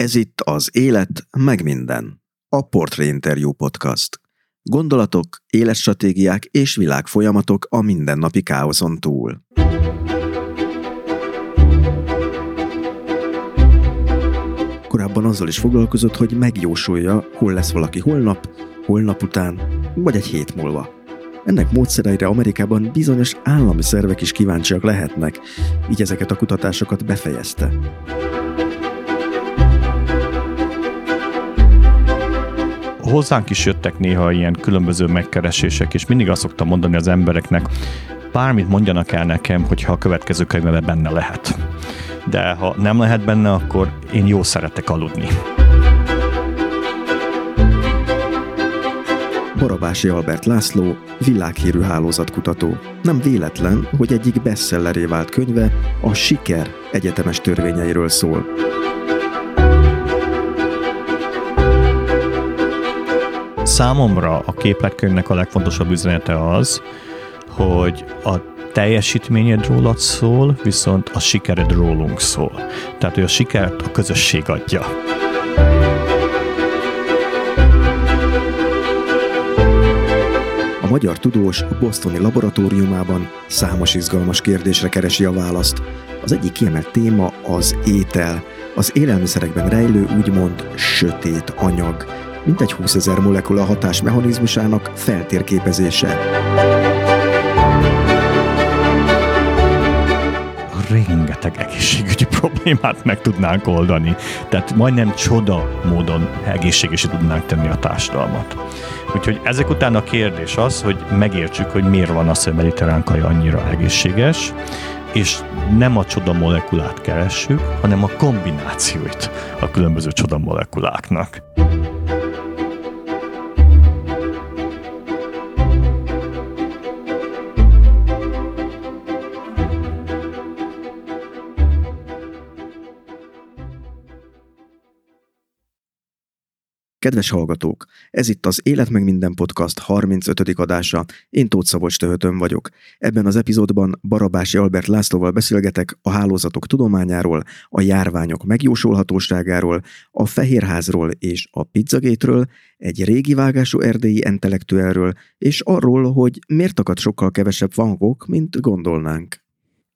Ez itt az Élet meg minden, a Portrait Interview Podcast. Gondolatok, életstratégiák és világfolyamatok a mindennapi káoszon túl. Korábban azzal is foglalkozott, hogy megjósolja, hol lesz valaki holnap, holnap után, vagy egy hét múlva. Ennek módszereire Amerikában bizonyos állami szervek is kíváncsiak lehetnek, így ezeket a kutatásokat befejezte. Hozzánk is jöttek néha ilyen különböző megkeresések, és mindig azt szoktam mondani az embereknek, bármit mondjanak el nekem, hogyha a következő könyvben benne lehet. De ha nem lehet benne, akkor én jó szeretek aludni. Barabási Albert László, világhírű hálózatkutató. Nem véletlen, hogy egyik bestselleré vált könyve a siker egyetemes törvényeiről szól. Számomra a képletkönyvnek a legfontosabb üzenete az, hogy a teljesítményed rólad szól, viszont a sikered rólunk szól. Tehát, hogy a sikert a közösség adja. A magyar tudós a Bostoni laboratóriumában számos izgalmas kérdésre keresi a választ. Az egyik kiemelt téma az étel, az élelmiszerekben rejlő úgymond sötét anyag, mintegy 20 ezer molekula hatás mechanizmusának feltérképezése. rengeteg egészségügyi problémát meg tudnánk oldani. Tehát majdnem csoda módon egészségesé tudnánk tenni a társadalmat. Úgyhogy ezek után a kérdés az, hogy megértsük, hogy miért van az, hogy a mediterrán kaja annyira egészséges, és nem a csoda molekulát keressük, hanem a kombinációit a különböző csoda molekuláknak. Kedves hallgatók, ez itt az Élet meg minden podcast 35. adása. Én Tóth Szabolcs Töhötön vagyok. Ebben az epizódban Barabási Albert Lászlóval beszélgetek a hálózatok tudományáról, a járványok megjósolhatóságáról, a Fehérházról és a pizzagétről, egy régi vágású erdélyi intellektuelről, és arról, hogy miért akad sokkal kevesebb vangok, mint gondolnánk.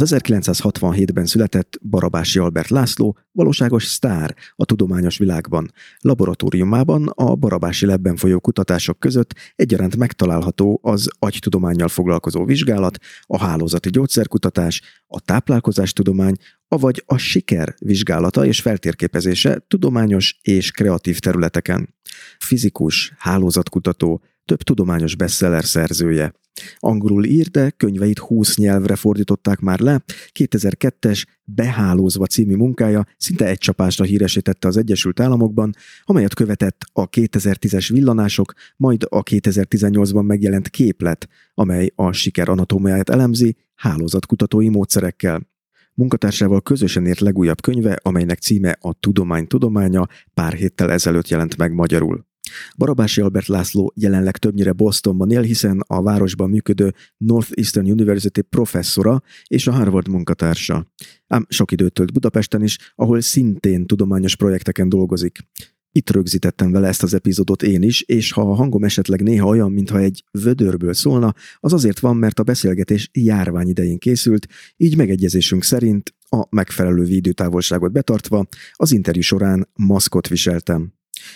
Az 1967-ben született Barabási Albert László valóságos sztár a tudományos világban. Laboratóriumában a Barabási lebben folyó kutatások között egyaránt megtalálható az agytudományjal foglalkozó vizsgálat, a hálózati gyógyszerkutatás, a táplálkozástudomány, avagy a siker vizsgálata és feltérképezése tudományos és kreatív területeken. Fizikus, hálózatkutató, több tudományos bestseller szerzője. Angolul ír, de könyveit 20 nyelvre fordították már le. 2002-es Behálózva című munkája szinte egy csapásra híresítette az Egyesült Államokban, amelyet követett a 2010-es villanások, majd a 2018-ban megjelent képlet, amely a siker anatómiáját elemzi hálózatkutatói módszerekkel. Munkatársával közösen írt legújabb könyve, amelynek címe a Tudomány tudománya pár héttel ezelőtt jelent meg magyarul. Barabási Albert László jelenleg többnyire Bostonban él, hiszen a városban működő Northeastern University professzora és a Harvard munkatársa. Ám sok időt tölt Budapesten is, ahol szintén tudományos projekteken dolgozik. Itt rögzítettem vele ezt az epizódot én is, és ha a hangom esetleg néha olyan, mintha egy vödörből szólna, az azért van, mert a beszélgetés járvány idején készült, így megegyezésünk szerint a megfelelő védőtávolságot betartva, az interjú során maszkot viseltem.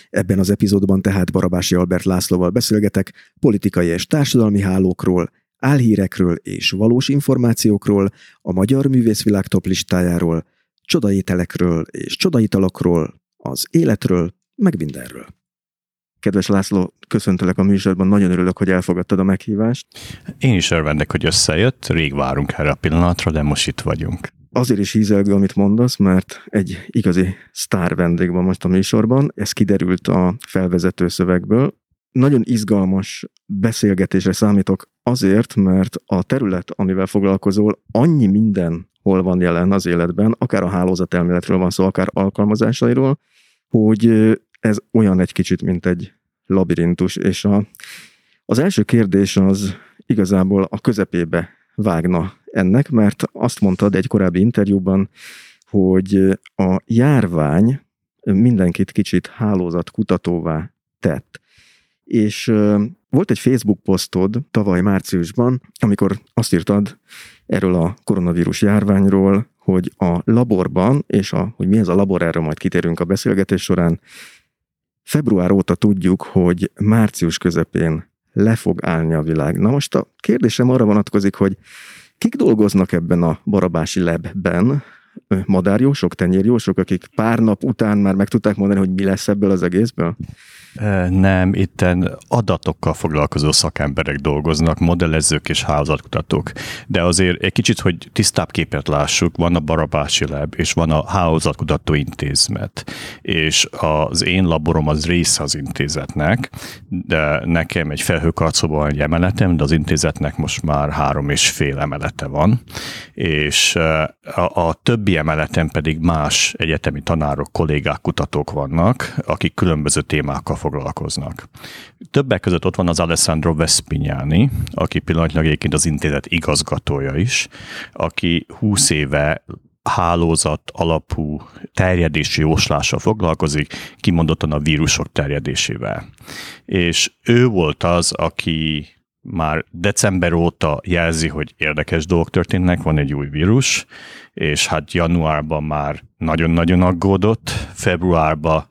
Ebben az epizódban tehát Barabási Albert Lászlóval beszélgetek politikai és társadalmi hálókról, álhírekről és valós információkról, a magyar művészvilág top listájáról, csodaételekről és csodaitalokról, az életről, meg mindenről. Kedves László, köszöntelek a műsorban, nagyon örülök, hogy elfogadtad a meghívást. Én is örvendek, hogy összejött, rég várunk erre a pillanatra, de most itt vagyunk. Azért is hízelgő, amit mondasz, mert egy igazi sztár vendég van most a műsorban, ez kiderült a felvezető szövegből. Nagyon izgalmas beszélgetésre számítok azért, mert a terület, amivel foglalkozol, annyi minden hol van jelen az életben, akár a hálózatelméletről van szó, akár alkalmazásairól, hogy ez olyan egy kicsit, mint egy labirintus, és a, az első kérdés az igazából a közepébe vágna ennek, mert azt mondtad egy korábbi interjúban, hogy a járvány mindenkit kicsit hálózatkutatóvá tett. És volt egy Facebook posztod tavaly márciusban, amikor azt írtad erről a koronavírus járványról, hogy a laborban, és a, hogy mi ez a labor, erről majd kitérünk a beszélgetés során, február óta tudjuk, hogy március közepén le fog állni a világ. Na most a kérdésem arra vonatkozik, hogy kik dolgoznak ebben a barabási lebben, madárjósok, tenyérjósok, akik pár nap után már meg tudták mondani, hogy mi lesz ebből az egészből? Nem, itten adatokkal foglalkozó szakemberek dolgoznak, modellezők és hálózatkutatók. De azért egy kicsit, hogy tisztább képet lássuk, van a Barabási Lab, és van a Hálózatkutató Intézet. És az én laborom az része az intézetnek, de nekem egy felhőkarcóban egy emeletem, de az intézetnek most már három és fél emelete van. És a, a többi emeleten pedig más egyetemi tanárok, kollégák, kutatók vannak, akik különböző témákkal foglalkoznak. Többek között ott van az Alessandro Vespignani, aki pillanatnyilag egyébként az intézet igazgatója is, aki 20 éve hálózat alapú terjedési jóslással foglalkozik, kimondottan a vírusok terjedésével. És ő volt az, aki már december óta jelzi, hogy érdekes dolgok történnek, van egy új vírus, és hát januárban már nagyon-nagyon aggódott, februárban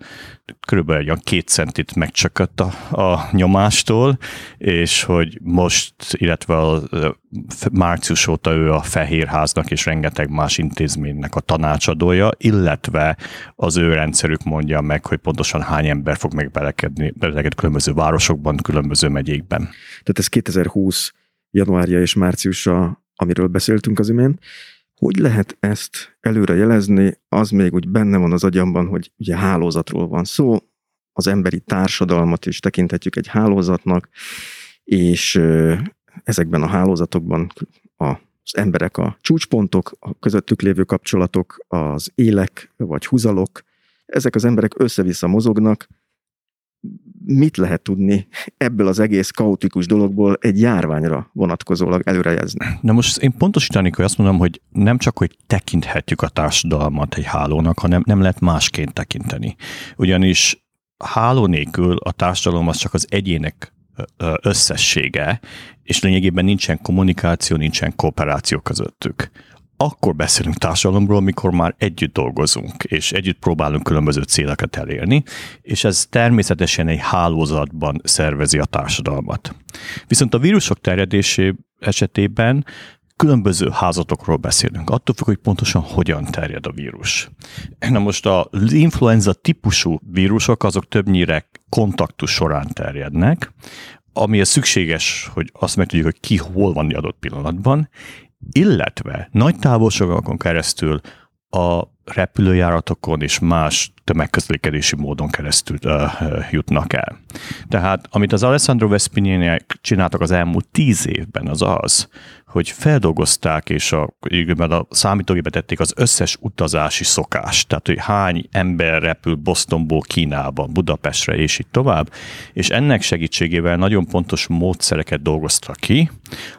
körülbelül olyan két centit megcsökkött a, a nyomástól, és hogy most, illetve a, a március óta ő a Fehérháznak és rengeteg más intézménynek a tanácsadója, illetve az ő rendszerük mondja meg, hogy pontosan hány ember fog megbelekedni belekedni különböző városokban, különböző megyékben. Tehát ez 2020 januárja és márciusa, amiről beszéltünk az imént, hogy lehet ezt előre jelezni? Az még úgy benne van az agyamban, hogy ugye hálózatról van szó, az emberi társadalmat is tekinthetjük egy hálózatnak, és ezekben a hálózatokban az emberek a csúcspontok, a közöttük lévő kapcsolatok, az élek vagy húzalok, ezek az emberek össze-vissza mozognak, mit lehet tudni ebből az egész kaotikus dologból egy járványra vonatkozólag előrejelzni? Na most én pontosítanék, hogy azt mondom, hogy nem csak, hogy tekinthetjük a társadalmat egy hálónak, hanem nem lehet másként tekinteni. Ugyanis háló nélkül a társadalom az csak az egyének összessége, és lényegében nincsen kommunikáció, nincsen kooperáció közöttük akkor beszélünk társadalomról, mikor már együtt dolgozunk, és együtt próbálunk különböző célokat elérni, és ez természetesen egy hálózatban szervezi a társadalmat. Viszont a vírusok terjedésé esetében különböző házatokról beszélünk, attól függ, hogy pontosan hogyan terjed a vírus. Na most az influenza típusú vírusok azok többnyire kontaktus során terjednek, ami szükséges, hogy azt meg tudjuk, hogy ki hol van adott pillanatban, illetve nagy távolságokon keresztül a repülőjáratokon és más tömegközlekedési módon keresztül uh, jutnak el. Tehát amit az Alessandro Vespiniani csináltak az elmúlt tíz évben, az az, hogy feldolgozták, és a, a számítógépbe tették az összes utazási szokást, tehát hogy hány ember repül Bostonból Kínába, Budapestre, és így tovább, és ennek segítségével nagyon pontos módszereket dolgoztak ki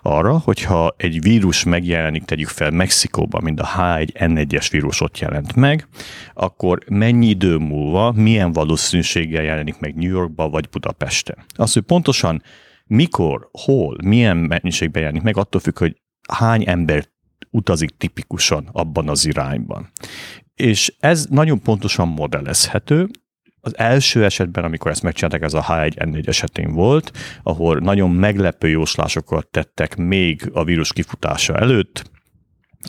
arra, hogyha egy vírus megjelenik, tegyük fel Mexikóban, mint a H1N1-es vírus ott jelent meg, akkor mennyi idő múlva, milyen valószínűséggel jelenik meg New Yorkba vagy Budapesten. Az, hogy pontosan mikor, hol, milyen mennyiségben jelenik meg, attól függ, hogy hány ember utazik tipikusan abban az irányban. És ez nagyon pontosan modellezhető, az első esetben, amikor ezt megcsinálták, ez a H1N4 esetén volt, ahol nagyon meglepő jóslásokat tettek még a vírus kifutása előtt,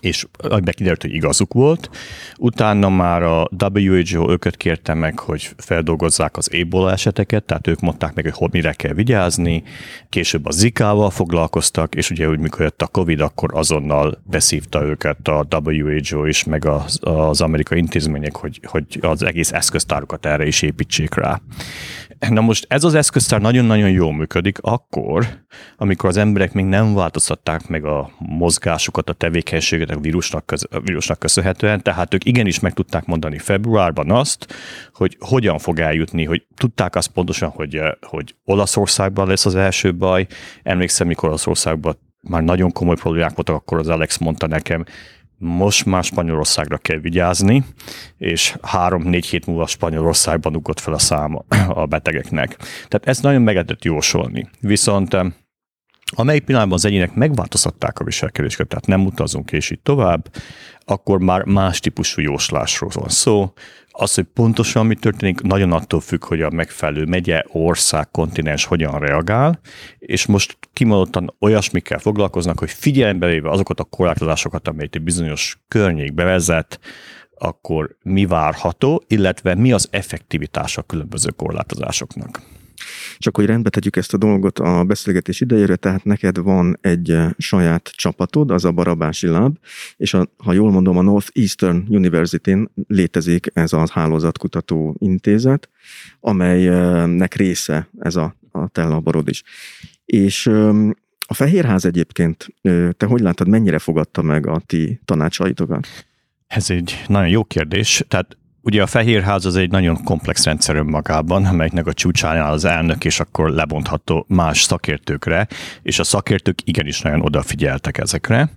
és kiderült, hogy igazuk volt. Utána már a WHO őket kérte meg, hogy feldolgozzák az ebola eseteket, tehát ők mondták meg, hogy mire kell vigyázni. Később a Zika-val foglalkoztak, és ugye úgy, mikor jött a Covid, akkor azonnal beszívta őket a WHO is, meg az, az amerikai intézmények, hogy, hogy az egész eszköztárukat erre is építsék rá. Na most ez az eszköztár nagyon-nagyon jól működik akkor, amikor az emberek még nem változtatták meg a mozgásukat, a tevékenységet a vírusnak, köz, vírusnak köszönhetően, tehát ők igenis meg tudták mondani februárban azt, hogy hogyan fog eljutni, hogy tudták azt pontosan, hogy, hogy Olaszországban lesz az első baj. Emlékszem, mikor Olaszországban már nagyon komoly problémák voltak, akkor az Alex mondta nekem, most már Spanyolországra kell vigyázni, és három-négy hét múlva Spanyolországban ugrott fel a száma a betegeknek. Tehát ezt nagyon meg lehetett jósolni. Viszont amelyik pillanatban az egyének megváltoztatták a viselkedésüket, tehát nem utazunk és így tovább, akkor már más típusú jóslásról van szó. Az, hogy pontosan mi történik, nagyon attól függ, hogy a megfelelő megye, ország, kontinens hogyan reagál, és most kimondottan olyasmikkel foglalkoznak, hogy figyelembe véve azokat a korlátozásokat, amelyet egy bizonyos környék bevezet, akkor mi várható, illetve mi az effektivitása a különböző korlátozásoknak. Csak hogy rendbe tegyük ezt a dolgot a beszélgetés idejére, tehát neked van egy eh, saját csapatod, az a Barabási Lab, és a, ha jól mondom, a Northeastern University-n létezik ez a hálózatkutató intézet, amelynek része ez a, a te laborod is. És a Fehérház egyébként, te hogy látod, mennyire fogadta meg a ti tanácsaitokat? Ez egy nagyon jó kérdés. Tehát Ugye a Fehérház az egy nagyon komplex rendszer önmagában, amelynek a csúcsán az elnök, és akkor lebontható más szakértőkre, és a szakértők igenis nagyon odafigyeltek ezekre,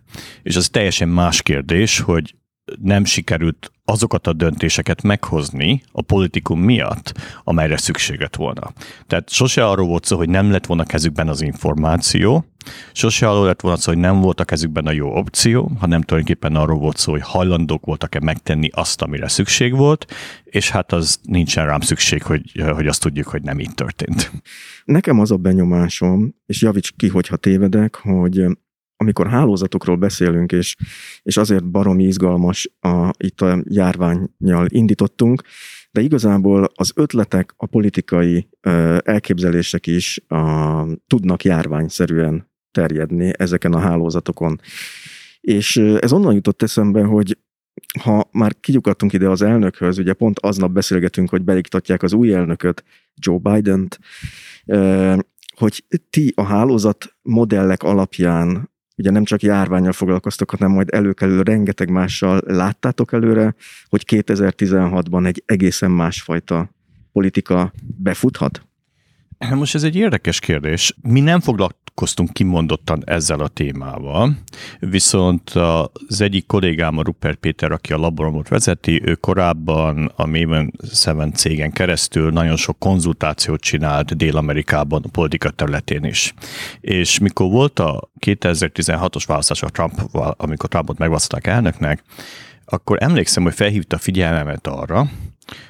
és az teljesen más kérdés, hogy nem sikerült azokat a döntéseket meghozni a politikum miatt, amelyre szükség lett volna. Tehát sose arról volt szó, hogy nem lett volna kezükben az információ, sose arról lett volna szó, hogy nem volt a kezükben a jó opció, hanem tulajdonképpen arról volt szó, hogy hajlandók voltak-e megtenni azt, amire szükség volt, és hát az nincsen rám szükség, hogy, hogy azt tudjuk, hogy nem így történt. Nekem az a benyomásom, és javíts ki, hogyha tévedek, hogy amikor hálózatokról beszélünk, és, és azért baromi izgalmas a, itt a járványjal indítottunk, de igazából az ötletek, a politikai elképzelések is a, tudnak járványszerűen terjedni ezeken a hálózatokon. És ez onnan jutott eszembe, hogy ha már kigyukadtunk ide az elnökhöz, ugye pont aznap beszélgetünk, hogy beiktatják az új elnököt, Joe Biden-t, hogy ti a hálózat modellek alapján ugye nem csak járványjal foglalkoztok, hanem majd előkelő rengeteg mással láttátok előre, hogy 2016-ban egy egészen másfajta politika befuthat? Most ez egy érdekes kérdés. Mi nem foglalkoztunk kimondottan ezzel a témával, viszont az egyik kollégám, a Rupert Péter, aki a laboromot vezeti, ő korábban a Maven 7 cégen keresztül nagyon sok konzultációt csinált Dél-Amerikában a politika területén is. És mikor volt a 2016-os választás a Trump, amikor Trumpot megválasztották elnöknek, akkor emlékszem, hogy felhívta figyelmemet arra,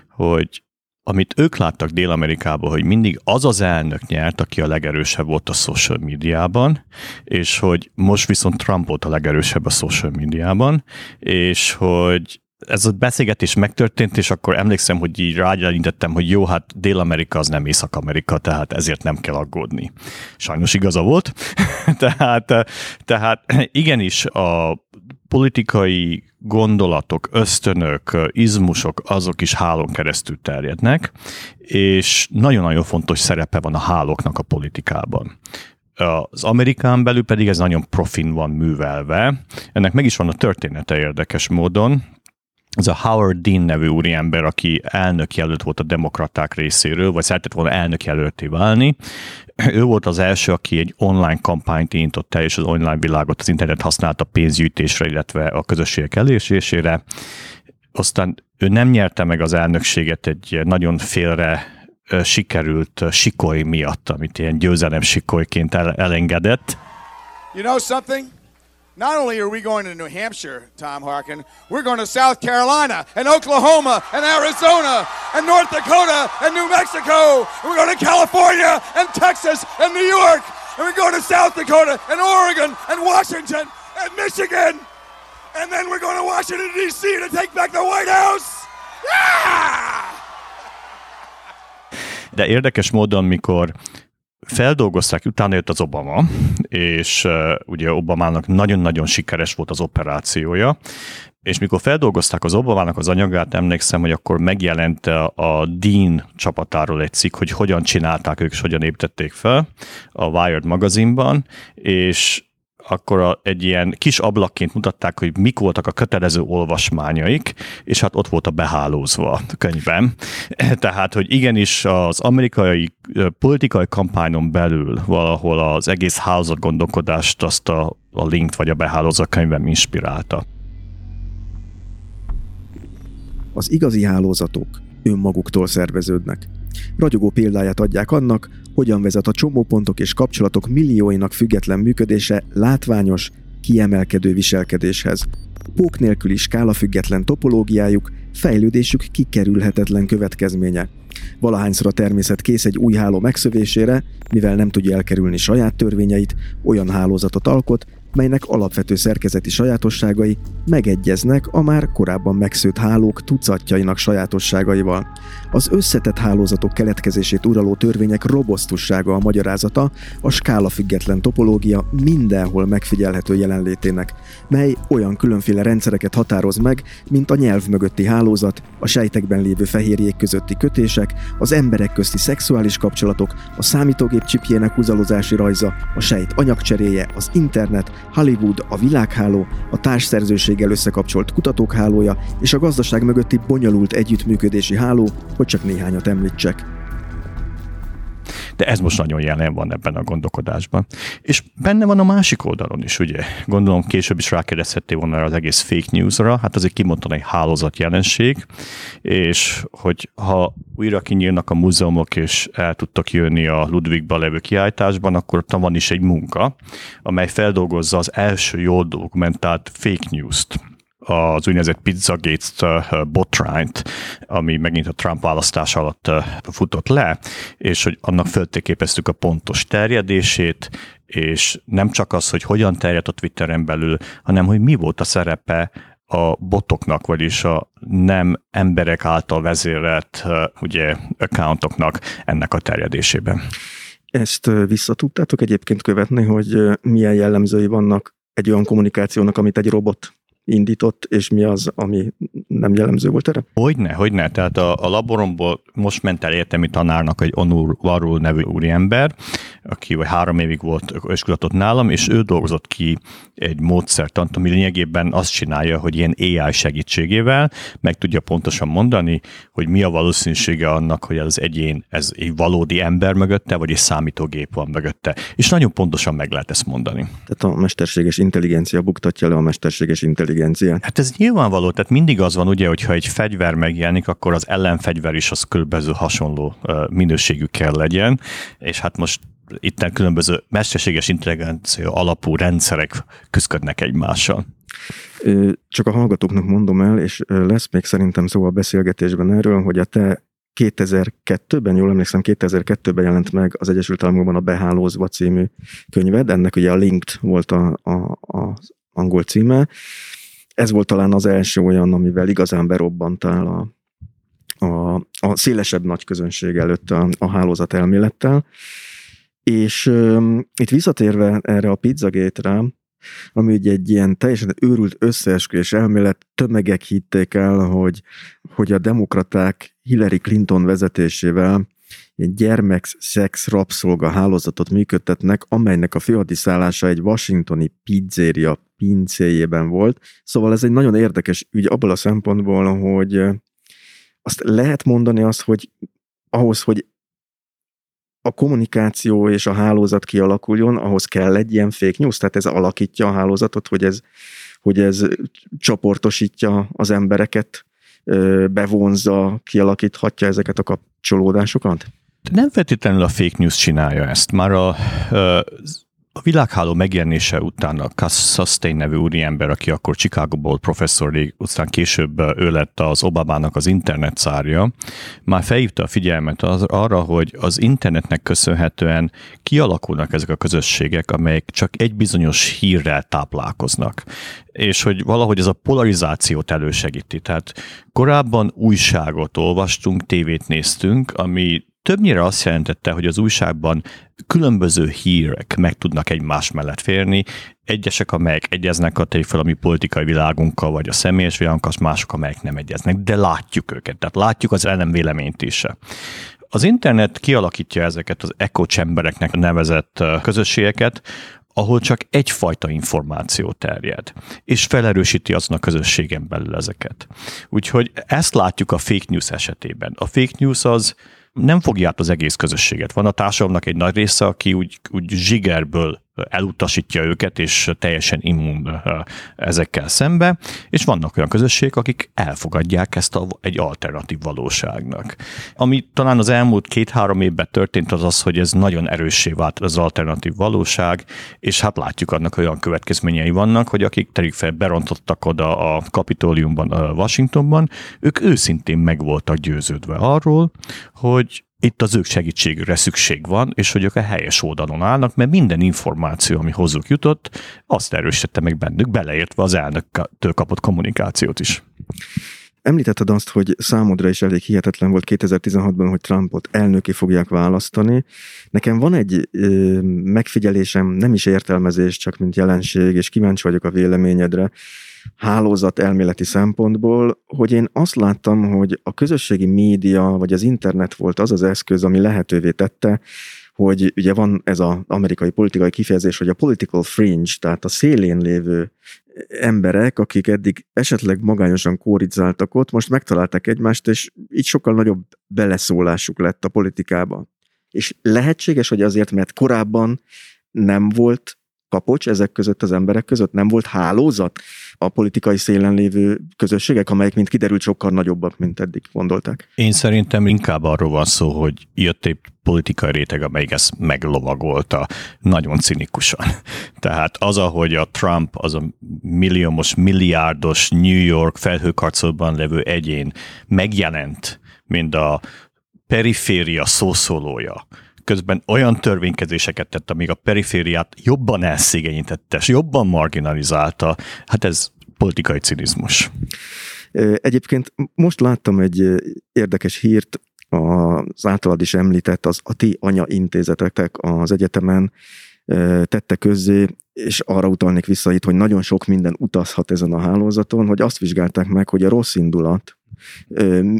hogy amit ők láttak Dél-Amerikában, hogy mindig az az elnök nyert, aki a legerősebb volt a social médiában, és hogy most viszont Trump volt a legerősebb a social médiában, és hogy ez a beszélgetés megtörtént, és akkor emlékszem, hogy így rágyalintettem, hogy jó, hát Dél-Amerika az nem Észak-Amerika, tehát ezért nem kell aggódni. Sajnos igaza volt. tehát, tehát igenis a politikai gondolatok, ösztönök, izmusok, azok is hálón keresztül terjednek, és nagyon-nagyon fontos szerepe van a hálóknak a politikában. Az Amerikán belül pedig ez nagyon profin van művelve. Ennek meg is van a története érdekes módon ez a Howard Dean nevű úriember, aki elnök jelölt volt a demokraták részéről, vagy szeretett volna elnök jelölté válni. Ő volt az első, aki egy online kampányt indított el, és az online világot, az internet használta pénzgyűjtésre, illetve a közösségek elérésére. Aztán ő nem nyerte meg az elnökséget egy nagyon félre sikerült sikoly miatt, amit ilyen győzelem sikolyként elengedett. You know something? Not only are we going to New Hampshire, Tom Harkin, we're going to South Carolina and Oklahoma and Arizona and North Dakota and New Mexico. And we're going to California and Texas and New York. And we're going to South Dakota and Oregon and Washington and Michigan. And then we're going to Washington, D.C. to take back the White House. Yeah! De érdekes módon, mikor feldolgozták, utána jött az Obama, és ugye Obamának nagyon-nagyon sikeres volt az operációja, és mikor feldolgozták az Obamának az anyagát, emlékszem, hogy akkor megjelent a Dean csapatáról egy cikk, hogy hogyan csinálták ők, és hogyan építették fel a Wired magazinban, és akkor a, egy ilyen kis ablakként mutatták, hogy mik voltak a kötelező olvasmányaik, és hát ott volt a behálózva a könyvben. Tehát, hogy igenis az amerikai politikai kampányon belül valahol az egész hálózat gondolkodást azt a, a linkt vagy a behálózó könyvben inspirálta. Az igazi hálózatok önmaguktól szerveződnek. Ragyogó példáját adják annak, hogyan vezet a csomópontok és kapcsolatok millióinak független működése látványos, kiemelkedő viselkedéshez. Pók nélküli skálafüggetlen topológiájuk, fejlődésük kikerülhetetlen következménye. Valahányszor a természet kész egy új háló megszövésére, mivel nem tudja elkerülni saját törvényeit, olyan hálózatot alkot, melynek alapvető szerkezeti sajátosságai megegyeznek a már korábban megszőtt hálók tucatjainak sajátosságaival. Az összetett hálózatok keletkezését uraló törvények robosztussága a magyarázata a skála független topológia mindenhol megfigyelhető jelenlétének, mely olyan különféle rendszereket határoz meg, mint a nyelv mögötti hálózat, a sejtekben lévő fehérjék közötti kötések, az emberek közti szexuális kapcsolatok, a számítógép csipjének húzalozási rajza, a sejt anyagcseréje, az internet, Hollywood, a világháló, a társszerzőséggel összekapcsolt kutatók hálója és a gazdaság mögötti bonyolult együttműködési háló, hogy csak néhányat említsek de ez most nagyon jelen van ebben a gondolkodásban. És benne van a másik oldalon is, ugye. Gondolom később is rákérdezhettél volna az egész fake newsra, hát azért kimondtan egy hálózat jelenség, és hogy ha újra kinyílnak a múzeumok, és el tudtak jönni a Ludwigba levő kiállításban, akkor ott van is egy munka, amely feldolgozza az első jól dokumentált fake news-t az úgynevezett Pizzagate botrányt, ami megint a Trump választás alatt futott le, és hogy annak föltéképeztük a pontos terjedését, és nem csak az, hogy hogyan terjedt a Twitteren belül, hanem hogy mi volt a szerepe a botoknak, vagyis a nem emberek által vezérelt ugye, accountoknak ennek a terjedésében. Ezt vissza tudtátok egyébként követni, hogy milyen jellemzői vannak egy olyan kommunikációnak, amit egy robot indított, és mi az, ami nem jellemző volt erre? Hogyne, hogyne. Tehát a, a laboromból most ment el értelmi tanárnak egy Onur Varul nevű úriember, aki vagy három évig volt öskulatott nálam, és ő dolgozott ki egy módszertant, ami lényegében azt csinálja, hogy ilyen AI segítségével meg tudja pontosan mondani, hogy mi a valószínűsége annak, hogy az egyén, ez egy valódi ember mögötte, vagy egy számítógép van mögötte. És nagyon pontosan meg lehet ezt mondani. Tehát a mesterséges intelligencia buktatja le a mesterséges intelligenciát. Hát ez nyilvánvaló, tehát mindig az van ugye, hogyha egy fegyver megjelenik, akkor az ellenfegyver is az körülbelül hasonló minőségű kell legyen, és hát most itt különböző mesterséges intelligencia alapú rendszerek küzdködnek egymással. Csak a hallgatóknak mondom el, és lesz még szerintem szó a beszélgetésben erről, hogy a te 2002-ben, jól emlékszem, 2002-ben jelent meg az Egyesült Államokban a Behálózva című könyved, ennek ugye a Linked volt a, a, a angol címe. Ez volt talán az első olyan, amivel igazán berobbantál a, a, a szélesebb nagy közönség előtt a, a hálózat elmélettel. És um, itt visszatérve erre a pizzagétre, ami ugye egy ilyen teljesen őrült összeesküvés elmélet, tömegek hitték el, hogy, hogy a demokraták Hillary Clinton vezetésével egy gyermekszex rabszolga hálózatot működtetnek, amelynek a főhadiszállása egy washingtoni pizzeria pincéjében volt. Szóval ez egy nagyon érdekes ügy abból a szempontból, hogy azt lehet mondani azt, hogy ahhoz, hogy a kommunikáció és a hálózat kialakuljon, ahhoz kell egy ilyen fake news, tehát ez alakítja a hálózatot, hogy ez, hogy ez csoportosítja az embereket, bevonza, kialakíthatja ezeket a kapcsolódásokat? Nem feltétlenül a fake news csinálja ezt. Már a, A világháló megjelenése után a Cass Sustain nevű úriember, aki akkor Chicago-ból professzor, aztán később ő lett az Obamának az internet szárja, már felhívta a figyelmet az, arra, hogy az internetnek köszönhetően kialakulnak ezek a közösségek, amelyek csak egy bizonyos hírrel táplálkoznak és hogy valahogy ez a polarizációt elősegíti. Tehát korábban újságot olvastunk, tévét néztünk, ami többnyire azt jelentette, hogy az újságban különböző hírek meg tudnak egymás mellett férni, egyesek, amelyek egyeznek a tényfelami politikai világunkkal, vagy a személyes világunkkal, mások, amelyek nem egyeznek, de látjuk őket, tehát látjuk az ellenvéleményt is. Az internet kialakítja ezeket az echo chambereknek nevezett közösségeket, ahol csak egyfajta információ terjed, és felerősíti azon a közösségen belül ezeket. Úgyhogy ezt látjuk a fake news esetében. A fake news az nem fogja át az egész közösséget. Van a társadalomnak egy nagy része, aki úgy, úgy zsigerből elutasítja őket, és teljesen immun ezekkel szembe, és vannak olyan közösségek, akik elfogadják ezt a, egy alternatív valóságnak. Ami talán az elmúlt két-három évben történt, az az, hogy ez nagyon erőssé vált az alternatív valóság, és hát látjuk annak olyan következményei vannak, hogy akik terik fel berontottak oda a kapitóliumban, a Washingtonban, ők őszintén meg voltak győződve arról, hogy itt az ők segítségükre szükség van, és hogy ők a helyes oldalon állnak, mert minden információ, ami hozzuk jutott, azt erősítette meg bennük, beleértve az elnöktől kapott kommunikációt is. Említetted azt, hogy számodra is elég hihetetlen volt 2016-ban, hogy Trumpot elnöki fogják választani. Nekem van egy ö, megfigyelésem, nem is értelmezés, csak mint jelenség, és kíváncsi vagyok a véleményedre hálózat elméleti szempontból, hogy én azt láttam, hogy a közösségi média vagy az internet volt az az eszköz, ami lehetővé tette, hogy ugye van ez az amerikai politikai kifejezés, hogy a political fringe, tehát a szélén lévő emberek, akik eddig esetleg magányosan kórizáltak ott, most megtalálták egymást, és így sokkal nagyobb beleszólásuk lett a politikába. És lehetséges, hogy azért, mert korábban nem volt kapocs ezek között az emberek között, nem volt hálózat a politikai szélen lévő közösségek, amelyek, mint kiderült, sokkal nagyobbak, mint eddig gondolták. Én szerintem inkább arról van szó, hogy jött egy politikai réteg, amelyik ezt meglovagolta nagyon cinikusan. Tehát az, ahogy a Trump, az a milliómos, milliárdos New York felhőkarcolban levő egyén megjelent, mint a periféria szószólója, közben olyan törvénykezéseket tett, amíg a perifériát jobban elszégényítette, és jobban marginalizálta, hát ez politikai cinizmus. Egyébként most láttam egy érdekes hírt, az általad is említett, az a ti anya intézetetek az egyetemen tette közzé, és arra utalnék vissza itt, hogy nagyon sok minden utazhat ezen a hálózaton, hogy azt vizsgálták meg, hogy a rossz indulat,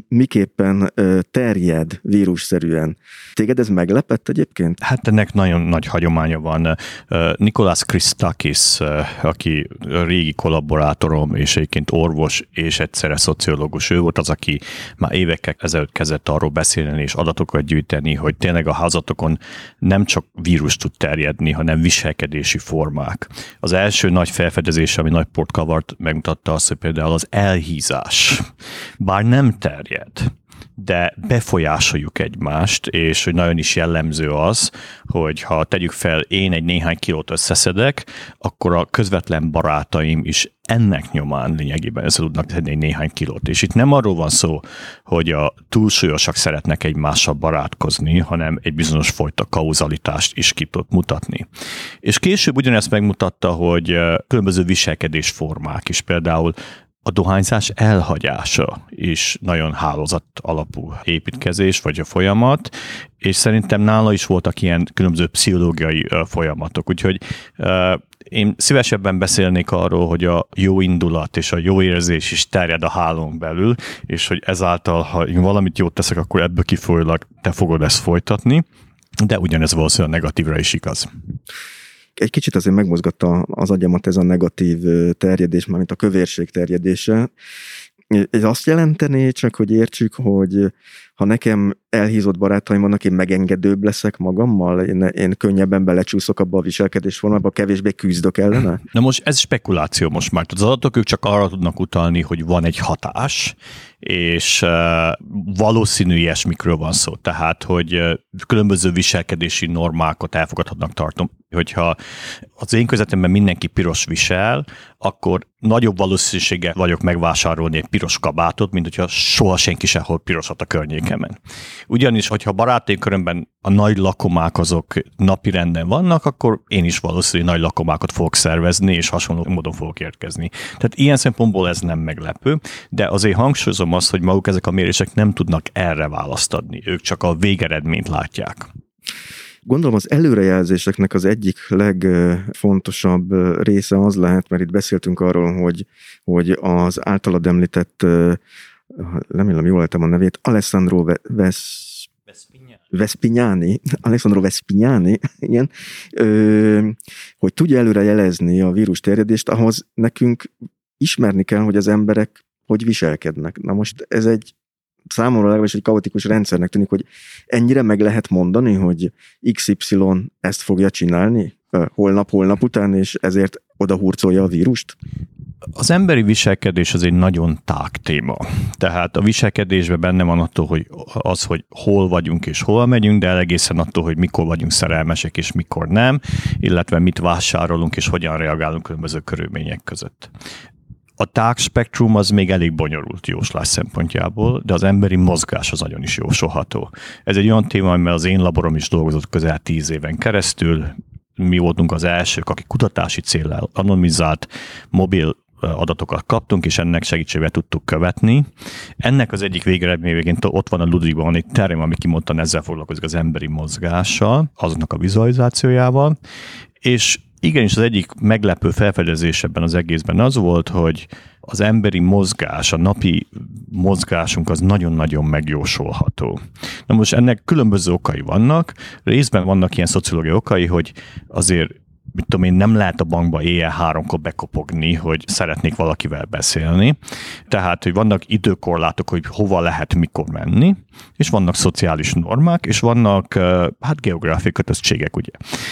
miképpen terjed vírusszerűen. Téged ez meglepett egyébként? Hát ennek nagyon nagy hagyománya van. Nikolás Christakis, aki régi kollaborátorom, és egyébként orvos, és egyszerre szociológus, ő volt az, aki már évekkel ezelőtt kezdett arról beszélni, és adatokat gyűjteni, hogy tényleg a házatokon nem csak vírus tud terjedni, hanem viselkedési formák. Az első nagy felfedezés, ami nagy port kavart, megmutatta azt, hogy például az elhízás bár nem terjed, de befolyásoljuk egymást, és hogy nagyon is jellemző az, hogy ha tegyük fel, én egy néhány kilót összeszedek, akkor a közvetlen barátaim is ennek nyomán lényegében össze tudnak tenni egy néhány kilót. És itt nem arról van szó, hogy a túlsúlyosak szeretnek egymással barátkozni, hanem egy bizonyos fajta kauzalitást is ki tud mutatni. És később ugyanezt megmutatta, hogy különböző viselkedésformák is, például a dohányzás elhagyása is nagyon hálózat alapú építkezés, vagy a folyamat, és szerintem nála is voltak ilyen különböző pszichológiai folyamatok, úgyhogy én szívesebben beszélnék arról, hogy a jó indulat és a jó érzés is terjed a hálón belül, és hogy ezáltal, ha én valamit jót teszek, akkor ebből kifolyólag te fogod ezt folytatni, de ugyanez valószínűleg negatívra is igaz egy kicsit azért megmozgatta az agyamat ez a negatív terjedés, mármint a kövérség terjedése. Ez azt jelenteni csak, hogy értsük, hogy, ha nekem elhízott barátaim vannak, én megengedőbb leszek magammal, én, én könnyebben belecsúszok abba a viselkedés formába, kevésbé küzdök ellene? Na most ez spekuláció most már. Az adatok ők csak arra tudnak utalni, hogy van egy hatás, és uh, valószínű ilyesmikről van szó. Tehát, hogy uh, különböző viselkedési normákat elfogadhatnak tartom. Hogyha az én közvetemben mindenki piros visel, akkor nagyobb valószínűséggel vagyok megvásárolni egy piros kabátot, mint hogyha soha senki sehol pirosat a környékemen. Ugyanis, hogyha barátaim körömben a nagy lakomák azok napi renden vannak, akkor én is valószínűleg nagy lakomákat fogok szervezni, és hasonló módon fogok érkezni. Tehát ilyen szempontból ez nem meglepő, de azért hangsúlyozom azt, hogy maguk ezek a mérések nem tudnak erre választ adni. Ők csak a végeredményt látják. Gondolom az előrejelzéseknek az egyik legfontosabb része az lehet, mert itt beszéltünk arról, hogy, hogy az általad említett, remélem jól lettem a nevét, Alessandro Ves Vespignani, Alessandro Vespignani, igen, ö, hogy tudja előre jelezni a vírus terjedést, ahhoz nekünk ismerni kell, hogy az emberek hogy viselkednek. Na most ez egy számomra legalábbis egy kaotikus rendszernek tűnik, hogy ennyire meg lehet mondani, hogy XY ezt fogja csinálni holnap, holnap után, és ezért oda hurcolja a vírust? Az emberi viselkedés az egy nagyon tág téma. Tehát a viselkedésben benne van attól, hogy az, hogy hol vagyunk és hol megyünk, de egészen attól, hogy mikor vagyunk szerelmesek és mikor nem, illetve mit vásárolunk és hogyan reagálunk különböző körülmények között. A tág spektrum az még elég bonyolult jóslás szempontjából, de az emberi mozgás az nagyon is jósolható. Ez egy olyan téma, amivel az én laborom is dolgozott közel tíz éven keresztül. Mi voltunk az elsők, akik kutatási célral anonimizált mobil adatokat kaptunk, és ennek segítségével tudtuk követni. Ennek az egyik végeredményként ott van a Ludwigban van egy terem, ami kimondtan ezzel foglalkozik az emberi mozgással, azoknak a vizualizációjával, és igenis az egyik meglepő felfedezés ebben az egészben az volt, hogy az emberi mozgás, a napi mozgásunk az nagyon-nagyon megjósolható. Na most ennek különböző okai vannak, részben vannak ilyen szociológiai okai, hogy azért mit tudom én, nem lehet a bankba éjjel háromkor bekopogni, hogy szeretnék valakivel beszélni. Tehát, hogy vannak időkorlátok, hogy hova lehet mikor menni, és vannak szociális normák, és vannak hát geográfiai kötöztségek, ugye.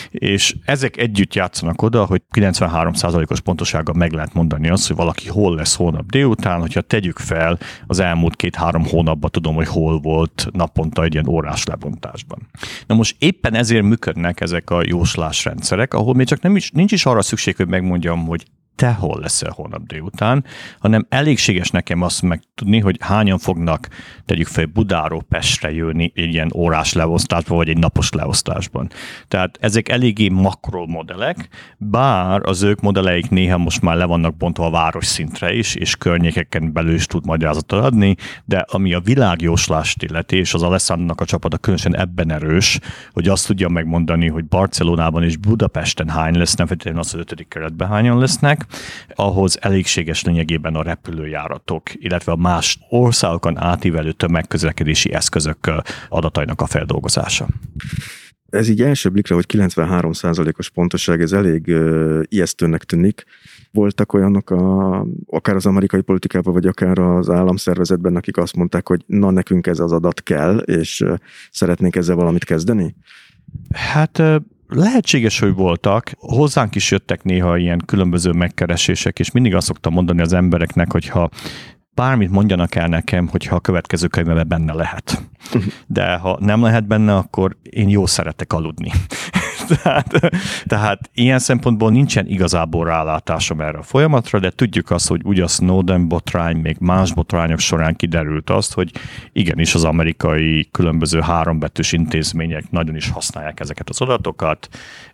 És ezek együtt játszanak oda, hogy 93%-os pontosággal meg lehet mondani azt, hogy valaki hol lesz holnap délután, hogyha tegyük fel az elmúlt két-három hónapban tudom, hogy hol volt naponta egy ilyen órás lebontásban. Na most éppen ezért működnek ezek a jóslásrendszerek, ahol még csak nem is, nincs is arra szükség, hogy megmondjam, hogy te hol leszel holnap délután, hanem elégséges nekem azt megtudni, hogy hányan fognak, tegyük fel, Budáról Pestre jönni egy ilyen órás leosztásban, vagy egy napos leosztásban. Tehát ezek eléggé makromodellek, bár az ők modelleik néha most már le vannak bontva a város szintre is, és környékeken belül is tud magyarázatot adni, de ami a világjóslást illeti, és az Alessandnak a csapata különösen ebben erős, hogy azt tudja megmondani, hogy Barcelonában és Budapesten hány lesz, nem feltétlenül az, ötödik keretben hányan lesznek, ahhoz elégséges lényegében a repülőjáratok, illetve a más országokon átívelő tömegközlekedési eszközök adatainak a feldolgozása. Ez így első blikre, hogy 93%-os pontoság, ez elég ijesztőnek tűnik. Voltak olyanok, a, akár az amerikai politikában, vagy akár az államszervezetben, akik azt mondták, hogy na nekünk ez az adat kell, és uh, szeretnénk ezzel valamit kezdeni? Hát Lehetséges, hogy voltak. Hozzánk is jöttek néha ilyen különböző megkeresések, és mindig azt szoktam mondani az embereknek, hogy ha bármit mondjanak el nekem, hogyha a következő könyvben benne lehet. De ha nem lehet benne, akkor én jó szeretek aludni. tehát, tehát ilyen szempontból nincsen igazából rálátásom erre a folyamatra, de tudjuk azt, hogy ugye a Snowden botrány, még más botrányok során kiderült azt, hogy igenis az amerikai különböző hárombetűs intézmények nagyon is használják ezeket az adatokat,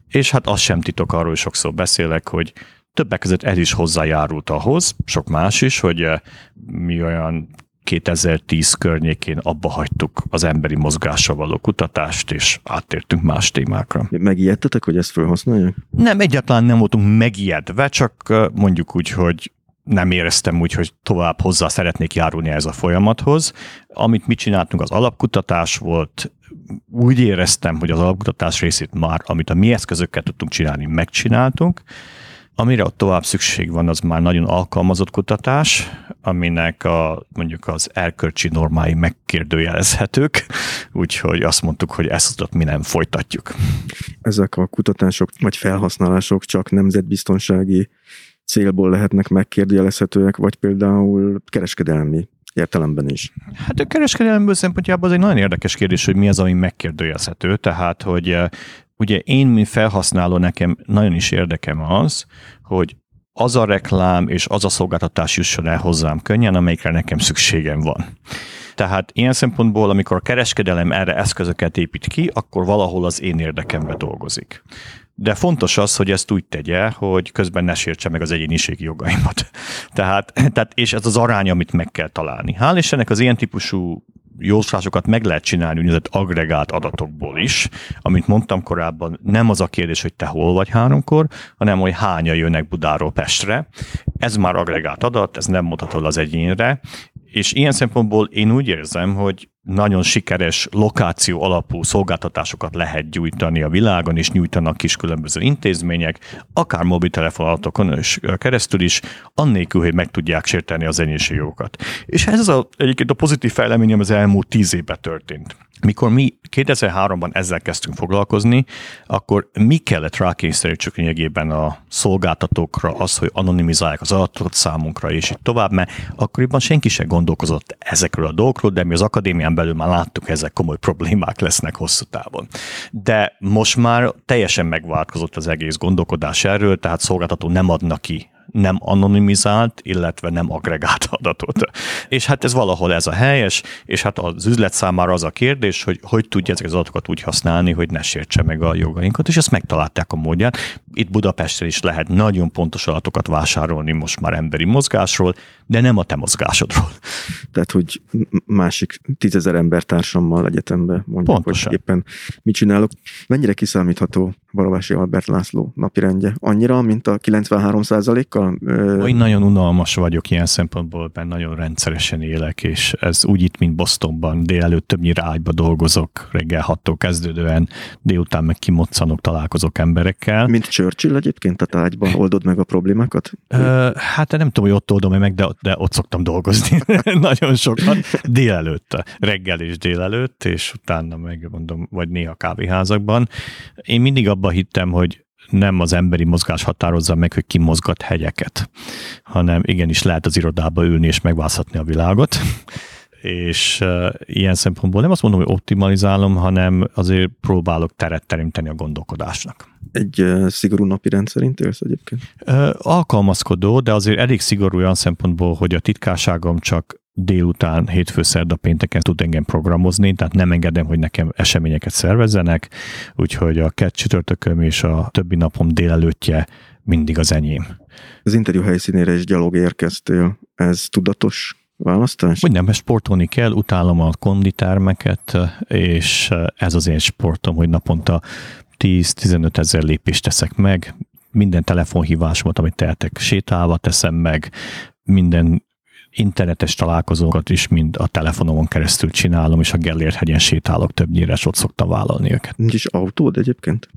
és hát az sem titok, arról sokszor beszélek, hogy többek között ez is hozzájárult ahhoz, sok más is, hogy eh, mi olyan 2010 környékén abba hagytuk az emberi mozgással való kutatást, és áttértünk más témákra. Megijedtetek, hogy ezt felhasználják? Nem, egyáltalán nem voltunk megijedve, csak mondjuk úgy, hogy nem éreztem úgy, hogy tovább hozzá szeretnék járulni ez a folyamathoz. Amit mi csináltunk, az alapkutatás volt, úgy éreztem, hogy az alapkutatás részét már, amit a mi eszközökkel tudtunk csinálni, megcsináltunk, Amire ott tovább szükség van, az már nagyon alkalmazott kutatás, aminek a, mondjuk az erkölcsi normái megkérdőjelezhetők, úgyhogy azt mondtuk, hogy ezt ott mi nem folytatjuk. Ezek a kutatások vagy felhasználások csak nemzetbiztonsági célból lehetnek megkérdőjelezhetőek, vagy például kereskedelmi értelemben is? Hát a kereskedelemből szempontjából az egy nagyon érdekes kérdés, hogy mi az, ami megkérdőjelezhető. Tehát, hogy eh, ugye én, mint felhasználó, nekem nagyon is érdekem az, hogy az a reklám és az a szolgáltatás jusson el hozzám könnyen, amelyikre nekem szükségem van. Tehát ilyen szempontból, amikor a kereskedelem erre eszközöket épít ki, akkor valahol az én érdekembe dolgozik. De fontos az, hogy ezt úgy tegye, hogy közben ne sértse meg az egyéniségi jogaimat. Tehát, tehát, és ez az arány, amit meg kell találni. Hál' Istennek az ilyen típusú jóslásokat meg lehet csinálni úgynevezett agregált adatokból is. Amit mondtam korábban, nem az a kérdés, hogy te hol vagy háromkor, hanem hogy hányan jönnek Budáról Pestre. Ez már agregált adat, ez nem mutatod az egyénre, és ilyen szempontból én úgy érzem, hogy nagyon sikeres lokáció alapú szolgáltatásokat lehet gyújtani a világon, és nyújtanak is különböző intézmények, akár mobiltelefonatokon és keresztül is, annélkül, hogy meg tudják sérteni az enyészségokat. És ez az a, egyébként a pozitív fejlemény, ami az elmúlt tíz évben történt. Mikor mi 2003-ban ezzel kezdtünk foglalkozni, akkor mi kellett rákényszerítsük lényegében a szolgáltatókra az, hogy anonimizálják az adatokat számunkra, és így tovább, mert akkoriban senki sem gondolkozott ezekről a dolgokról, de mi az akadémián belül már láttuk, ezek komoly problémák lesznek hosszú távon. De most már teljesen megváltozott az egész gondolkodás erről, tehát szolgáltató nem adnak ki nem anonimizált, illetve nem agregált adatot. És hát ez valahol ez a helyes, és hát az üzlet számára az a kérdés, hogy hogy tudja ezeket az adatokat úgy használni, hogy ne sértse meg a jogainkat, és ezt megtalálták a módját. Itt Budapesten is lehet nagyon pontos adatokat vásárolni most már emberi mozgásról, de nem a te mozgásodról. Tehát, hogy másik tízezer embertársammal egyetemben mondjuk, Pontosan. hogy éppen mit csinálok. Mennyire kiszámítható Barabási Albert László napirendje? Annyira, mint a 93 kal Én nagyon unalmas vagyok ilyen szempontból, mert nagyon rendszeresen élek, és ez úgy itt, mint Bostonban, délelőtt többnyire ágyba dolgozok, reggel 6 kezdődően, délután meg kimoccanok, találkozok emberekkel. Mint Churchill egyébként, tehát ágyban oldod meg a problémákat? Ö, hát nem tudom, hogy ott oldom meg, de, de ott szoktam dolgozni nagyon sokat. Délelőtt, reggel és délelőtt, és utána meg mondom, vagy néha kávéházakban. Én mindig abban hittem, hogy nem az emberi mozgás határozza meg, hogy ki mozgat hegyeket, hanem igenis lehet az irodába ülni és megvászhatni a világot és ilyen szempontból nem azt mondom, hogy optimalizálom, hanem azért próbálok teret teremteni a gondolkodásnak. Egy szigorú napi rendszerint élsz egyébként? Alkalmazkodó, de azért elég szigorú olyan szempontból, hogy a titkárságom csak délután, hétfő, szerda, pénteken tud engem programozni, tehát nem engedem, hogy nekem eseményeket szervezzenek, úgyhogy a kett csütörtököm és a többi napom délelőttje mindig az enyém. Az interjú helyszínére is gyalog érkeztél. Ez tudatos választás? Hogy nem, sportolni kell, utálom a konditermeket, és ez az én sportom, hogy naponta 10-15 ezer lépést teszek meg, minden telefonhívásomat, amit tehetek, sétálva teszem meg, minden internetes találkozókat is mind a telefonomon keresztül csinálom, és a Gellért hegyen sétálok többnyire, és ott szoktam vállalni őket. Nincs is autód egyébként?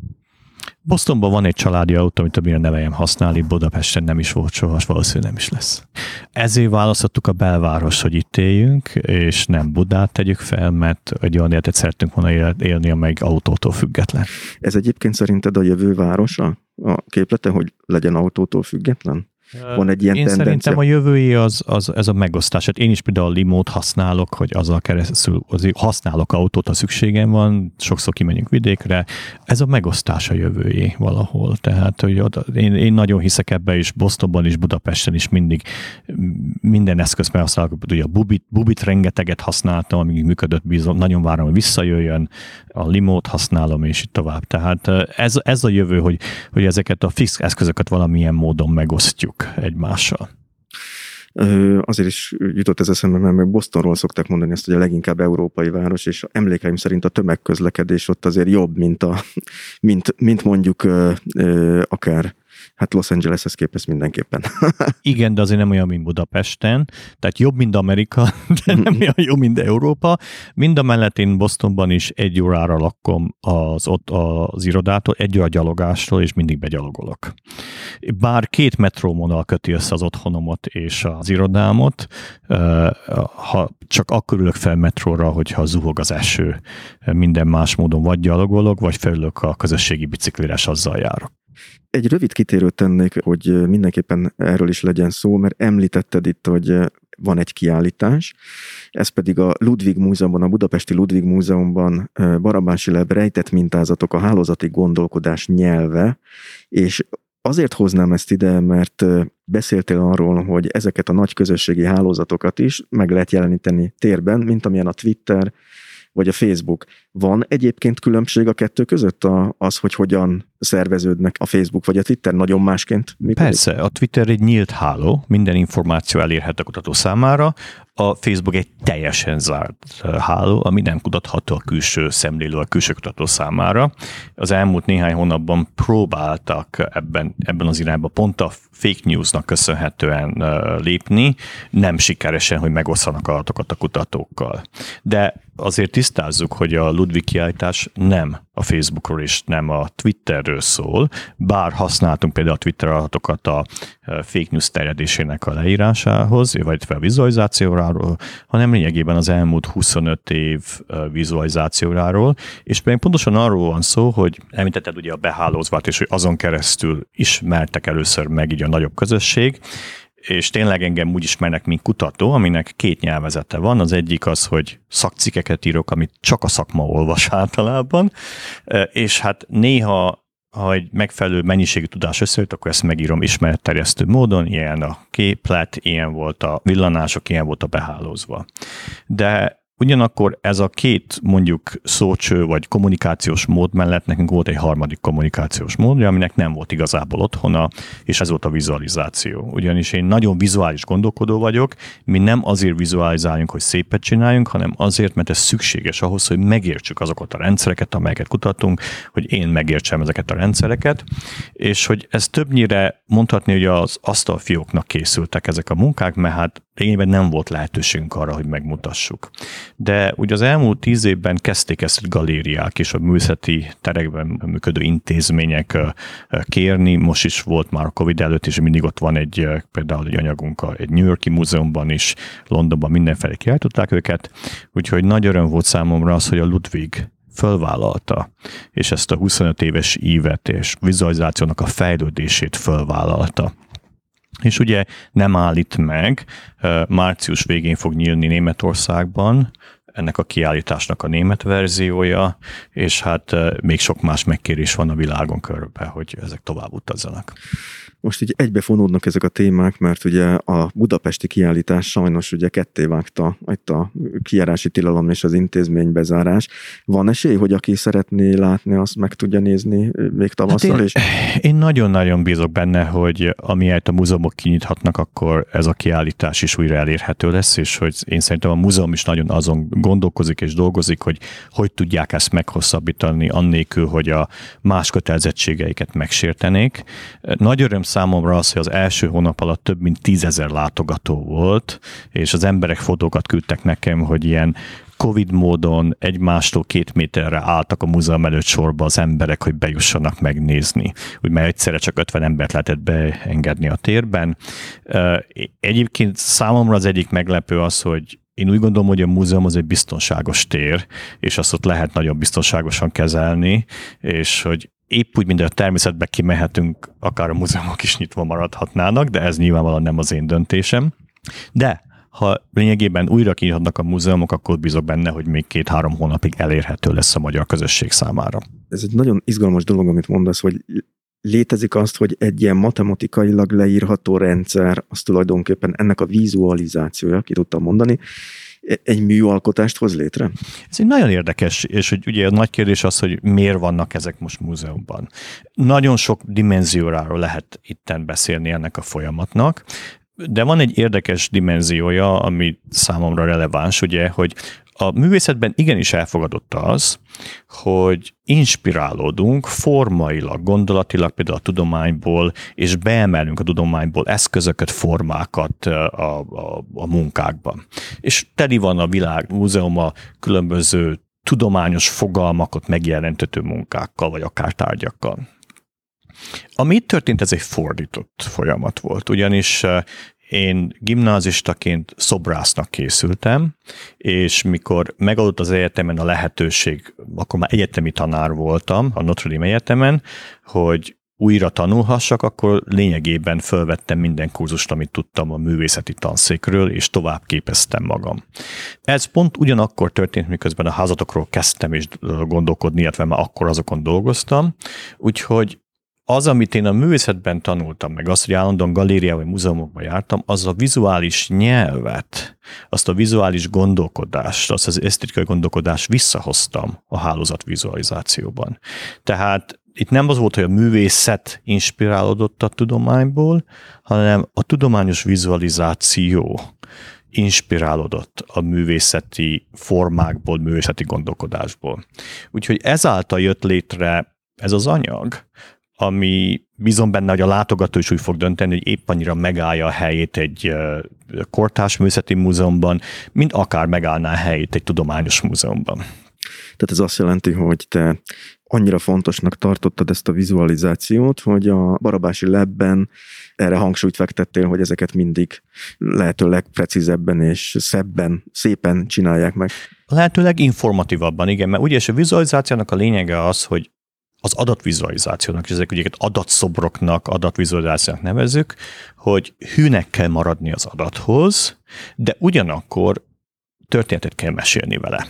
Bostonban van egy családi autó, amit többnyire neveljem használni, Budapesten nem is volt soha, valószínűleg nem is lesz. Ezért választottuk a belváros, hogy itt éljünk, és nem Budát tegyük fel, mert egy olyan életet szeretünk volna élni, amely autótól független. Ez egyébként szerinted a jövő városa? A képlete, hogy legyen autótól független? Van egy ilyen Én tendencia. szerintem a jövői az, az, ez a megosztás. Hát én is például a limót használok, hogy azzal keresztül azért használok autót, ha szükségem van, sokszor kimegyünk vidékre. Ez a megosztás a jövői valahol. Tehát, hogy oda, én, én nagyon hiszek ebbe, és Bostonban is, Budapesten is mindig minden eszköz használok. Ugye a bubit, bubit rengeteget használtam, amíg működött, bizony, nagyon várom, hogy visszajöjjön, a limót használom, és így tovább. Tehát ez, ez a jövő, hogy, hogy ezeket a fix eszközöket valamilyen módon megosztjuk egymással. Azért is jutott ez eszembe, mert meg Bostonról szokták mondani ezt, hogy a leginkább európai város, és emlékeim szerint a tömegközlekedés ott azért jobb, mint, a, mint, mint mondjuk akár Hát Los Angeleshez képest mindenképpen. Igen, de azért nem olyan, mint Budapesten. Tehát jobb, mint Amerika, de nem olyan jó, mint Európa. Mind a mellett én Bostonban is egy órára lakom az, ott az irodától, egy óra gyalogástól, és mindig begyalogolok. Bár két metrómonal köti össze az otthonomat és az irodámot, ha csak akkor ülök fel metróra, hogyha zuhog az eső. Minden más módon vagy gyalogolok, vagy felülök a közösségi biciklire, és azzal járok. Egy rövid kitérőt tennék, hogy mindenképpen erről is legyen szó, mert említetted itt, hogy van egy kiállítás, ez pedig a Ludwig Múzeumban, a Budapesti Ludwig Múzeumban Barabási Leb rejtett mintázatok a hálózati gondolkodás nyelve, és azért hoznám ezt ide, mert beszéltél arról, hogy ezeket a nagy közösségi hálózatokat is meg lehet jeleníteni térben, mint amilyen a Twitter, vagy a Facebook. Van egyébként különbség a kettő között a, az, hogy hogyan szerveződnek a Facebook vagy a Twitter nagyon másként? Működik? Persze, a Twitter egy nyílt háló, minden információ elérhet a kutató számára, a Facebook egy teljesen zárt háló, ami nem kutatható a külső szemlélő, a külső kutató számára. Az elmúlt néhány hónapban próbáltak ebben, ebben az irányban pont a fake newsnak köszönhetően lépni, nem sikeresen, hogy megosszanak adatokat a kutatókkal. De azért tisztázzuk, hogy a Ludwig kiállítás nem a Facebookról és nem a Twitterről szól, bár használtunk például a Twitter adatokat a fake news terjedésének a leírásához, vagy a vizualizációráról, hanem lényegében az elmúlt 25 év vizualizációráról, és pedig pontosan arról van szó, hogy említetted ugye a behálózvat, és hogy azon keresztül ismertek először meg így a nagyobb közösség, és tényleg engem úgy ismernek, mint kutató, aminek két nyelvezete van. Az egyik az, hogy szakcikeket írok, amit csak a szakma olvas általában, és hát néha ha egy megfelelő mennyiségű tudás összejött, akkor ezt megírom ismeretterjesztő módon, ilyen a képlet, ilyen volt a villanások, ilyen volt a behálózva. De Ugyanakkor ez a két mondjuk szócső vagy kommunikációs mód mellett nekünk volt egy harmadik kommunikációs módja, aminek nem volt igazából otthona, és ez volt a vizualizáció. Ugyanis én nagyon vizuális gondolkodó vagyok, mi nem azért vizualizáljunk, hogy szépet csináljunk, hanem azért, mert ez szükséges ahhoz, hogy megértsük azokat a rendszereket, amelyeket kutatunk, hogy én megértsem ezeket a rendszereket, és hogy ez többnyire mondhatni, hogy az asztalfióknak készültek ezek a munkák, mert hát lényegében nem volt lehetőségünk arra, hogy megmutassuk. De ugye az elmúlt tíz évben kezdték ezt galériák és a művészeti terekben működő intézmények kérni, most is volt már a Covid előtt, és mindig ott van egy például egy anyagunk egy New Yorki múzeumban is, Londonban mindenfelé kiáltották őket, úgyhogy nagy öröm volt számomra az, hogy a Ludwig fölvállalta, és ezt a 25 éves ívet és vizualizációnak a fejlődését fölvállalta. És ugye nem állít meg, március végén fog nyílni Németországban, ennek a kiállításnak a német verziója, és hát még sok más megkérés van a világon körbe, hogy ezek tovább utazzanak. Most így egybefonódnak ezek a témák, mert ugye a budapesti kiállítás sajnos ugye ketté vágta itt a kiárási tilalom és az intézmény bezárás. Van esély, hogy aki szeretné látni, azt meg tudja nézni még tavasszal hát én? Én nagyon-nagyon bízok benne, hogy amiért a múzeumok kinyithatnak, akkor ez a kiállítás is újra elérhető lesz, és hogy én szerintem a múzeum is nagyon azon gondolkozik és dolgozik, hogy hogy tudják ezt meghosszabbítani annélkül, hogy a más kötelezettségeiket megsértenék. Nagy öröm számomra az, hogy az első hónap alatt több mint tízezer látogató volt, és az emberek fotókat küldtek nekem, hogy ilyen Covid módon egymástól két méterre álltak a múzeum előtt sorba az emberek, hogy bejussanak megnézni. Úgy mert egyszerre csak 50 embert lehetett beengedni a térben. Egyébként számomra az egyik meglepő az, hogy én úgy gondolom, hogy a múzeum az egy biztonságos tér, és azt ott lehet nagyon biztonságosan kezelni, és hogy épp úgy, mint a természetbe kimehetünk, akár a múzeumok is nyitva maradhatnának, de ez nyilvánvalóan nem az én döntésem. De ha lényegében újra kinyithatnak a múzeumok, akkor bízok benne, hogy még két-három hónapig elérhető lesz a magyar közösség számára. Ez egy nagyon izgalmas dolog, amit mondasz, hogy létezik azt, hogy egy ilyen matematikailag leírható rendszer, az tulajdonképpen ennek a vizualizációja, ki tudtam mondani, egy műalkotást hoz létre? Ez egy nagyon érdekes, és hogy ugye a nagy kérdés az, hogy miért vannak ezek most múzeumban. Nagyon sok dimenzióráról lehet itten beszélni ennek a folyamatnak, de van egy érdekes dimenziója, ami számomra releváns, ugye, hogy A művészetben igenis elfogadott az, hogy inspirálódunk formailag, gondolatilag például a tudományból, és beemelünk a tudományból eszközöket, formákat a, a, a munkákban. És teli van a világ múzeuma különböző tudományos fogalmakat megjelentető munkákkal, vagy akár tárgyakkal. Ami itt történt, ez egy fordított folyamat volt, ugyanis én gimnázistaként szobrásznak készültem, és mikor megadott az egyetemen a lehetőség, akkor már egyetemi tanár voltam a Notre Dame Egyetemen, hogy újra tanulhassak, akkor lényegében fölvettem minden kurzust, amit tudtam a művészeti tanszékről, és tovább képeztem magam. Ez pont ugyanakkor történt, miközben a házatokról kezdtem és gondolkodni, illetve már akkor azokon dolgoztam, úgyhogy az, amit én a művészetben tanultam, meg azt, hogy állandóan galériá vagy múzeumokba jártam, az a vizuális nyelvet, azt a vizuális gondolkodást, azt az esztétikai gondolkodást visszahoztam a hálózat vizualizációban. Tehát itt nem az volt, hogy a művészet inspirálódott a tudományból, hanem a tudományos vizualizáció inspirálódott a művészeti formákból, művészeti gondolkodásból. Úgyhogy ezáltal jött létre ez az anyag, ami bízom benne, hogy a látogató is úgy fog dönteni, hogy épp annyira megállja a helyét egy kortárs művészeti múzeumban, mint akár megállná a helyét egy tudományos múzeumban. Tehát ez azt jelenti, hogy te annyira fontosnak tartottad ezt a vizualizációt, hogy a Barabási Lebben erre hangsúlyt fektettél, hogy ezeket mindig lehetőleg precízebben és szebben, szépen csinálják meg. Lehetőleg informatívabban, igen, mert ugye a vizualizációnak a lényege az, hogy az adatvizualizációnak, és ezek adatszobroknak, adatvizualizációnak nevezük, hogy hűnek kell maradni az adathoz, de ugyanakkor történetet kell mesélni vele.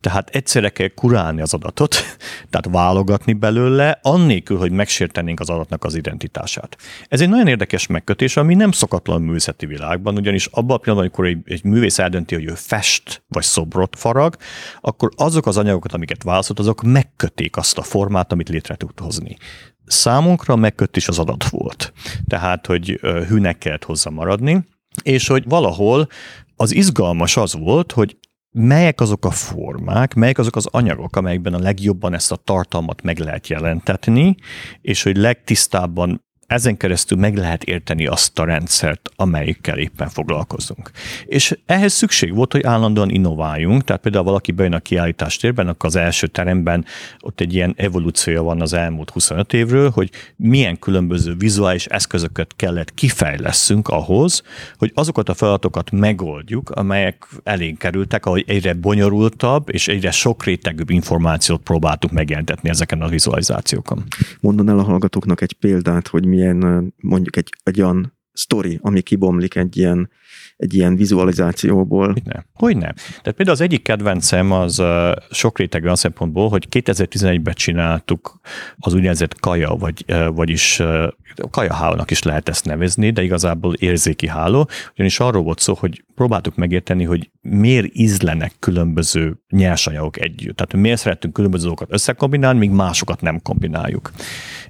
Tehát egyszerre kell kurálni az adatot, tehát válogatni belőle, annélkül, hogy megsértenénk az adatnak az identitását. Ez egy nagyon érdekes megkötés, ami nem szokatlan művészeti világban, ugyanis abban a pillanatban, amikor egy, egy művész eldönti, hogy ő fest vagy szobrot farag, akkor azok az anyagokat, amiket választott, azok megkötik azt a formát, amit létre tud hozni számunkra a megkötés az adat volt. Tehát, hogy hűnek kellett hozzá maradni, és hogy valahol az izgalmas az volt, hogy melyek azok a formák, melyek azok az anyagok, amelyekben a legjobban ezt a tartalmat meg lehet jelentetni, és hogy legtisztábban ezen keresztül meg lehet érteni azt a rendszert, amelyikkel éppen foglalkozunk. És ehhez szükség volt, hogy állandóan innováljunk, tehát például valaki bejön a kiállítás térben, akkor az első teremben ott egy ilyen evolúciója van az elmúlt 25 évről, hogy milyen különböző vizuális eszközöket kellett kifejleszünk ahhoz, hogy azokat a feladatokat megoldjuk, amelyek elénk kerültek, ahogy egyre bonyolultabb és egyre sokrétegűbb információt próbáltuk megjelentetni ezeken a vizualizációkon. Mondan el a hallgatóknak egy példát, hogy milyen mondjuk egy, egy olyan sztori, ami kibomlik egy ilyen, egy ilyen vizualizációból. Hogy nem. Hogy nem. Tehát például az egyik kedvencem az sok rétegű a szempontból, hogy 2011-ben csináltuk az úgynevezett kaja, vagy, uh, vagyis uh, kajahálónak is lehet ezt nevezni, de igazából érzéki háló, ugyanis arról volt szó, hogy próbáltuk megérteni, hogy miért ízlenek különböző nyersanyagok együtt. Tehát miért szeretünk különböző dolgokat összekombinálni, míg másokat nem kombináljuk.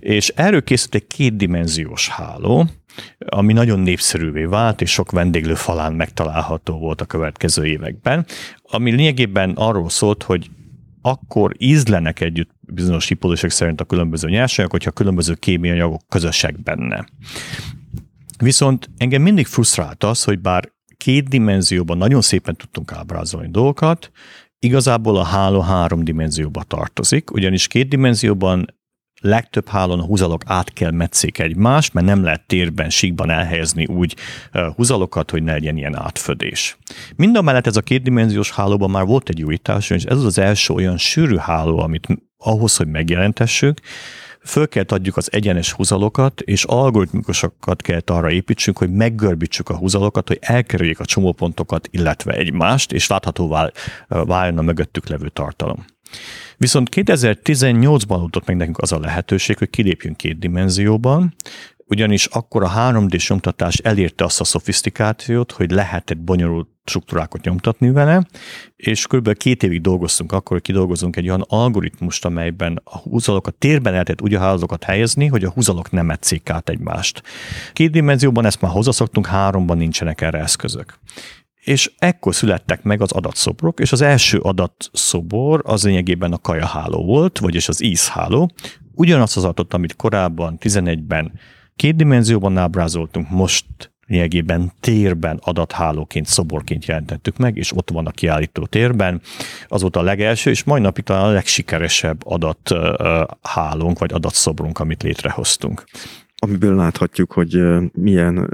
És erről készült egy kétdimenziós háló, ami nagyon népszerűvé vált, és sok vendéglő falán megtalálható volt a következő években, ami lényegében arról szólt, hogy akkor ízlenek együtt bizonyos hipótések szerint a különböző nyersanyagok, hogyha különböző kémiai anyagok közösek benne. Viszont engem mindig frusztrált az, hogy bár két dimenzióban nagyon szépen tudtunk ábrázolni dolgokat, igazából a háló három dimenzióba tartozik, ugyanis két dimenzióban legtöbb hálón a húzalok át kell metszék egymást, mert nem lehet térben, síkban elhelyezni úgy húzalokat, hogy ne legyen ilyen átfödés. Mind a mellett ez a kétdimenziós hálóban már volt egy újítás, és ez az az első olyan sűrű háló, amit ahhoz, hogy megjelentessük, föl kell adjuk az egyenes húzalokat, és algoritmikusokat kell arra építsünk, hogy meggörbítsük a húzalokat, hogy elkerüljék a csomópontokat, illetve egymást, és láthatóvá váljon a mögöttük levő tartalom. Viszont 2018-ban adott meg nekünk az a lehetőség, hogy kilépjünk két dimenzióban, ugyanis akkor a 3D-s nyomtatás elérte azt a szofisztikációt, hogy lehetett bonyolult struktúrákat nyomtatni vele, és kb. két évig dolgoztunk akkor, hogy kidolgozunk egy olyan algoritmust, amelyben a húzalokat térben lehetett úgy a hálózatokat helyezni, hogy a húzalok nem metszik át egymást. Két dimenzióban ezt már hozzászoktunk, háromban nincsenek erre eszközök. És ekkor születtek meg az adatszobrok, és az első adatszobor az lényegében a kajaháló volt, vagyis az ízháló. Ugyanazt az adatot, amit korábban 11-ben két dimenzióban ábrázoltunk, most lényegében térben adathálóként, szoborként jelentettük meg, és ott van a kiállító térben. Az volt a legelső, és mai napig talán a legsikeresebb adathálónk, vagy adatszobrunk, amit létrehoztunk amiből láthatjuk, hogy milyen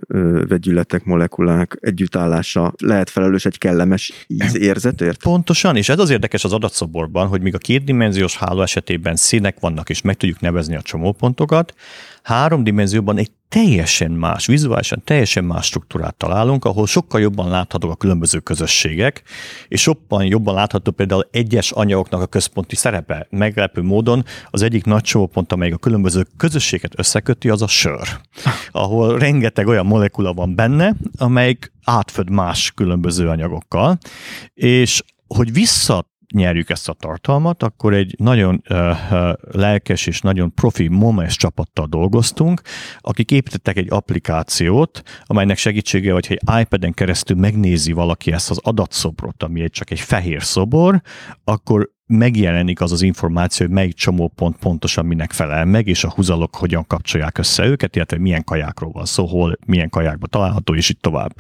vegyületek, molekulák együttállása lehet felelős egy kellemes ízérzetért? Pontosan, és ez az érdekes az adatszoborban, hogy míg a kétdimenziós háló esetében színek vannak, és meg tudjuk nevezni a csomópontokat, három dimenzióban egy teljesen más, vizuálisan teljesen más struktúrát találunk, ahol sokkal jobban láthatók a különböző közösségek, és sokkal jobban látható például egyes anyagoknak a központi szerepe. Meglepő módon az egyik nagy csomópont, amely a különböző közösséget összeköti, az a sör, ahol rengeteg olyan molekula van benne, amelyik átföd más különböző anyagokkal, és hogy vissza nyerjük ezt a tartalmat, akkor egy nagyon uh, lelkes és nagyon profi MOMES csapattal dolgoztunk, akik építettek egy applikációt, amelynek segítsége, hogy egy iPad-en keresztül megnézi valaki ezt az adatszobrot, ami egy csak egy fehér szobor, akkor megjelenik az az információ, hogy melyik csomópont pontosan minek felel meg, és a húzalok hogyan kapcsolják össze őket, illetve milyen kajákról van szó, hol, milyen kajákban található, és így tovább.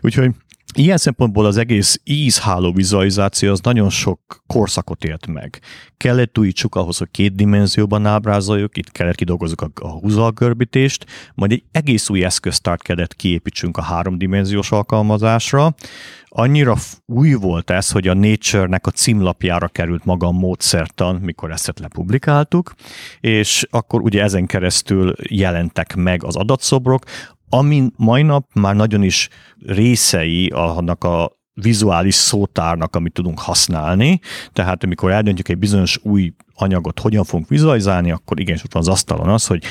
Úgyhogy Ilyen szempontból az egész ízháló vizualizáció az nagyon sok korszakot élt meg. Kellett újítsuk ahhoz, hogy két dimenzióban ábrázoljuk, itt kellett kidolgozzuk a, a húzalgörbítést, majd egy egész új eszköztárt kellett kiépítsünk a háromdimenziós alkalmazásra. Annyira új volt ez, hogy a Nature-nek a címlapjára került maga a módszertan, mikor ezt lepublikáltuk, és akkor ugye ezen keresztül jelentek meg az adatszobrok, ami mai nap már nagyon is részei annak a vizuális szótárnak, amit tudunk használni. Tehát amikor eldöntjük egy bizonyos új anyagot, hogyan fogunk vizualizálni, akkor igenis ott van az asztalon az, hogy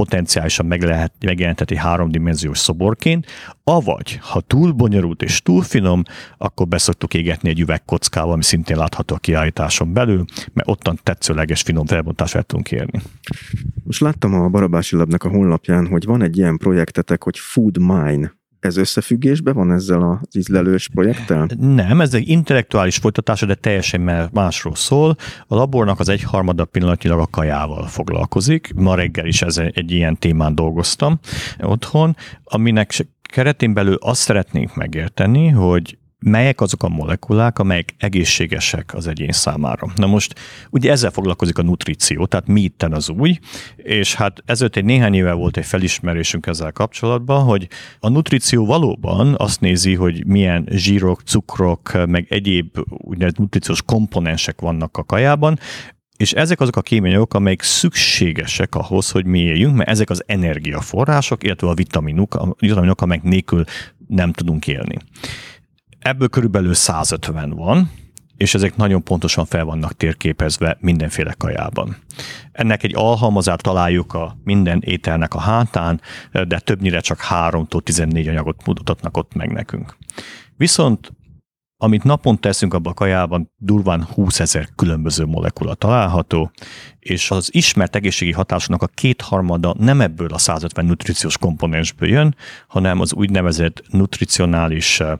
potenciálisan meg lehet megjelenteti háromdimenziós szoborként, avagy, ha túl bonyolult és túl finom, akkor beszoktuk égetni egy üvegkockával, ami szintén látható a kiállításon belül, mert ottan tetszőleges finom felbontást el tudunk érni. Most láttam a Barabási Labnak a honlapján, hogy van egy ilyen projektetek, hogy Food Mine ez összefüggésben van ezzel az ízlelős projekttel? Nem, ez egy intellektuális folytatása, de teljesen másról szól. A labornak az egyharmada pillanatnyilag a kajával foglalkozik. Ma reggel is ez egy ilyen témán dolgoztam otthon, aminek keretén belül azt szeretnénk megérteni, hogy melyek azok a molekulák, amelyek egészségesek az egyén számára. Na most ugye ezzel foglalkozik a nutríció, tehát mi itten az új, és hát ezért egy néhány éve volt egy felismerésünk ezzel kapcsolatban, hogy a nutríció valóban azt nézi, hogy milyen zsírok, cukrok, meg egyéb úgynevezett nutríciós komponensek vannak a kajában, és ezek azok a kémianyagok, amelyek szükségesek ahhoz, hogy mi éljünk, mert ezek az energiaforrások, illetve a vitaminok, a vitaminok, amelyek nélkül nem tudunk élni. Ebből körülbelül 150 van, és ezek nagyon pontosan fel vannak térképezve mindenféle kajában. Ennek egy alhalmazát találjuk a minden ételnek a hátán, de többnyire csak 3-tól 14 anyagot mutatnak ott meg nekünk. Viszont amit naponta teszünk abban a kajában, durván 20 ezer különböző molekula található, és az ismert egészségi hatásoknak a kétharmada nem ebből a 150 nutriciós komponensből jön, hanem az úgynevezett nutricionális uh,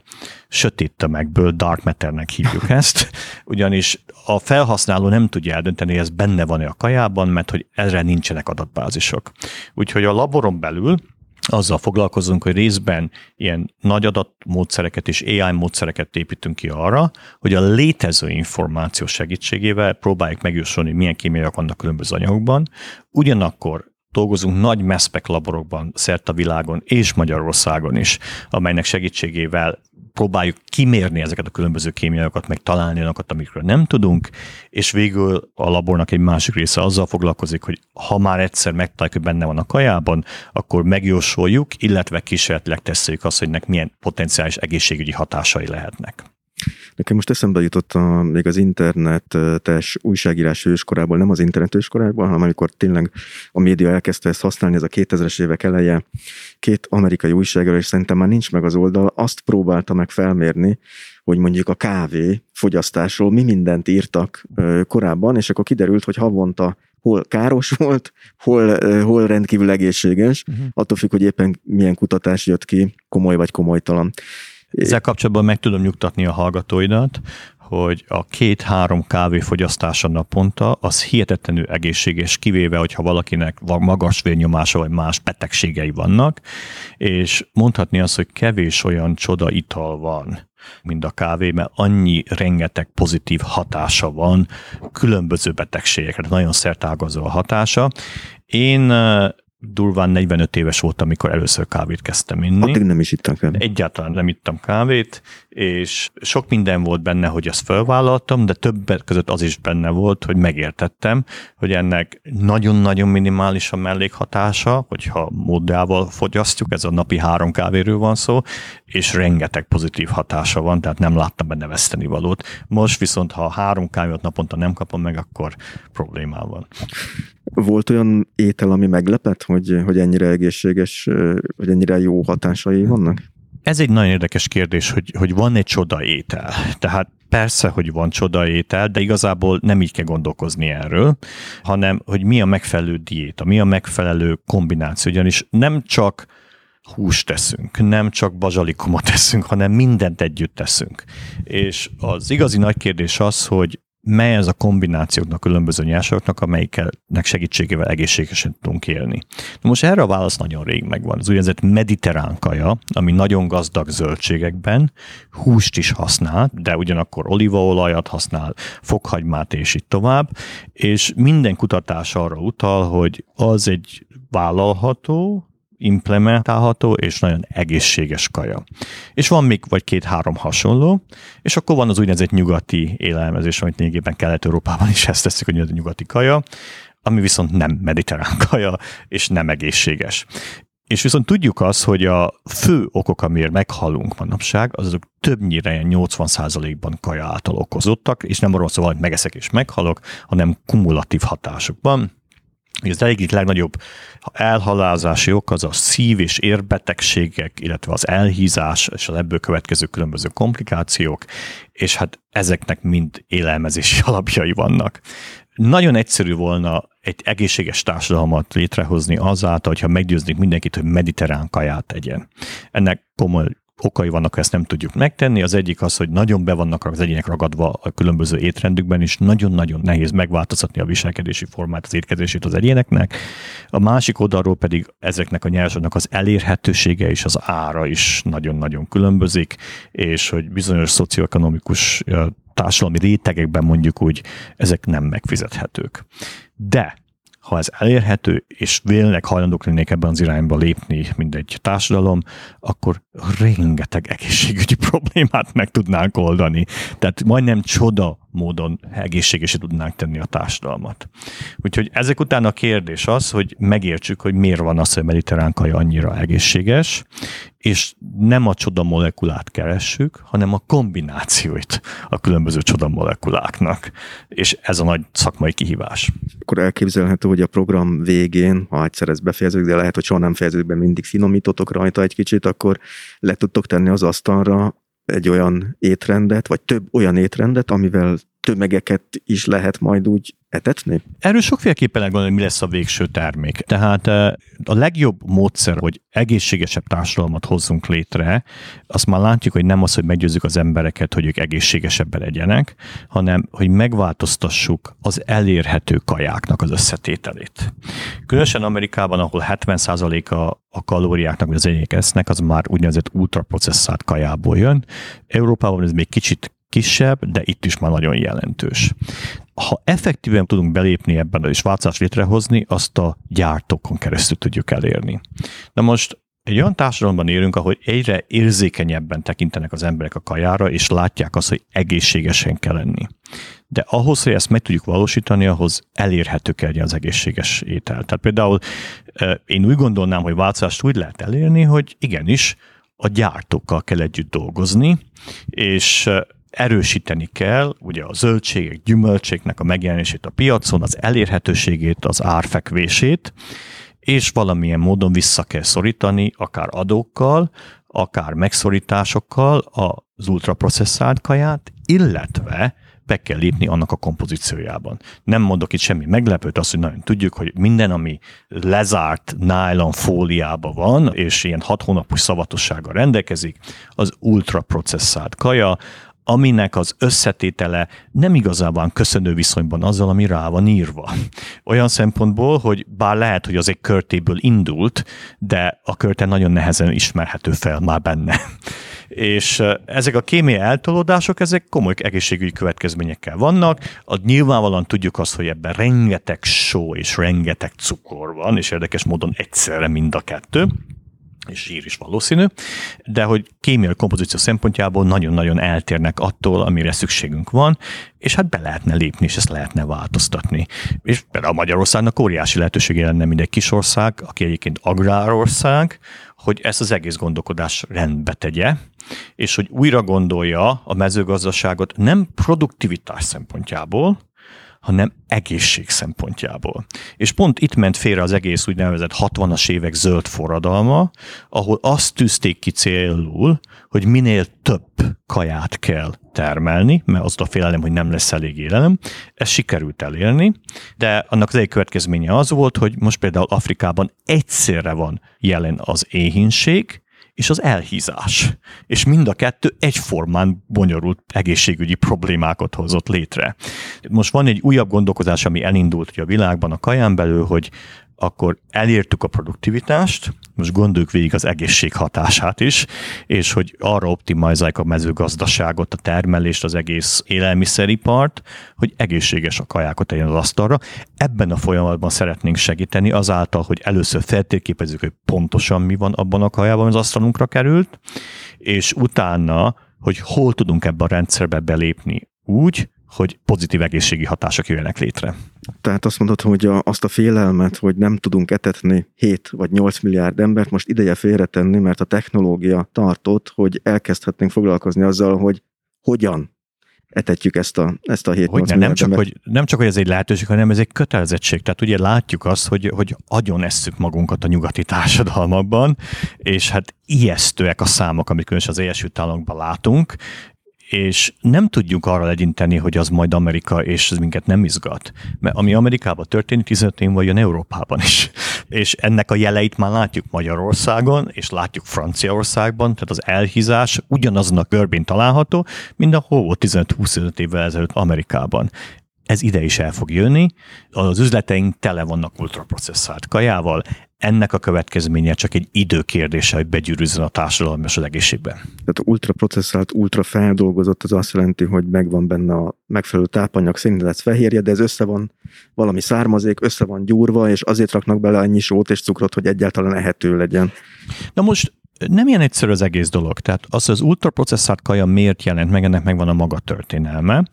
sötét tömegből, dark matternek hívjuk ezt, ugyanis a felhasználó nem tudja eldönteni, hogy ez benne van-e a kajában, mert hogy erre nincsenek adatbázisok. Úgyhogy a laboron belül azzal foglalkozunk, hogy részben ilyen nagy adatmódszereket és AI módszereket építünk ki arra, hogy a létező információ segítségével próbáljuk megjósolni, milyen kémiaiak vannak különböző anyagokban, ugyanakkor dolgozunk nagy meszpek laborokban szerte a világon és Magyarországon is, amelynek segítségével próbáljuk kimérni ezeket a különböző kémiaiakat, meg találni olyanokat, amikről nem tudunk, és végül a labornak egy másik része azzal foglalkozik, hogy ha már egyszer megtaláljuk, hogy benne van a kajában, akkor megjósoljuk, illetve kísérletleg tesszük azt, hogy nek milyen potenciális egészségügyi hatásai lehetnek. Nekem most eszembe jutott a, még az internetes újságírás őskorából, nem az internet őskorából, hanem amikor tényleg a média elkezdte ezt használni, ez a 2000-es évek eleje, két amerikai újságíró, és szerintem már nincs meg az oldal, azt próbálta meg felmérni, hogy mondjuk a kávé fogyasztásról mi mindent írtak korábban, és akkor kiderült, hogy havonta hol káros volt, hol, hol rendkívül egészséges, uh-huh. attól függ, hogy éppen milyen kutatás jött ki, komoly vagy komolytalan. Ezzel kapcsolatban meg tudom nyugtatni a hallgatóidat, hogy a két-három kávé fogyasztása naponta az hihetetlenül egészséges, kivéve, hogyha valakinek magas vérnyomása vagy más betegségei vannak, és mondhatni azt, hogy kevés olyan csoda ital van, mint a kávé, mert annyi rengeteg pozitív hatása van különböző betegségekre, nagyon szertágazó a hatása. Én durván 45 éves voltam, amikor először kávét kezdtem inni. Addig nem is ittam kávét. Egyáltalán nem ittam kávét, és sok minden volt benne, hogy azt felvállaltam, de többet között az is benne volt, hogy megértettem, hogy ennek nagyon-nagyon minimális a mellékhatása, hogyha módjával fogyasztjuk, ez a napi három kávéről van szó, és rengeteg pozitív hatása van, tehát nem láttam benne veszteni valót. Most viszont, ha három kávét naponta nem kapom meg, akkor problémám van. Volt olyan étel, ami meglepett, hogy, hogy ennyire egészséges, hogy ennyire jó hatásai vannak? Ez egy nagyon érdekes kérdés, hogy, hogy van egy csoda étel. Tehát persze, hogy van csoda étel, de igazából nem így kell gondolkozni erről, hanem hogy mi a megfelelő diéta, mi a megfelelő kombináció. Ugyanis nem csak húst teszünk, nem csak bazsalikumot teszünk, hanem mindent együtt teszünk. És az igazi nagy kérdés az, hogy mely ez a kombinációknak, különböző nyersanyagoknak, amelyiknek segítségével egészségesen tudunk élni. Na most erre a válasz nagyon rég megvan. Az úgynevezett mediterrán kaja, ami nagyon gazdag zöldségekben, húst is használ, de ugyanakkor olívaolajat használ, fokhagymát és így tovább, és minden kutatás arra utal, hogy az egy vállalható, implementálható és nagyon egészséges kaja. És van még vagy két-három hasonló, és akkor van az úgynevezett nyugati élelmezés, amit lényegében Kelet-Európában is ezt teszik, hogy nyugati kaja, ami viszont nem mediterrán kaja, és nem egészséges. És viszont tudjuk azt, hogy a fő okok, amiért meghalunk manapság, azok többnyire 80%-ban kaja által okozottak, és nem arról szól, hogy megeszek és meghalok, hanem kumulatív hatásokban az egyik legnagyobb elhalázási ok az a szív- és érbetegségek, illetve az elhízás és az ebből következő különböző komplikációk, és hát ezeknek mind élelmezési alapjai vannak. Nagyon egyszerű volna egy egészséges társadalmat létrehozni azáltal, hogyha meggyőznék mindenkit, hogy mediterrán kaját tegyen. Ennek komoly okai vannak, ezt nem tudjuk megtenni. Az egyik az, hogy nagyon be vannak az egyének ragadva a különböző étrendükben, és nagyon-nagyon nehéz megváltoztatni a viselkedési formát, az étkezését az egyéneknek. A másik oldalról pedig ezeknek a nyersanyagnak az elérhetősége és az ára is nagyon-nagyon különbözik, és hogy bizonyos szocioekonomikus társadalmi rétegekben mondjuk úgy, ezek nem megfizethetők. De ha ez elérhető, és vélnek hajlandók lennék ebben az irányba lépni, mint egy társadalom, akkor rengeteg egészségügyi problémát meg tudnánk oldani. Tehát majdnem csoda módon egészségesé tudnánk tenni a társadalmat. Úgyhogy ezek után a kérdés az, hogy megértsük, hogy miért van az, hogy a mediterrán kaja annyira egészséges, és nem a csoda molekulát keressük, hanem a kombinációit a különböző csoda molekuláknak. És ez a nagy szakmai kihívás. Akkor elképzelhető, hogy a program végén, ha egyszer ez befejeződik, de lehet, hogy soha nem fejeződik be, mindig finomítotok rajta egy kicsit, akkor le tudtok tenni az asztalra egy olyan étrendet, vagy több olyan étrendet, amivel tömegeket is lehet majd úgy etetni? Erről sokféleképpen lehet gondolni, mi lesz a végső termék. Tehát eh, a legjobb módszer, hogy egészségesebb társadalmat hozzunk létre, azt már látjuk, hogy nem az, hogy meggyőzzük az embereket, hogy ők egészségesebben legyenek, hanem hogy megváltoztassuk az elérhető kajáknak az összetételét. Különösen Amerikában, ahol 70%-a a kalóriáknak, vagy az egyének esznek, az már úgynevezett ultraprocesszált kajából jön. Európában ez még kicsit kisebb, de itt is már nagyon jelentős. Ha effektíven tudunk belépni ebben és változást létrehozni, azt a gyártókon keresztül tudjuk elérni. Na most egy olyan társadalomban élünk, ahol egyre érzékenyebben tekintenek az emberek a kajára, és látják azt, hogy egészségesen kell lenni. De ahhoz, hogy ezt meg tudjuk valósítani, ahhoz elérhető kell az egészséges étel. Tehát például én úgy gondolnám, hogy változást úgy lehet elérni, hogy igenis a gyártókkal kell együtt dolgozni, és erősíteni kell ugye a zöldségek, gyümölcséknek a megjelenését a piacon, az elérhetőségét, az árfekvését, és valamilyen módon vissza kell szorítani, akár adókkal, akár megszorításokkal az ultraprocesszált kaját, illetve be kell lépni annak a kompozíciójában. Nem mondok itt semmi meglepőt, azt, hogy nagyon tudjuk, hogy minden, ami lezárt nylon fóliába van, és ilyen hat hónapos szavatossággal rendelkezik, az ultraprocesszált kaja, aminek az összetétele nem igazában köszönő viszonyban azzal, ami rá van írva. Olyan szempontból, hogy bár lehet, hogy az egy körtéből indult, de a körte nagyon nehezen ismerhető fel már benne. És ezek a kémiai eltolódások, ezek komoly egészségügyi következményekkel vannak. A, nyilvánvalóan tudjuk azt, hogy ebben rengeteg só és rengeteg cukor van, és érdekes módon egyszerre mind a kettő és zsír is valószínű, de hogy kémiai kompozíció szempontjából nagyon-nagyon eltérnek attól, amire szükségünk van, és hát be lehetne lépni, és ezt lehetne változtatni. És például Magyarországnak óriási lehetősége lenne, mint egy kis ország, aki egyébként agrárország, hogy ezt az egész gondolkodás rendbe tegye, és hogy újra gondolja a mezőgazdaságot nem produktivitás szempontjából, hanem egészség szempontjából. És pont itt ment félre az egész úgynevezett 60-as évek zöld forradalma, ahol azt tűzték ki célul, hogy minél több kaját kell termelni, mert az a félelem, hogy nem lesz elég élelem. Ez sikerült elérni, de annak az egyik következménye az volt, hogy most például Afrikában egyszerre van jelen az éhínség, és az elhízás. És mind a kettő egyformán bonyolult egészségügyi problémákat hozott létre. Most van egy újabb gondolkozás, ami elindult a világban a kaján belül, hogy akkor elértük a produktivitást, most gondoljuk végig az egészség hatását is, és hogy arra optimalizáljuk a mezőgazdaságot, a termelést, az egész élelmiszeripart, hogy egészséges a kajákat tegyen az asztalra. Ebben a folyamatban szeretnénk segíteni azáltal, hogy először feltérképezzük, hogy pontosan mi van abban a kajában, az asztalunkra került, és utána, hogy hol tudunk ebbe a rendszerbe belépni úgy, hogy pozitív egészségi hatások jöjjenek létre. Tehát azt mondod, hogy a, azt a félelmet, hogy nem tudunk etetni 7 vagy 8 milliárd embert, most ideje félretenni, mert a technológia tartott, hogy elkezdhetnénk foglalkozni azzal, hogy hogyan etetjük ezt a, ezt a 7 hogy nem, nem, csak, hogy, nem csak, hogy ez egy lehetőség, hanem ez egy kötelezettség. Tehát ugye látjuk azt, hogy, hogy agyon esszük magunkat a nyugati társadalmakban, és hát ijesztőek a számok, amit különösen az Egyesült Államokban látunk, és nem tudjuk arra legyinteni, hogy az majd Amerika, és ez minket nem izgat. Mert ami Amerikában történik, 15 év jön Európában is. És ennek a jeleit már látjuk Magyarországon, és látjuk Franciaországban, tehát az elhízás ugyanazon a görbén található, mint a hol 15-25 évvel ezelőtt Amerikában ez ide is el fog jönni. Az üzleteink tele vannak ultraprocesszált kajával, ennek a következménye csak egy időkérdése, hogy begyűrűzzön a társadalom és az egészségben. Tehát ultraprocesszált, ultra feldolgozott, az azt jelenti, hogy megvan benne a megfelelő tápanyag, szénhidrát fehérje, de ez össze van valami származék, össze van gyúrva, és azért raknak bele annyi sót és cukrot, hogy egyáltalán ehető legyen. Na most nem ilyen egyszerű az egész dolog. Tehát az, hogy az ultraprocesszált kaja miért jelent meg, ennek megvan a maga történelme.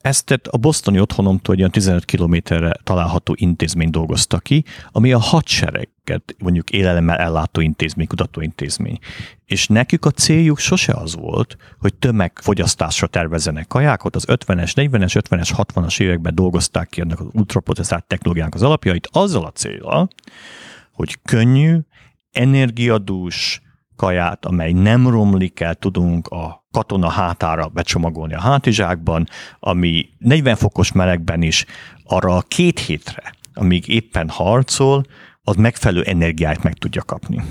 Ezt a bosztoni otthonomtól olyan 15 kilométerre található intézmény dolgozta ki, ami a hadsereget, mondjuk élelemmel ellátó intézmény, kutatóintézmény. És nekük a céljuk sose az volt, hogy tömegfogyasztásra tervezzenek kajákat. Az 50-es, 40-es, 50-es, 60-as években dolgozták ki ennek az ultraprocesszált technológiának az alapjait, azzal a célra, hogy könnyű, energiadús, kaját, amely nem romlik el, tudunk a katona hátára becsomagolni a hátizsákban, ami 40 fokos melegben is arra a két hétre, amíg éppen harcol, az megfelelő energiát meg tudja kapni.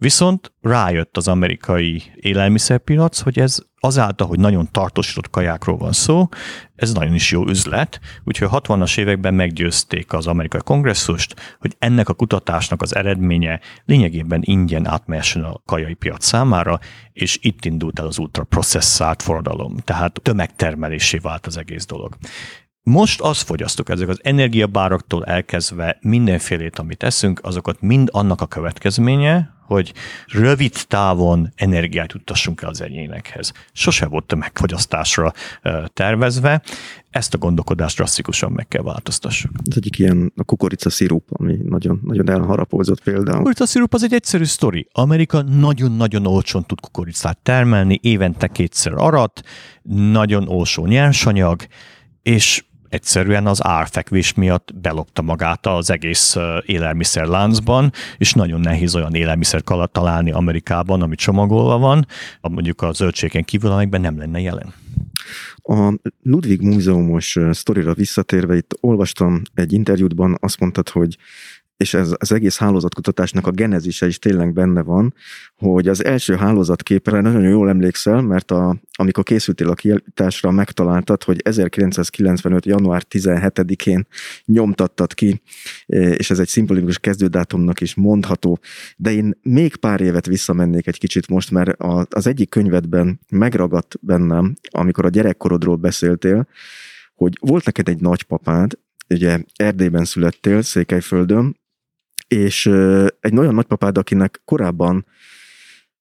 Viszont rájött az amerikai élelmiszerpiac, hogy ez azáltal, hogy nagyon tartósított kajákról van szó, ez nagyon is jó üzlet, úgyhogy a 60-as években meggyőzték az amerikai kongresszust, hogy ennek a kutatásnak az eredménye lényegében ingyen átmehessen a kajai piac számára, és itt indult el az ultraprocesszált forradalom, tehát tömegtermelésé vált az egész dolog. Most azt fogyasztok, ezek az energiabáraktól elkezdve mindenfélét, amit eszünk, azokat mind annak a következménye, hogy rövid távon energiát juttassunk el az egyénekhez. Sose volt tömegfogyasztásra tervezve, ezt a gondolkodást drasztikusan meg kell változtassuk. Az egyik ilyen a kukorica szirup, ami nagyon, nagyon elharapózott például. A kukorica szirup az egy egyszerű sztori. Amerika nagyon-nagyon olcsón tud kukoricát termelni, évente kétszer arat, nagyon olcsó nyersanyag, és egyszerűen az árfekvés miatt belopta magát az egész élelmiszerláncban, és nagyon nehéz olyan élelmiszer találni Amerikában, ami csomagolva van, mondjuk a zöldségen kívül, amikben nem lenne jelen. A Ludwig Múzeumos sztorira visszatérve, itt olvastam egy interjútban, azt mondtad, hogy és ez az egész hálózatkutatásnak a genezise is tényleg benne van, hogy az első hálózatképre nagyon jól emlékszel, mert a, amikor készültél a kiállításra, megtaláltad, hogy 1995. január 17-én nyomtattad ki, és ez egy szimbolikus kezdődátumnak is mondható, de én még pár évet visszamennék egy kicsit most, mert az egyik könyvedben megragadt bennem, amikor a gyerekkorodról beszéltél, hogy volt neked egy nagypapád, ugye Erdélyben születtél, Székelyföldön, és egy olyan nagypapád, akinek korábban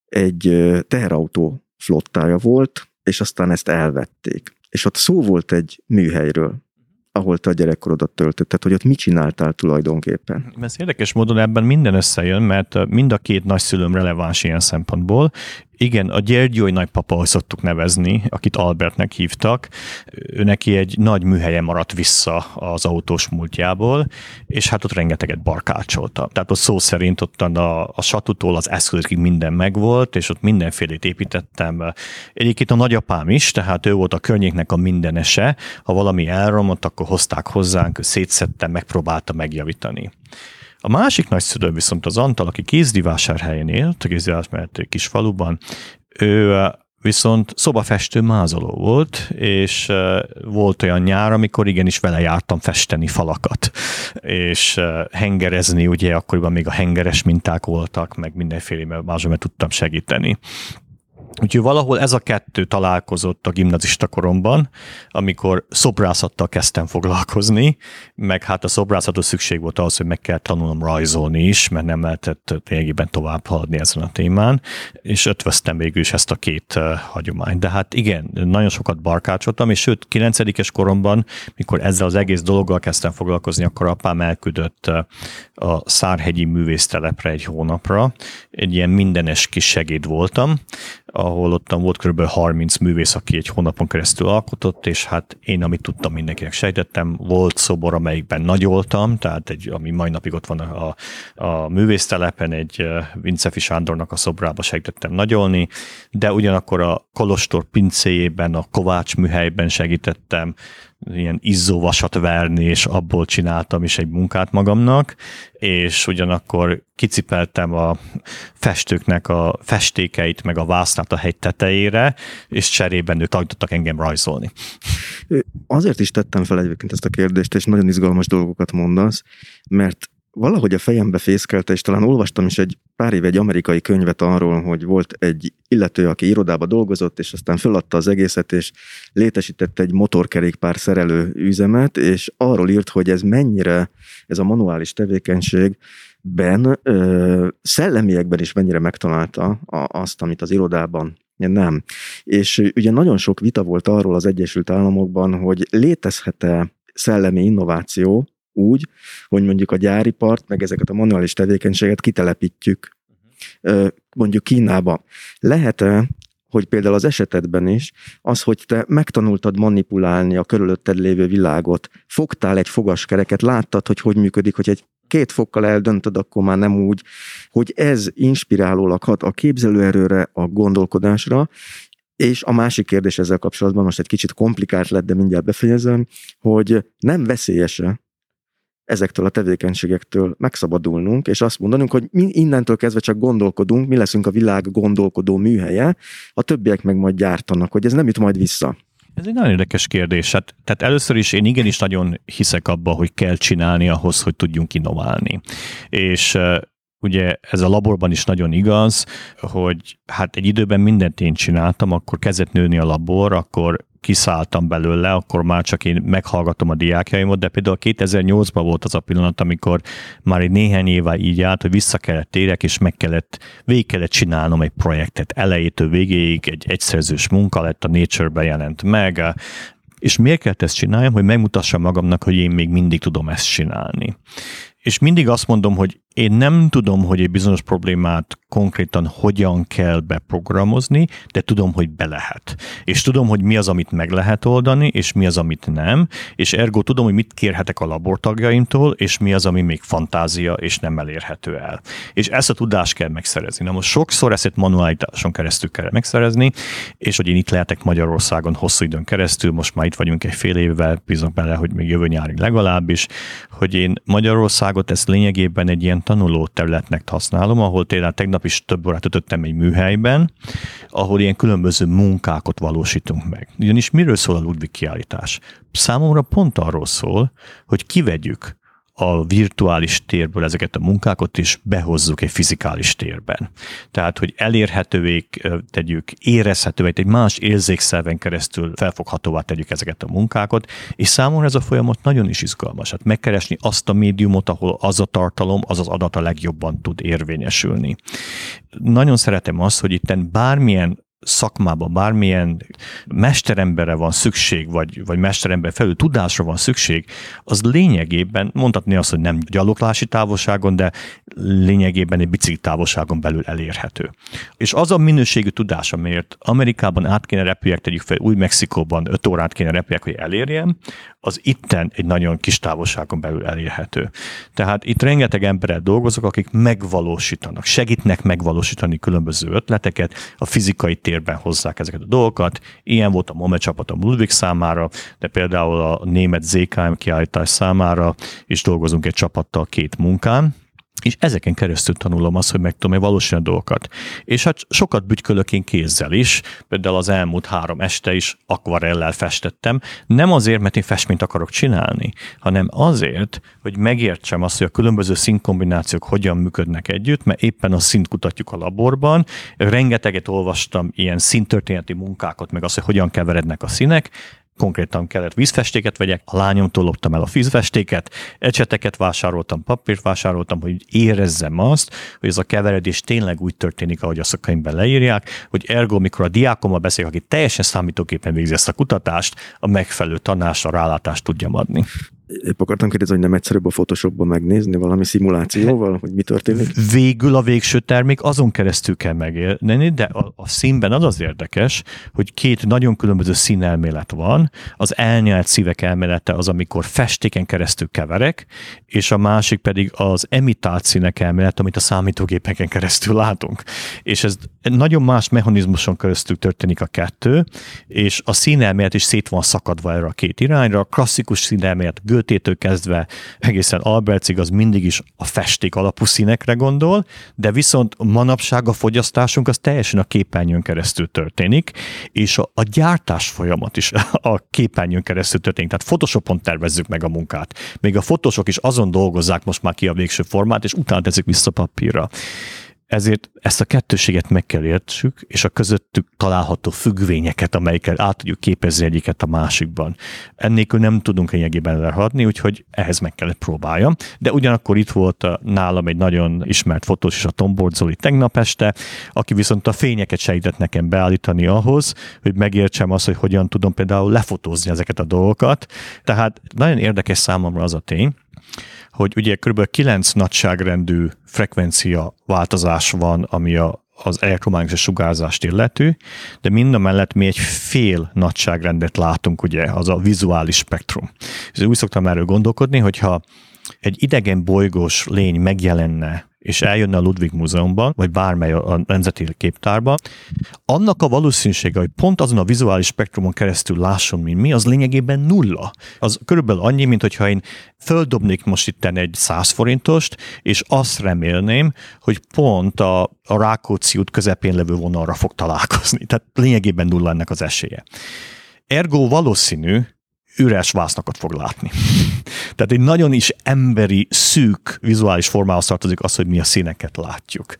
egy teherautó flottája volt, és aztán ezt elvették. És ott szó volt egy műhelyről, ahol te a gyerekkorodat töltötted, hogy ott mit csináltál tulajdonképpen. Ez érdekes módon ebben minden összejön, mert mind a két nagyszülőm releváns ilyen szempontból, igen, a Gyergyói nagypapa, ahogy szoktuk nevezni, akit Albertnek hívtak, ő neki egy nagy műhelye maradt vissza az autós múltjából, és hát ott rengeteget barkácsolta. Tehát ott szó szerint ott a, a satutól az eszközig minden megvolt, és ott mindenfélét építettem. Egyébként a nagyapám is, tehát ő volt a környéknek a mindenese. Ha valami elromott, akkor hozták hozzánk, ő szétszette, megpróbálta megjavítani. A másik nagyszülő viszont az Antal, aki Kézdivásárhelyen élt, a Kézdivásárhelyen kis faluban, ő viszont szobafestő mázoló volt, és volt olyan nyár, amikor igenis vele jártam festeni falakat, és hengerezni, ugye akkoriban még a hengeres minták voltak, meg mindenféle mázsolóban tudtam segíteni. Úgyhogy valahol ez a kettő találkozott a gimnazista koromban, amikor szobrászattal kezdtem foglalkozni, meg hát a szobrászatos szükség volt ahhoz, hogy meg kell tanulnom rajzolni is, mert nem lehetett lényegében tovább haladni ezen a témán, és ötvöztem végül is ezt a két uh, hagyományt. De hát igen, nagyon sokat barkácsoltam, és sőt, 9 koromban, mikor ezzel az egész dologgal kezdtem foglalkozni, akkor apám elküldött a Szárhegyi művésztelepre egy hónapra, egy ilyen mindenes kis segéd voltam, ahol ott volt kb. 30 művész, aki egy hónapon keresztül alkotott, és hát én, amit tudtam, mindenkinek sejtettem, volt szobor, amelyikben nagyoltam, tehát egy, ami mai napig ott van a, a művésztelepen, egy Vincefi Sándornak a szobrába segítettem nagyolni, de ugyanakkor a Kolostor pincéjében, a Kovács műhelyben segítettem, ilyen izzóvasat verni, és abból csináltam is egy munkát magamnak, és ugyanakkor kicipeltem a festőknek a festékeit, meg a vásznát a hegy tetejére, és cserében ők tanítottak engem rajzolni. Azért is tettem fel egyébként ezt a kérdést, és nagyon izgalmas dolgokat mondasz, mert valahogy a fejembe fészkelte, és talán olvastam is egy pár éve egy amerikai könyvet arról, hogy volt egy illető, aki irodába dolgozott, és aztán föladta az egészet, és létesített egy motorkerékpár szerelő üzemet, és arról írt, hogy ez mennyire, ez a manuális tevékenység ben ö, szellemiekben is mennyire megtalálta a, azt, amit az irodában nem. És ugye nagyon sok vita volt arról az Egyesült Államokban, hogy létezhet-e szellemi innováció, úgy, hogy mondjuk a gyári part, meg ezeket a manuális tevékenységet kitelepítjük mondjuk Kínába. Lehet-e, hogy például az esetedben is, az, hogy te megtanultad manipulálni a körülötted lévő világot, fogtál egy fogaskereket, láttad, hogy hogy működik, hogy egy két fokkal eldöntöd, akkor már nem úgy, hogy ez inspirálólag hat a képzelőerőre, a gondolkodásra, és a másik kérdés ezzel kapcsolatban most egy kicsit komplikált lett, de mindjárt befejezem, hogy nem veszélyese ezektől a tevékenységektől megszabadulnunk, és azt mondanunk, hogy mi innentől kezdve csak gondolkodunk, mi leszünk a világ gondolkodó műhelye, a többiek meg majd gyártanak, hogy ez nem jut majd vissza. Ez egy nagyon érdekes kérdés. Hát, tehát először is én igenis nagyon hiszek abba, hogy kell csinálni ahhoz, hogy tudjunk innoválni. És ugye ez a laborban is nagyon igaz, hogy hát egy időben mindent én csináltam, akkor kezdett nőni a labor, akkor kiszálltam belőle, akkor már csak én meghallgatom a diákjaimat, de például 2008-ban volt az a pillanat, amikor már egy néhány éve így állt, hogy vissza kellett térek, és meg kellett, végig kellett csinálnom egy projektet elejétől végéig, egy egyszerzős munka lett, a Nature-ben jelent meg, és miért kellett ezt csináljam, hogy megmutassam magamnak, hogy én még mindig tudom ezt csinálni. És mindig azt mondom, hogy én nem tudom, hogy egy bizonyos problémát konkrétan hogyan kell beprogramozni, de tudom, hogy be lehet. És tudom, hogy mi az, amit meg lehet oldani, és mi az, amit nem, és ergo tudom, hogy mit kérhetek a labortagjaimtól, és mi az, ami még fantázia, és nem elérhető el. És ezt a tudást kell megszerezni. Na most sokszor ezt manuálitáson keresztül kell megszerezni, és hogy én itt lehetek Magyarországon hosszú időn keresztül, most már itt vagyunk egy fél évvel, bízom bele, hogy még jövő nyárig legalábbis, hogy én Magyarországot ezt lényegében egy ilyen tanuló területnek használom, ahol tényleg tegnap is több órát töltöttem egy műhelyben, ahol ilyen különböző munkákat valósítunk meg. Ugyanis miről szól a Ludwig kiállítás? Számomra pont arról szól, hogy kivegyük a virtuális térből ezeket a munkákat is behozzuk egy fizikális térben. Tehát, hogy elérhetővé tegyük, érezhetővé, egy más érzékszerven keresztül felfoghatóvá tegyük ezeket a munkákat, és számomra ez a folyamat nagyon is izgalmas. Hát megkeresni azt a médiumot, ahol az a tartalom, az az adat a legjobban tud érvényesülni. Nagyon szeretem azt, hogy itt bármilyen szakmában bármilyen mesterembere van szükség, vagy, vagy mesterember felül tudásra van szükség, az lényegében, mondhatni azt, hogy nem gyaloglási távolságon, de lényegében egy bicikli távolságon belül elérhető. És az a minőségű tudás, amiért Amerikában át kéne repüljek, tegyük fel, új Mexikóban 5 órát kéne repüljek, hogy elérjem, az itten egy nagyon kis távolságon belül elérhető. Tehát itt rengeteg emberrel dolgozok, akik megvalósítanak, segítnek megvalósítani különböző ötleteket, a fizikai térben hozzák ezeket a dolgokat. Ilyen volt a MOME csapat a Ludwig számára, de például a német ZKM kiállítás számára is dolgozunk egy csapattal két munkán, és ezeken keresztül tanulom azt, hogy meg tudom valósítani a dolgokat. És hát sokat bütykölök én kézzel is, például az elmúlt három este is akvarellel festettem, nem azért, mert én festményt akarok csinálni, hanem azért, hogy megértsem azt, hogy a különböző színkombinációk hogyan működnek együtt, mert éppen a szint kutatjuk a laborban, rengeteget olvastam ilyen szintörténeti munkákat, meg azt, hogy hogyan keverednek a színek, konkrétan kellett vízfestéket vegyek, a lányomtól loptam el a vízfestéket, ecseteket vásároltam, papírt vásároltam, hogy érezzem azt, hogy ez a keveredés tényleg úgy történik, ahogy a szakaimban leírják, hogy ergo, mikor a diákommal beszélek, aki teljesen számítógépen végzi ezt a kutatást, a megfelelő tanásra rálátást tudjam adni. Épp akartam kérdezni, hogy nem egyszerűbb a Photoshopban megnézni valami szimulációval, hogy mi történik? Végül a végső termék azon keresztül kell megélni, de a, a színben az az érdekes, hogy két nagyon különböző színelmélet van. Az elnyelt szívek elmélete az, amikor festéken keresztül keverek, és a másik pedig az emitált színek elmélet, amit a számítógépeken keresztül látunk. És ez nagyon más mechanizmuson keresztül történik a kettő, és a színelmélet is szét van szakadva erre a két irányra. A klasszikus színelmélet Götétől kezdve egészen Albercig az mindig is a festék alapú színekre gondol, de viszont manapság a fogyasztásunk az teljesen a képernyőn keresztül történik, és a, a gyártás folyamat is a képernyőn keresztül történik. Tehát Photoshopon tervezzük meg a munkát. Még a fotósok is azon dolgozzák most már ki a végső formát, és utána teszik vissza papírra. Ezért ezt a kettőséget meg kell értsük, és a közöttük található függvényeket, amelyeket át tudjuk képezni egyiket a másikban. Ennélkül nem tudunk lényegében lehaladni, úgyhogy ehhez meg kellett próbáljam. De ugyanakkor itt volt a, nálam egy nagyon ismert fotós is, a Tom Bordzoli tegnap este, aki viszont a fényeket segített nekem beállítani ahhoz, hogy megértsem azt, hogy hogyan tudom például lefotózni ezeket a dolgokat. Tehát nagyon érdekes számomra az a tény, hogy ugye kb. 9 nagyságrendű frekvencia változás van, ami a, az elektromágneses sugárzást illető, de mind a mellett mi egy fél nagyságrendet látunk, ugye, az a vizuális spektrum. És úgy szoktam erről gondolkodni, hogyha egy idegen bolygós lény megjelenne és eljönne a Ludwig Múzeumban, vagy bármely a Nemzeti Képtárba, annak a valószínűsége, hogy pont azon a vizuális spektrumon keresztül lásson, mint mi, az lényegében nulla. Az körülbelül annyi, mint hogyha én földobnék most itten egy 100 forintost, és azt remélném, hogy pont a, a Rákóczi út közepén levő vonalra fog találkozni. Tehát lényegében nulla ennek az esélye. Ergo valószínű, üres vásznakat fog látni. Tehát egy nagyon is emberi, szűk vizuális formához tartozik az, hogy mi a színeket látjuk.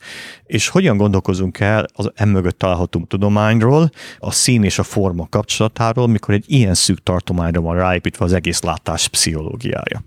És hogyan gondolkozunk el az emögött található tudományról, a szín és a forma kapcsolatáról, mikor egy ilyen szűk tartományra van ráépítve az egész látás pszichológiája.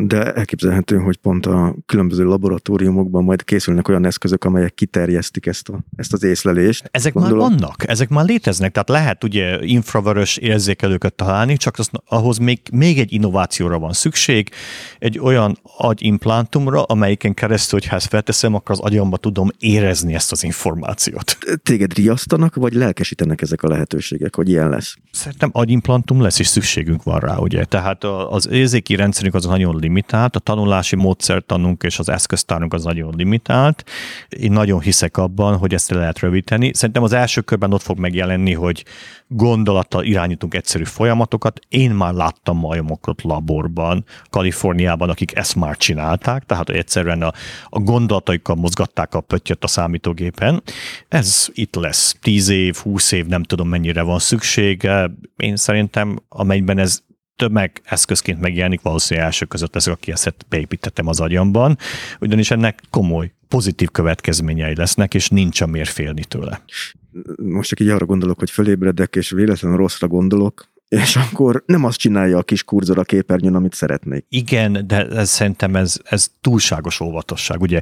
De elképzelhető, hogy pont a különböző laboratóriumokban majd készülnek olyan eszközök, amelyek kiterjesztik ezt, a, ezt az észlelést. Ezek Gondolom. már vannak, ezek már léteznek, tehát lehet ugye infravörös érzékelőket találni, csak az, ahhoz még, még egy innovációra van szükség, egy olyan agyimplantumra, amelyiken keresztül, hogyha ezt felteszem, akkor az agyamba tudom érezni ezt az információt. Téged riasztanak, vagy lelkesítenek ezek a lehetőségek, hogy ilyen lesz? Szerintem agyimplantum lesz, és szükségünk van rá, ugye. Tehát az érzéki rendszerünk az nagyon limitált, a tanulási módszertanunk és az eszköztárunk az nagyon limitált. Én nagyon hiszek abban, hogy ezt lehet rövidíteni. Szerintem az első körben ott fog megjelenni, hogy gondolattal irányítunk egyszerű folyamatokat. Én már láttam majomokat laborban, Kaliforniában, akik ezt már csinálták, tehát hogy egyszerűen a, a gondolataikkal mozgatták a pöttyöt a számítógépen. Ez itt lesz 10 év, 20 év, nem tudom mennyire van szükség. Én szerintem, amelyben ez tömegeszközként megjelenik, valószínűleg első között leszek, aki ezt beépítettem az agyamban, ugyanis ennek komoly pozitív következményei lesznek, és nincs a miért félni tőle. Most csak így arra gondolok, hogy fölébredek, és véletlenül rosszra gondolok, és akkor nem azt csinálja a kis kurzor a képernyőn, amit szeretnék. Igen, de ez, szerintem ez, ez túlságos óvatosság. Ugye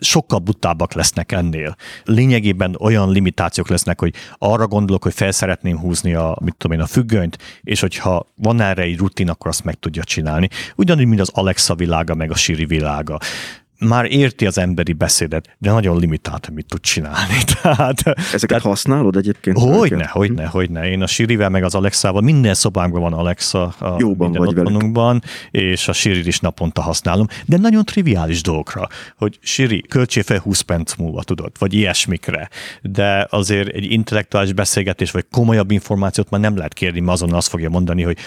sokkal butábbak lesznek ennél. Lényegében olyan limitációk lesznek, hogy arra gondolok, hogy fel szeretném húzni a, mit tudom én, a függönyt, és hogyha van erre egy rutin, akkor azt meg tudja csinálni. Ugyanúgy, mint az Alexa világa, meg a Siri világa már érti az emberi beszédet, de nagyon limitált, hogy mit tud csinálni. Tehát, Ezeket tehát, használod egyébként? Hogyne, hogyne, hogyne. Én a Sirivel meg az Alexával, minden szobánkban van Alexa a Jóban minden otthonunkban, és a Siri is naponta használom, de nagyon triviális dolgokra, hogy Siri, költsél fel 20 perc múlva, tudod, vagy ilyesmikre, de azért egy intellektuális beszélgetés, vagy komolyabb információt már nem lehet kérni, mert azonnal azt fogja mondani, hogy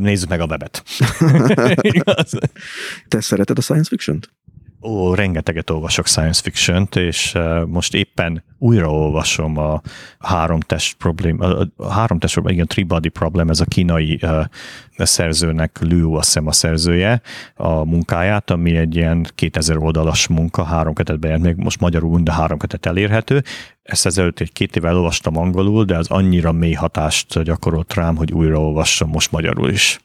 nézzük meg a webet. Te szereted a science fiction-t? Ó, rengeteget olvasok science fiction-t, és most éppen újraolvasom a három test problém, a három test problém, igen, Three Body Problem, ez a kínai uh, szerzőnek, Liu, azt hiszem a szerzője, a munkáját, ami egy ilyen 2000 oldalas munka, három kötetben jelent, még most magyarul, de három kötet elérhető. Ezt ezelőtt egy két évvel olvastam angolul, de az annyira mély hatást gyakorolt rám, hogy újraolvassam most magyarul is.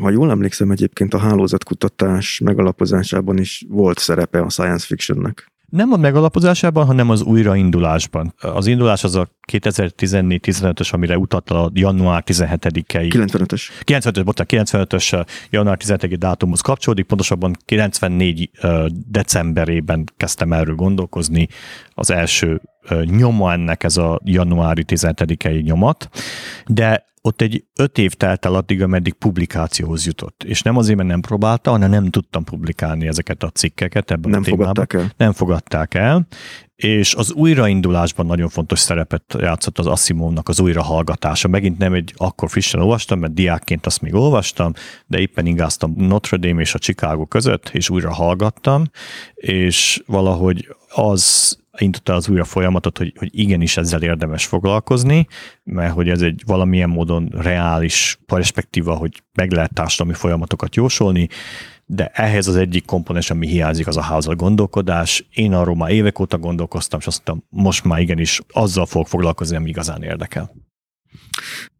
Ha jól emlékszem, egyébként a hálózatkutatás megalapozásában is volt szerepe a science fictionnek. Nem a megalapozásában, hanem az újraindulásban. Az indulás az a 2014-15-ös, amire utalt a január 17-i. 95-ös. 95-ös, bocsánat, 95-ös január 17-i dátumhoz kapcsolódik, pontosabban 94 decemberében kezdtem erről gondolkozni. Az első nyoma ennek ez a januári 17-i nyomat, de ott egy öt év telt el addig, ameddig publikációhoz jutott. És nem azért, mert nem próbálta, hanem nem tudtam publikálni ezeket a cikkeket ebben nem a témában. Fogadták el. Nem fogadták el. És az újraindulásban nagyon fontos szerepet játszott az Asimovnak az újrahallgatása. Megint nem egy akkor frissen olvastam, mert diákként azt még olvastam, de éppen ingáztam Notre Dame és a Chicago között, és újra hallgattam, és valahogy az indította az újra folyamatot, hogy, hogy igenis ezzel érdemes foglalkozni, mert hogy ez egy valamilyen módon reális perspektíva, hogy meg lehet társadalmi folyamatokat jósolni, de ehhez az egyik komponens, ami hiányzik, az a házal gondolkodás. Én arról már évek óta gondolkoztam, és azt mondtam, most már igenis azzal fog foglalkozni, ami igazán érdekel.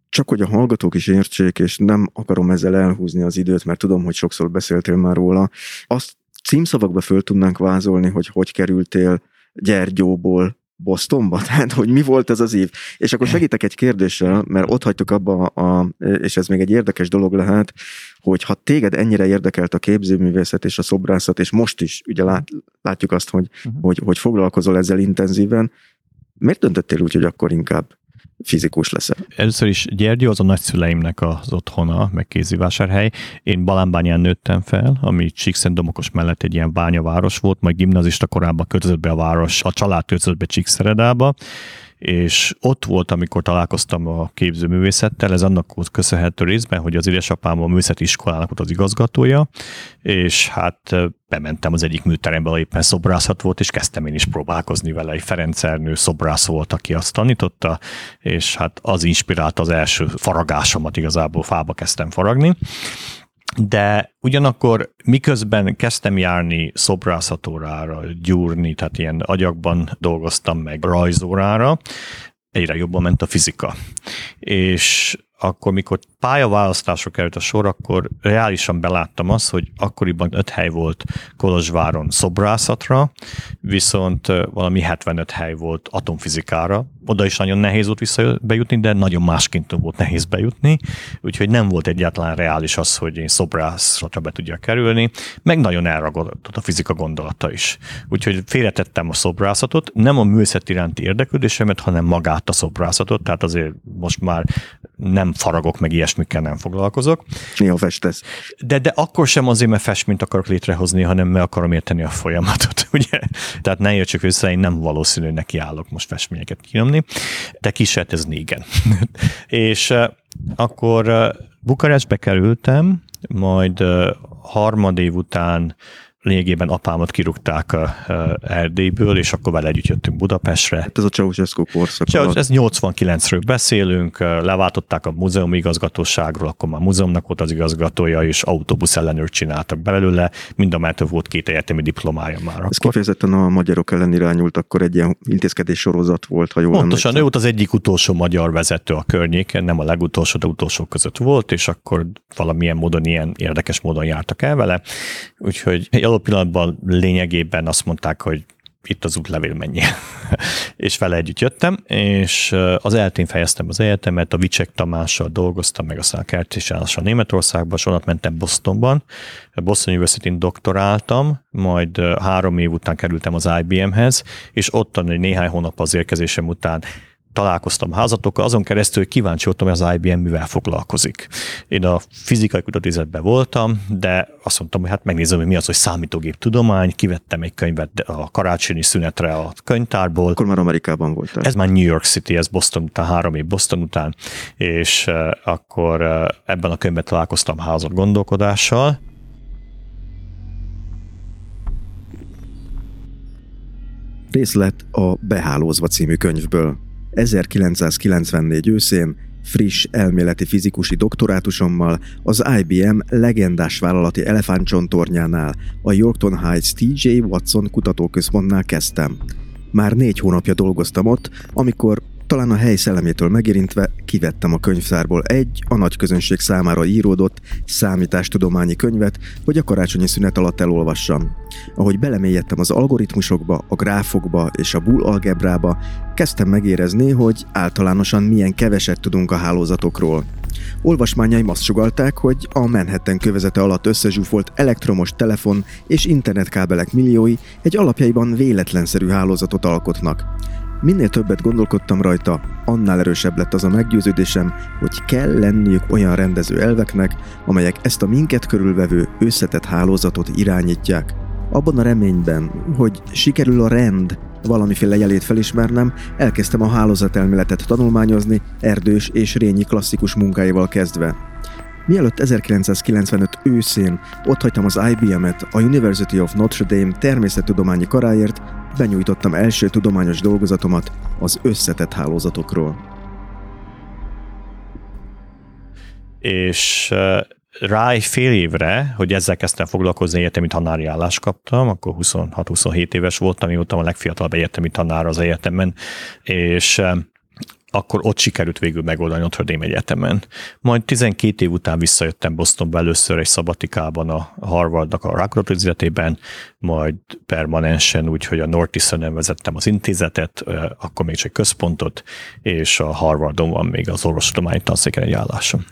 Csak hogy a hallgatók is értsék, és nem akarom ezzel elhúzni az időt, mert tudom, hogy sokszor beszéltél már róla. Azt címszavakba föl tudnánk vázolni, hogy hogy kerültél Gyergyóból Bostonba? Tehát, hogy mi volt ez az év? És akkor segítek egy kérdéssel, mert ott hagytuk abba, a, és ez még egy érdekes dolog lehet, hogy ha téged ennyire érdekelt a képzőművészet és a szobrászat, és most is ugye lát, látjuk azt, hogy, uh-huh. hogy, hogy foglalkozol ezzel intenzíven, miért döntöttél úgy, hogy akkor inkább fizikus leszel? Először is Gyergyó az a nagyszüleimnek az otthona, meg kézivásárhely. Én Balánbányán nőttem fel, ami Csíkszentdomokos mellett egy ilyen bányaváros volt, majd gimnazista korában költözött be a város, a család költözött be Csíkszeredába, és ott volt, amikor találkoztam a képzőművészettel, ez annak volt köszönhető részben, hogy az édesapám a művészeti iskolának volt az igazgatója, és hát bementem az egyik műterembe, éppen szobrászat volt, és kezdtem én is próbálkozni vele. Egy Ferenc Ernő szobrász volt, aki azt tanította, és hát az inspirálta az első faragásomat, igazából fába kezdtem faragni de ugyanakkor miközben kezdtem járni szobrászatórára, gyúrni, tehát ilyen agyakban dolgoztam meg rajzórára, egyre jobban ment a fizika. És akkor, mikor pályaválasztásra került a sor, akkor reálisan beláttam azt, hogy akkoriban öt hely volt Kolozsváron szobrászatra, viszont valami 75 hely volt atomfizikára. Oda is nagyon nehéz volt vissza bejutni, de nagyon másként volt nehéz bejutni, úgyhogy nem volt egyáltalán reális az, hogy én szobrászatra be tudjak kerülni, meg nagyon elragadott a fizika gondolata is. Úgyhogy félretettem a szobrászatot, nem a művészet iránti érdeklődésemet, hanem magát a szobrászatot, tehát azért most már nem faragok, meg ilyesmikkel nem foglalkozok. Néha festesz. De, de akkor sem azért, mert festményt akarok létrehozni, hanem meg akarom érteni a folyamatot, ugye? Tehát ne értsük össze, én nem valószínű, hogy nekiállok most festményeket kinyomni, de kísérletezni igen. és uh, akkor uh, Bukarestbe kerültem, majd uh, harmadév után lényegében apámat kirúgták a, a Erdélyből, és akkor vele együtt jöttünk Budapestre. Hát ez a Ceausescu korszak. Ceausescu, ez 89-ről beszélünk, leváltották a múzeum igazgatóságról, akkor már múzeumnak volt az igazgatója, és autóbusz ellenőr csináltak belőle, mind a mellett volt két egyetemi diplomája már. Ez akkor. kifejezetten a magyarok ellen irányult, akkor egy ilyen intézkedés sorozat volt, ha jól Pontosan, ő volt az egyik utolsó magyar vezető a környéken, nem a legutolsó, de utolsó között volt, és akkor valamilyen módon ilyen érdekes módon jártak el vele. Úgyhogy adott pillanatban lényegében azt mondták, hogy itt az útlevél mennyi. és vele együtt jöttem, és az eltén fejeztem az egyetemet, a Vicsek Tamással dolgoztam, meg aztán a kertésálással Németországban, és onnan mentem Bostonban. Boston University-n doktoráltam, majd három év után kerültem az IBM-hez, és ottan egy néhány hónap az érkezésem után találkoztam házatokkal, azon keresztül kíváncsi voltam, hogy az IBM mivel foglalkozik. Én a fizikai kutatózetben voltam, de azt mondtam, hogy hát megnézem, hogy mi az, hogy számítógép tudomány, kivettem egy könyvet a karácsonyi szünetre a könyvtárból. Akkor már Amerikában voltál. Ez már New York City, ez Boston után, három év Boston után, és akkor ebben a könyvben találkoztam házat gondolkodással, Részlet a Behálózva című könyvből. 1994 őszén friss elméleti fizikusi doktorátusommal az IBM legendás vállalati elefántcsontornyánál, a Yorkton Heights TJ Watson kutatóközpontnál kezdtem. Már négy hónapja dolgoztam ott, amikor talán a hely szellemétől megérintve kivettem a könyvtárból egy, a nagy közönség számára íródott számítástudományi könyvet, hogy a karácsonyi szünet alatt elolvassam. Ahogy belemélyedtem az algoritmusokba, a gráfokba és a bull algebrába, kezdtem megérezni, hogy általánosan milyen keveset tudunk a hálózatokról. Olvasmányaim azt sugalták, hogy a Manhattan kövezete alatt összezsúfolt elektromos telefon és internetkábelek milliói egy alapjaiban véletlenszerű hálózatot alkotnak. Minél többet gondolkodtam rajta, annál erősebb lett az a meggyőződésem, hogy kell lenniük olyan rendező elveknek, amelyek ezt a minket körülvevő összetett hálózatot irányítják. Abban a reményben, hogy sikerül a rend valamiféle jelét felismernem, elkezdtem a hálózatelméletet tanulmányozni, erdős és rényi klasszikus munkáival kezdve. Mielőtt 1995 őszén otthagytam az IBM-et a University of Notre Dame természettudományi karáért, benyújtottam első tudományos dolgozatomat az összetett hálózatokról. És rá egy fél évre, hogy ezzel kezdtem foglalkozni, egyetemi tanári állást kaptam, akkor 26-27 éves voltam, miután a legfiatalabb egyetemi tanár az egyetemen, és akkor ott sikerült végül megoldani Notre Dame Egyetemen. Majd 12 év után visszajöttem Bostonba először egy szabatikában a Harvardnak a rákutatózatében, majd permanensen, úgyhogy a Northeastern-en vezettem az intézetet, akkor még csak központot, és a Harvardon van még az orvostudományi tanszéken egy állásom.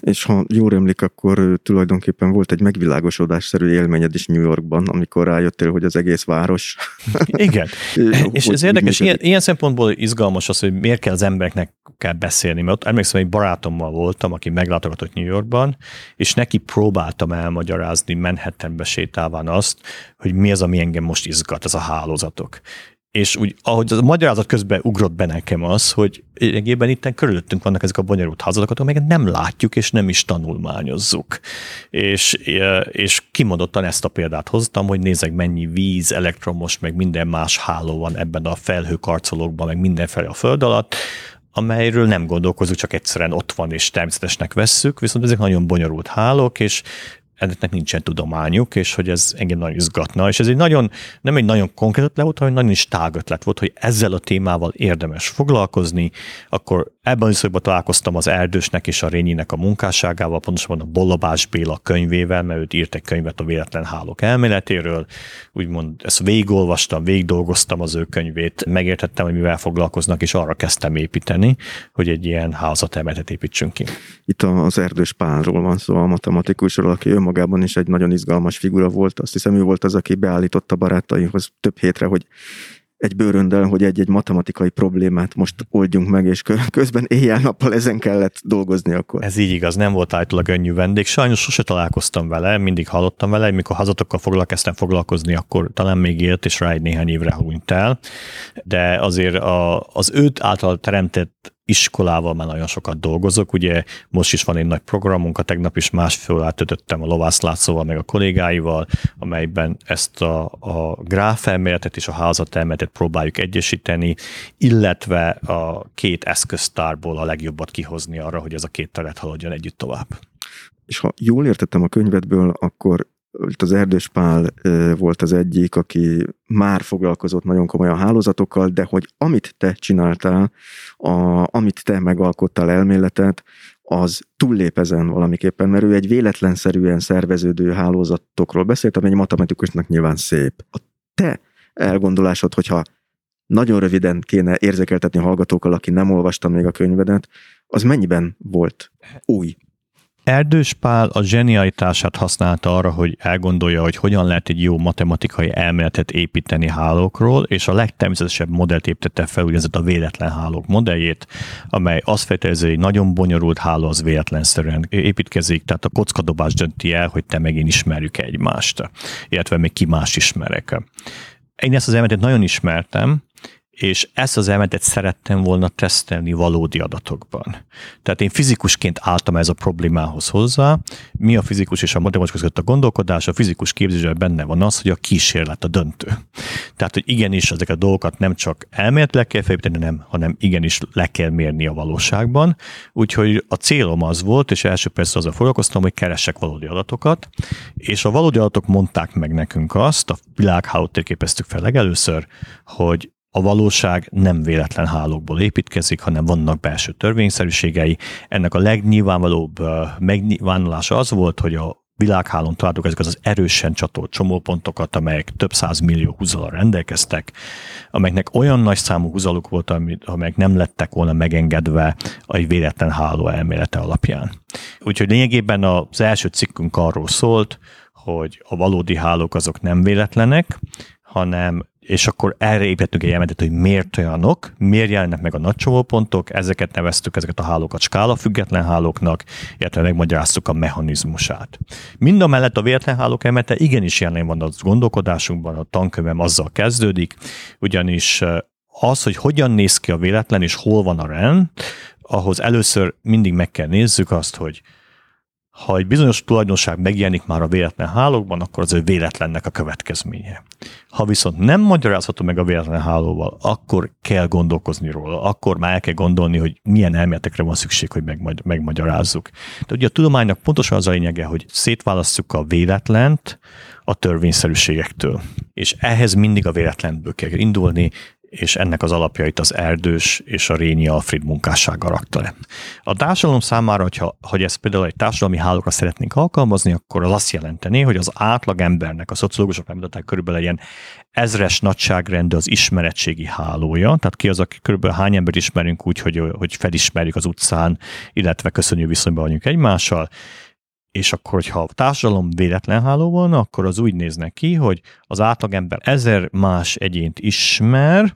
És ha jól emlik, akkor tulajdonképpen volt egy megvilágosodásszerű élményed is New Yorkban, amikor rájöttél, hogy az egész város. Igen. és ez érdekes, ilyen, ilyen szempontból izgalmas az, hogy miért kell az embereknek kell beszélni, mert ott emlékszem, egy barátommal voltam, aki meglátogatott New Yorkban, és neki próbáltam elmagyarázni Manhattanbe sétálván azt, hogy mi az, ami engem most izgat, ez a hálózatok. És úgy, ahogy a magyarázat közben ugrott be nekem az, hogy egyébben itt körülöttünk vannak ezek a bonyolult házatokat, amelyeket nem látjuk, és nem is tanulmányozzuk. És, és kimondottan ezt a példát hoztam, hogy nézek mennyi víz, elektromos, meg minden más háló van ebben a felhőkarcolókban, meg mindenfelé a föld alatt, amelyről nem gondolkozunk, csak egyszerűen ott van és természetesnek vesszük, viszont ezek nagyon bonyolult hálók, és ennek nincsen tudományuk, és hogy ez engem nagyon izgatna, és ez egy nagyon, nem egy nagyon konkrét ötlet volt, hanem nagyon is tág ötlet volt, hogy ezzel a témával érdemes foglalkozni, akkor ebben az időszakban találkoztam az Erdősnek és a Rényinek a munkásságával, pontosabban a Bollabás Béla könyvével, mert őt írt egy könyvet a véletlen hálók elméletéről, úgymond ezt végigolvastam, végigdolgoztam az ő könyvét, megértettem, hogy mivel foglalkoznak, és arra kezdtem építeni, hogy egy ilyen házatemetet építsünk ki. Itt az Erdős Pálról van szó, a matematikusról, aki önmagában is egy nagyon izgalmas figura volt. Azt hiszem, ő volt az, aki beállította barátaihoz több hétre, hogy egy bőröndel, hogy egy-egy matematikai problémát most oldjunk meg, és közben éjjel-nappal ezen kellett dolgozni akkor. Ez így igaz, nem volt általában könnyű vendég. Sajnos sose találkoztam vele, mindig hallottam vele, mikor hazatokkal foglalkoztam foglalkozni, akkor talán még élt, és rá egy néhány évre hunyt el. De azért a, az őt által teremtett iskolával már nagyon sokat dolgozok, ugye most is van egy nagy programunk, a tegnap is másfél órát töltöttem a Lovász Lászlóval, meg a kollégáival, amelyben ezt a, a gráfelméletet és a házatelméletet próbáljuk egyesíteni, illetve a két eszköztárból a legjobbat kihozni arra, hogy ez a két terület haladjon együtt tovább. És ha jól értettem a könyvedből, akkor az Erdős Pál volt az egyik, aki már foglalkozott nagyon komolyan hálózatokkal, de hogy amit te csináltál, a, amit te megalkottál elméletet, az túllép ezen valamiképpen, mert ő egy véletlenszerűen szerveződő hálózatokról beszélt, ami egy matematikusnak nyilván szép. A te elgondolásod, hogyha nagyon röviden kéne érzékeltetni a hallgatókkal, aki nem olvasta még a könyvedet, az mennyiben volt új? Erdős Pál a zsenialitását használta arra, hogy elgondolja, hogy hogyan lehet egy jó matematikai elméletet építeni hálókról, és a legtermészetesebb modellt építette fel, úgynevezett a véletlen hálók modelljét, amely azt feltételezi, hogy nagyon bonyolult háló az véletlenszerűen építkezik, tehát a kockadobás dönti el, hogy te meg én ismerjük egymást, illetve még ki más ismerek. Én ezt az elméletet nagyon ismertem, és ezt az elméletet szerettem volna tesztelni valódi adatokban. Tehát én fizikusként álltam ez a problémához hozzá. Mi a fizikus és a matematikus között a gondolkodás? A fizikus képzésben benne van az, hogy a kísérlet a döntő. Tehát, hogy igenis ezek a dolgokat nem csak elméletileg kell felépíteni, nem, hanem igenis le kell mérni a valóságban. Úgyhogy a célom az volt, és első persze azzal foglalkoztam, hogy keresek valódi adatokat, és a valódi adatok mondták meg nekünk azt, a világhálót térképeztük fel legelőször, hogy a valóság nem véletlen hálókból építkezik, hanem vannak belső törvényszerűségei. Ennek a legnyilvánvalóbb megnyilvánulása az volt, hogy a világhálón találtuk ezeket az erősen csatolt csomópontokat, amelyek több száz millió húzalal rendelkeztek, amelyeknek olyan nagy számú húzaluk volt, amelyek nem lettek volna megengedve egy véletlen háló elmélete alapján. Úgyhogy lényegében az első cikkünk arról szólt, hogy a valódi hálók azok nem véletlenek, hanem és akkor erre építettünk egy elméletet, hogy miért olyanok, miért jelennek meg a nagy csomópontok, ezeket neveztük, ezeket a hálókat skála független hálóknak, illetve megmagyaráztuk a mechanizmusát. Mind a mellett a véletlen hálók elmélete igenis jelen van a gondolkodásunkban, a tankönyvem azzal kezdődik, ugyanis az, hogy hogyan néz ki a véletlen és hol van a rend, ahhoz először mindig meg kell nézzük azt, hogy ha egy bizonyos tulajdonság megjelenik már a véletlen hálókban, akkor az ő véletlennek a következménye. Ha viszont nem magyarázható meg a véletlen hálóval, akkor kell gondolkozni róla, akkor már el kell gondolni, hogy milyen elméletekre van szükség, hogy megmagy- megmagyarázzuk. De ugye a tudománynak pontosan az a lényege, hogy szétválasztjuk a véletlent a törvényszerűségektől. És ehhez mindig a véletlenből kell indulni, és ennek az alapjait az Erdős és a Rényi Alfred munkássága rakta le. A társadalom számára, hogyha, hogy ezt például egy társadalmi hálóra szeretnénk alkalmazni, akkor az azt jelenteni, hogy az átlag embernek, a szociológusok megmutatták körülbelül ilyen ezres nagyságrendű az ismeretségi hálója, tehát ki az, aki körülbelül hány ember ismerünk úgy, hogy, hogy felismerjük az utcán, illetve köszönjük viszonyban vagyunk egymással, és akkor, hogyha a társadalom véletlen háló van, akkor az úgy néznek ki, hogy az átlagember ezer más egyént ismer,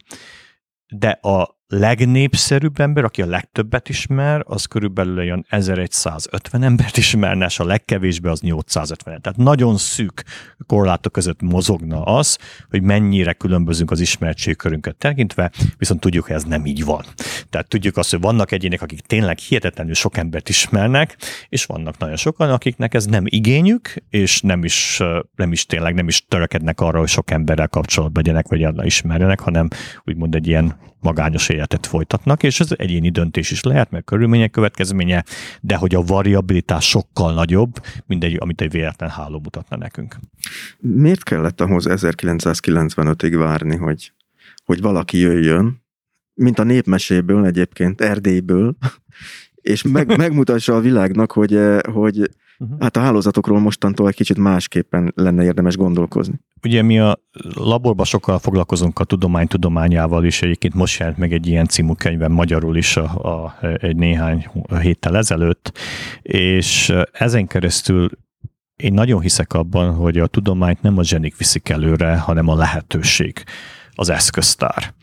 de a legnépszerűbb ember, aki a legtöbbet ismer, az körülbelül olyan 1150 embert ismerne, és a legkevésbé az 850. Tehát nagyon szűk korlátok között mozogna az, hogy mennyire különbözünk az ismertségkörünket tekintve, viszont tudjuk, hogy ez nem így van. Tehát tudjuk azt, hogy vannak egyének, akik tényleg hihetetlenül sok embert ismernek, és vannak nagyon sokan, akiknek ez nem igényük, és nem is, nem is tényleg nem is törekednek arra, hogy sok emberrel kapcsolatban legyenek, vagy ismerjenek, hanem úgymond egy ilyen magányos életet folytatnak, és ez egyéni döntés is lehet, mert körülmények következménye, de hogy a variabilitás sokkal nagyobb, mint egy, amit egy véletlen háló mutatna nekünk. Miért kellett ahhoz 1995-ig várni, hogy, hogy valaki jöjjön, mint a népmeséből egyébként, Erdélyből, és meg, megmutassa a világnak, hogy, eh, hogy uh-huh. hát a hálózatokról mostantól egy kicsit másképpen lenne érdemes gondolkozni. Ugye mi a laborban sokkal foglalkozunk a tudomány tudományával is, egyébként most jelent meg egy ilyen című könyvem magyarul is a, a, egy néhány héttel ezelőtt, és ezen keresztül én nagyon hiszek abban, hogy a tudományt nem a zsenik viszik előre, hanem a lehetőség, az eszköztár.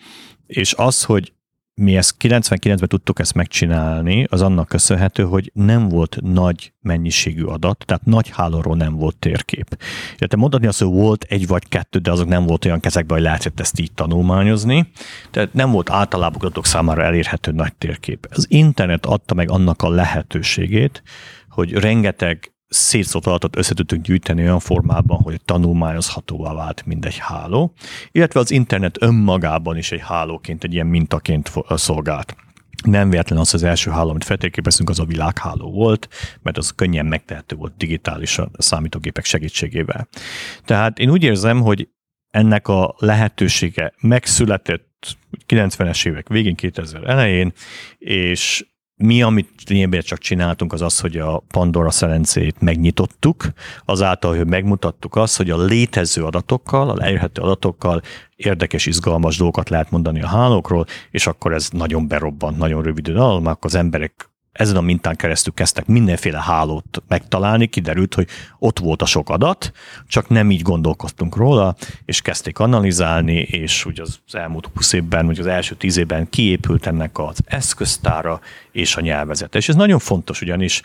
És az, hogy mi ezt 99-ben tudtuk ezt megcsinálni, az annak köszönhető, hogy nem volt nagy mennyiségű adat, tehát nagy hálóról nem volt térkép. Illetve mondani azt, hogy volt egy vagy kettő, de azok nem volt olyan kezekben, hogy lehetett ezt így tanulmányozni. Tehát nem volt általában adatok számára elérhető nagy térkép. Az internet adta meg annak a lehetőségét, hogy rengeteg szétszólt adatot össze tudtunk gyűjteni olyan formában, hogy tanulmányozhatóvá vált mindegy háló, illetve az internet önmagában is egy hálóként, egy ilyen mintaként szolgált. Nem véletlen az, az első háló, amit feltérképeztünk, az a világháló volt, mert az könnyen megtehető volt digitálisan a számítógépek segítségével. Tehát én úgy érzem, hogy ennek a lehetősége megszületett 90-es évek végén, 2000 elején, és mi, amit lényegében csak csináltunk, az az, hogy a Pandora szerencét megnyitottuk, azáltal, hogy megmutattuk azt, hogy a létező adatokkal, a leírhető adatokkal érdekes, izgalmas dolgokat lehet mondani a hálókról, és akkor ez nagyon berobbant, nagyon rövid idő alatt, az emberek ezen a mintán keresztül kezdtek mindenféle hálót megtalálni, kiderült, hogy ott volt a sok adat, csak nem így gondolkoztunk róla, és kezdték analizálni, és ugye az elmúlt 20 évben, vagy az első 10 évben kiépült ennek az eszköztára és a nyelvezete. És ez nagyon fontos, ugyanis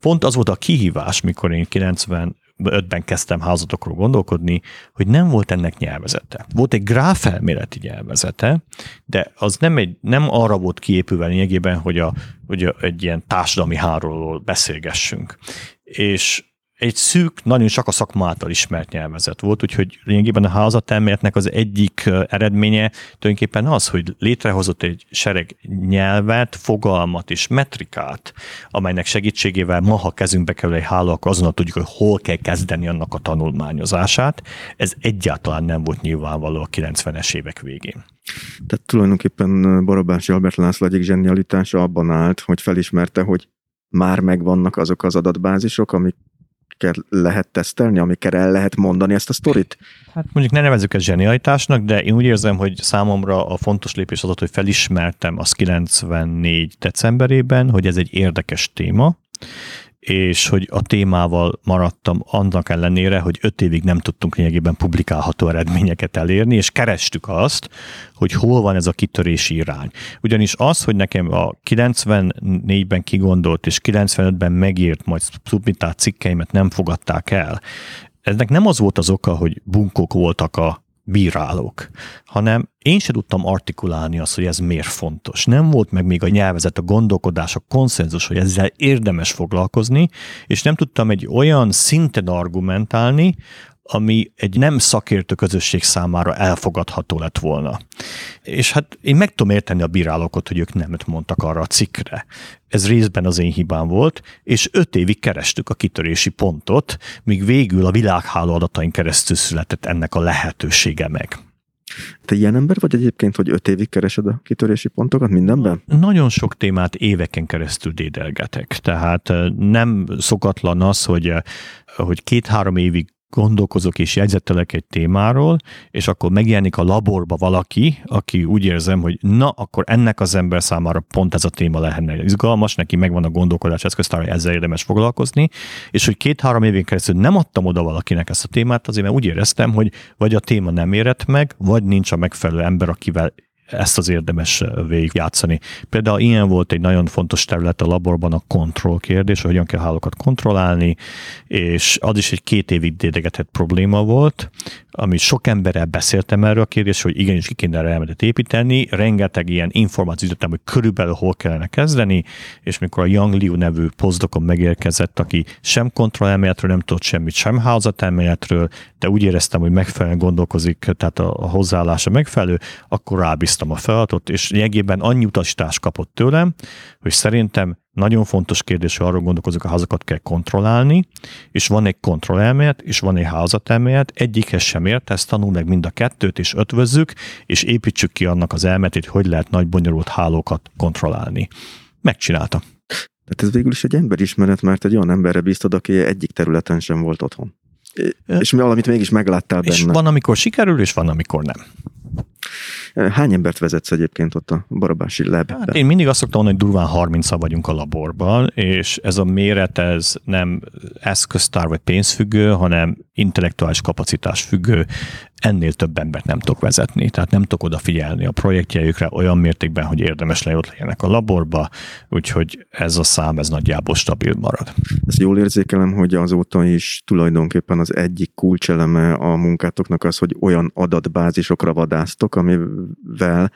pont az volt a kihívás, mikor én 90 ötben kezdtem házatokról gondolkodni, hogy nem volt ennek nyelvezete. Volt egy gráfelméleti nyelvezete, de az nem, egy, nem arra volt kiépülve lényegében, hogy, a, hogy a, egy ilyen társadalmi hárról beszélgessünk. És egy szűk, nagyon csak a szakma által ismert nyelvezet volt, úgyhogy lényegében a házatelméletnek az egyik eredménye tulajdonképpen az, hogy létrehozott egy sereg nyelvet, fogalmat és metrikát, amelynek segítségével ma, ha kezünkbe kerül egy háló, akkor azonnal tudjuk, hogy hol kell kezdeni annak a tanulmányozását. Ez egyáltalán nem volt nyilvánvaló a 90-es évek végén. Tehát tulajdonképpen Barabási Albert László egyik zsenialitása abban állt, hogy felismerte, hogy már megvannak azok az adatbázisok, amik amiket lehet tesztelni, amikkel el lehet mondani ezt a sztorit? Hát mondjuk ne nevezzük ezt zsenialitásnak, de én úgy érzem, hogy számomra a fontos lépés az, hogy felismertem az 94 decemberében, hogy ez egy érdekes téma, és hogy a témával maradtam annak ellenére, hogy öt évig nem tudtunk lényegében publikálható eredményeket elérni, és kerestük azt, hogy hol van ez a kitörési irány. Ugyanis az, hogy nekem a 94-ben kigondolt és 95-ben megírt, majd submitált cikkeimet nem fogadták el, eznek nem az volt az oka, hogy bunkok voltak a bírálók, hanem én sem tudtam artikulálni azt, hogy ez miért fontos. Nem volt meg még a nyelvezet, a gondolkodás, a konszenzus, hogy ezzel érdemes foglalkozni, és nem tudtam egy olyan szinten argumentálni, ami egy nem szakértő közösség számára elfogadható lett volna. És hát én meg tudom érteni a bírálókat, hogy ők nemet mondtak arra a cikkre. Ez részben az én hibám volt, és öt évig kerestük a kitörési pontot, míg végül a világháló adatain keresztül született ennek a lehetősége meg. Te ilyen ember vagy egyébként, hogy öt évig keresed a kitörési pontokat mindenben? Nagyon sok témát éveken keresztül dédelgetek. Tehát nem szokatlan az, hogy, hogy két-három évig gondolkozok és jegyzettelek egy témáról, és akkor megjelenik a laborba valaki, aki úgy érzem, hogy na, akkor ennek az ember számára pont ez a téma lehetne izgalmas, neki megvan a gondolkodás eszköztára, ezzel érdemes foglalkozni, és hogy két-három évén keresztül nem adtam oda valakinek ezt a témát, azért mert úgy éreztem, hogy vagy a téma nem érett meg, vagy nincs a megfelelő ember, akivel ezt az érdemes végigjátszani. Például ilyen volt egy nagyon fontos terület a laborban a kontroll kérdés, hogy hogyan kell hálókat kontrollálni, és az is egy két évig dédegetett probléma volt, ami sok emberrel beszéltem erről a kérdés, hogy igenis ki kéne elmedet építeni, rengeteg ilyen információt jutottam, hogy körülbelül hol kellene kezdeni, és mikor a Young Liu nevű pozdokon megérkezett, aki sem kontrollelméletről nem tudott semmit, sem házatelméletről, de úgy éreztem, hogy megfelelően gondolkozik, tehát a hozzáállása megfelelő, akkor rábíztam kidolgoztam a feladatot, és lényegében annyi utasítást kapott tőlem, hogy szerintem nagyon fontos kérdés, hogy arról gondolkozok, a házakat kell kontrollálni, és van egy kontrollelmélet, és van egy házatelmélet, egyikhez sem ért, ezt tanul meg mind a kettőt, és ötvözzük, és építsük ki annak az elmetét, hogy hogy lehet nagy bonyolult hálókat kontrollálni. Megcsinálta. Tehát ez végül is egy emberismeret, mert egy olyan emberre bíztad, aki egyik területen sem volt otthon. És valamit mégis megláttál benne. És van, amikor sikerül, és van, amikor nem. Hány embert vezetsz egyébként ott a Barabási lebben? Hát én mindig azt szoktam mondani, hogy durván 30 vagyunk a laborban, és ez a méret ez nem eszköztár vagy pénzfüggő, hanem intellektuális kapacitás függő, ennél több embert nem tudok vezetni, tehát nem tudok odafigyelni a projektjeikre olyan mértékben, hogy érdemes le ott legyenek a laborba, úgyhogy ez a szám, ez nagyjából stabil marad. Ezt jól érzékelem, hogy azóta is tulajdonképpen az egyik kulcseleme a munkátoknak az, hogy olyan adatbázisokra vadásztok, amivel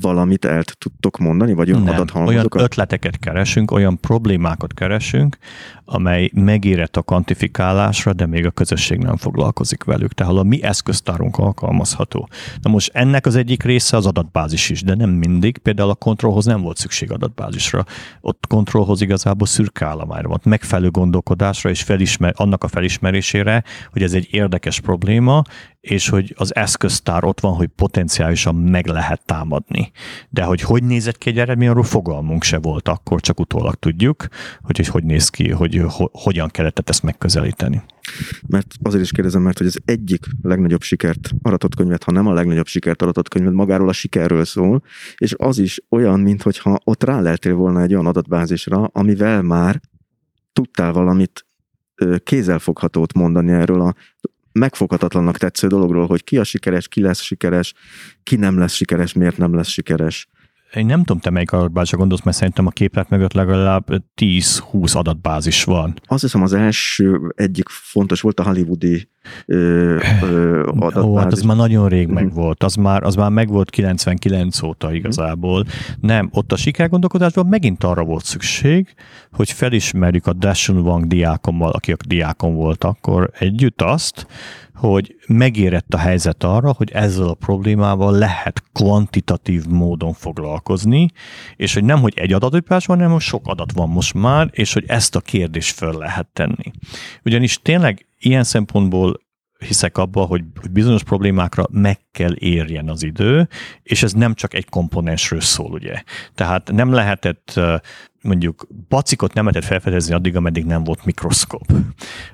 valamit el tudtok mondani, vagy olyan adathalmazokat? Olyan ötleteket keresünk, olyan problémákat keresünk, amely megérett a kvantifikálásra, de még a közösség nem foglalkozik velük. Tehát a mi eszköztárunk alkalmazható. Na most ennek az egyik része az adatbázis is, de nem mindig. Például a kontrollhoz nem volt szükség adatbázisra. Ott kontrollhoz igazából szürke állományra volt, megfelelő gondolkodásra és felismer, annak a felismerésére, hogy ez egy érdekes probléma, és hogy az eszköztár ott van, hogy potenciálisan meg lehet támadni. De hogy hogy nézett ki egy eredmény, arról fogalmunk se volt akkor, csak utólag tudjuk, hogy hogy, hogy néz ki, hogy ho, hogyan kellett ezt megközelíteni. Mert azért is kérdezem, mert hogy az egyik legnagyobb sikert aratott könyvet, ha nem a legnagyobb sikert aratott könyvet, magáról a sikerről szól, és az is olyan, mintha ott ráleltél volna egy olyan adatbázisra, amivel már tudtál valamit kézzelfoghatót mondani erről a megfoghatatlannak tetsző dologról, hogy ki a sikeres, ki lesz sikeres, ki nem lesz sikeres, miért nem lesz sikeres. Én nem tudom, te melyik adatbázisra gondolsz, mert szerintem a képlet mögött legalább 10-20 adatbázis van. Azt hiszem az első egyik fontos volt a hollywoodi ö, ö, adatbázis. Ó, hát az már nagyon rég mhm. volt. Az már, az már meg volt 99 óta igazából. Nem, ott a sikergondolkodásban megint arra volt szükség, hogy felismerjük a Dashun Wang diákommal, akik diákon volt akkor együtt azt, hogy megérett a helyzet arra, hogy ezzel a problémával lehet kvantitatív módon foglalkozni, és hogy nem, hogy egy adatopás van, hanem hogy sok adat van most már, és hogy ezt a kérdést föl lehet tenni. Ugyanis tényleg ilyen szempontból hiszek abba, hogy, hogy bizonyos problémákra meg kell érjen az idő, és ez nem csak egy komponensről szól, ugye. Tehát nem lehetett mondjuk bacikot nem lehetett felfedezni addig, ameddig nem volt mikroszkóp.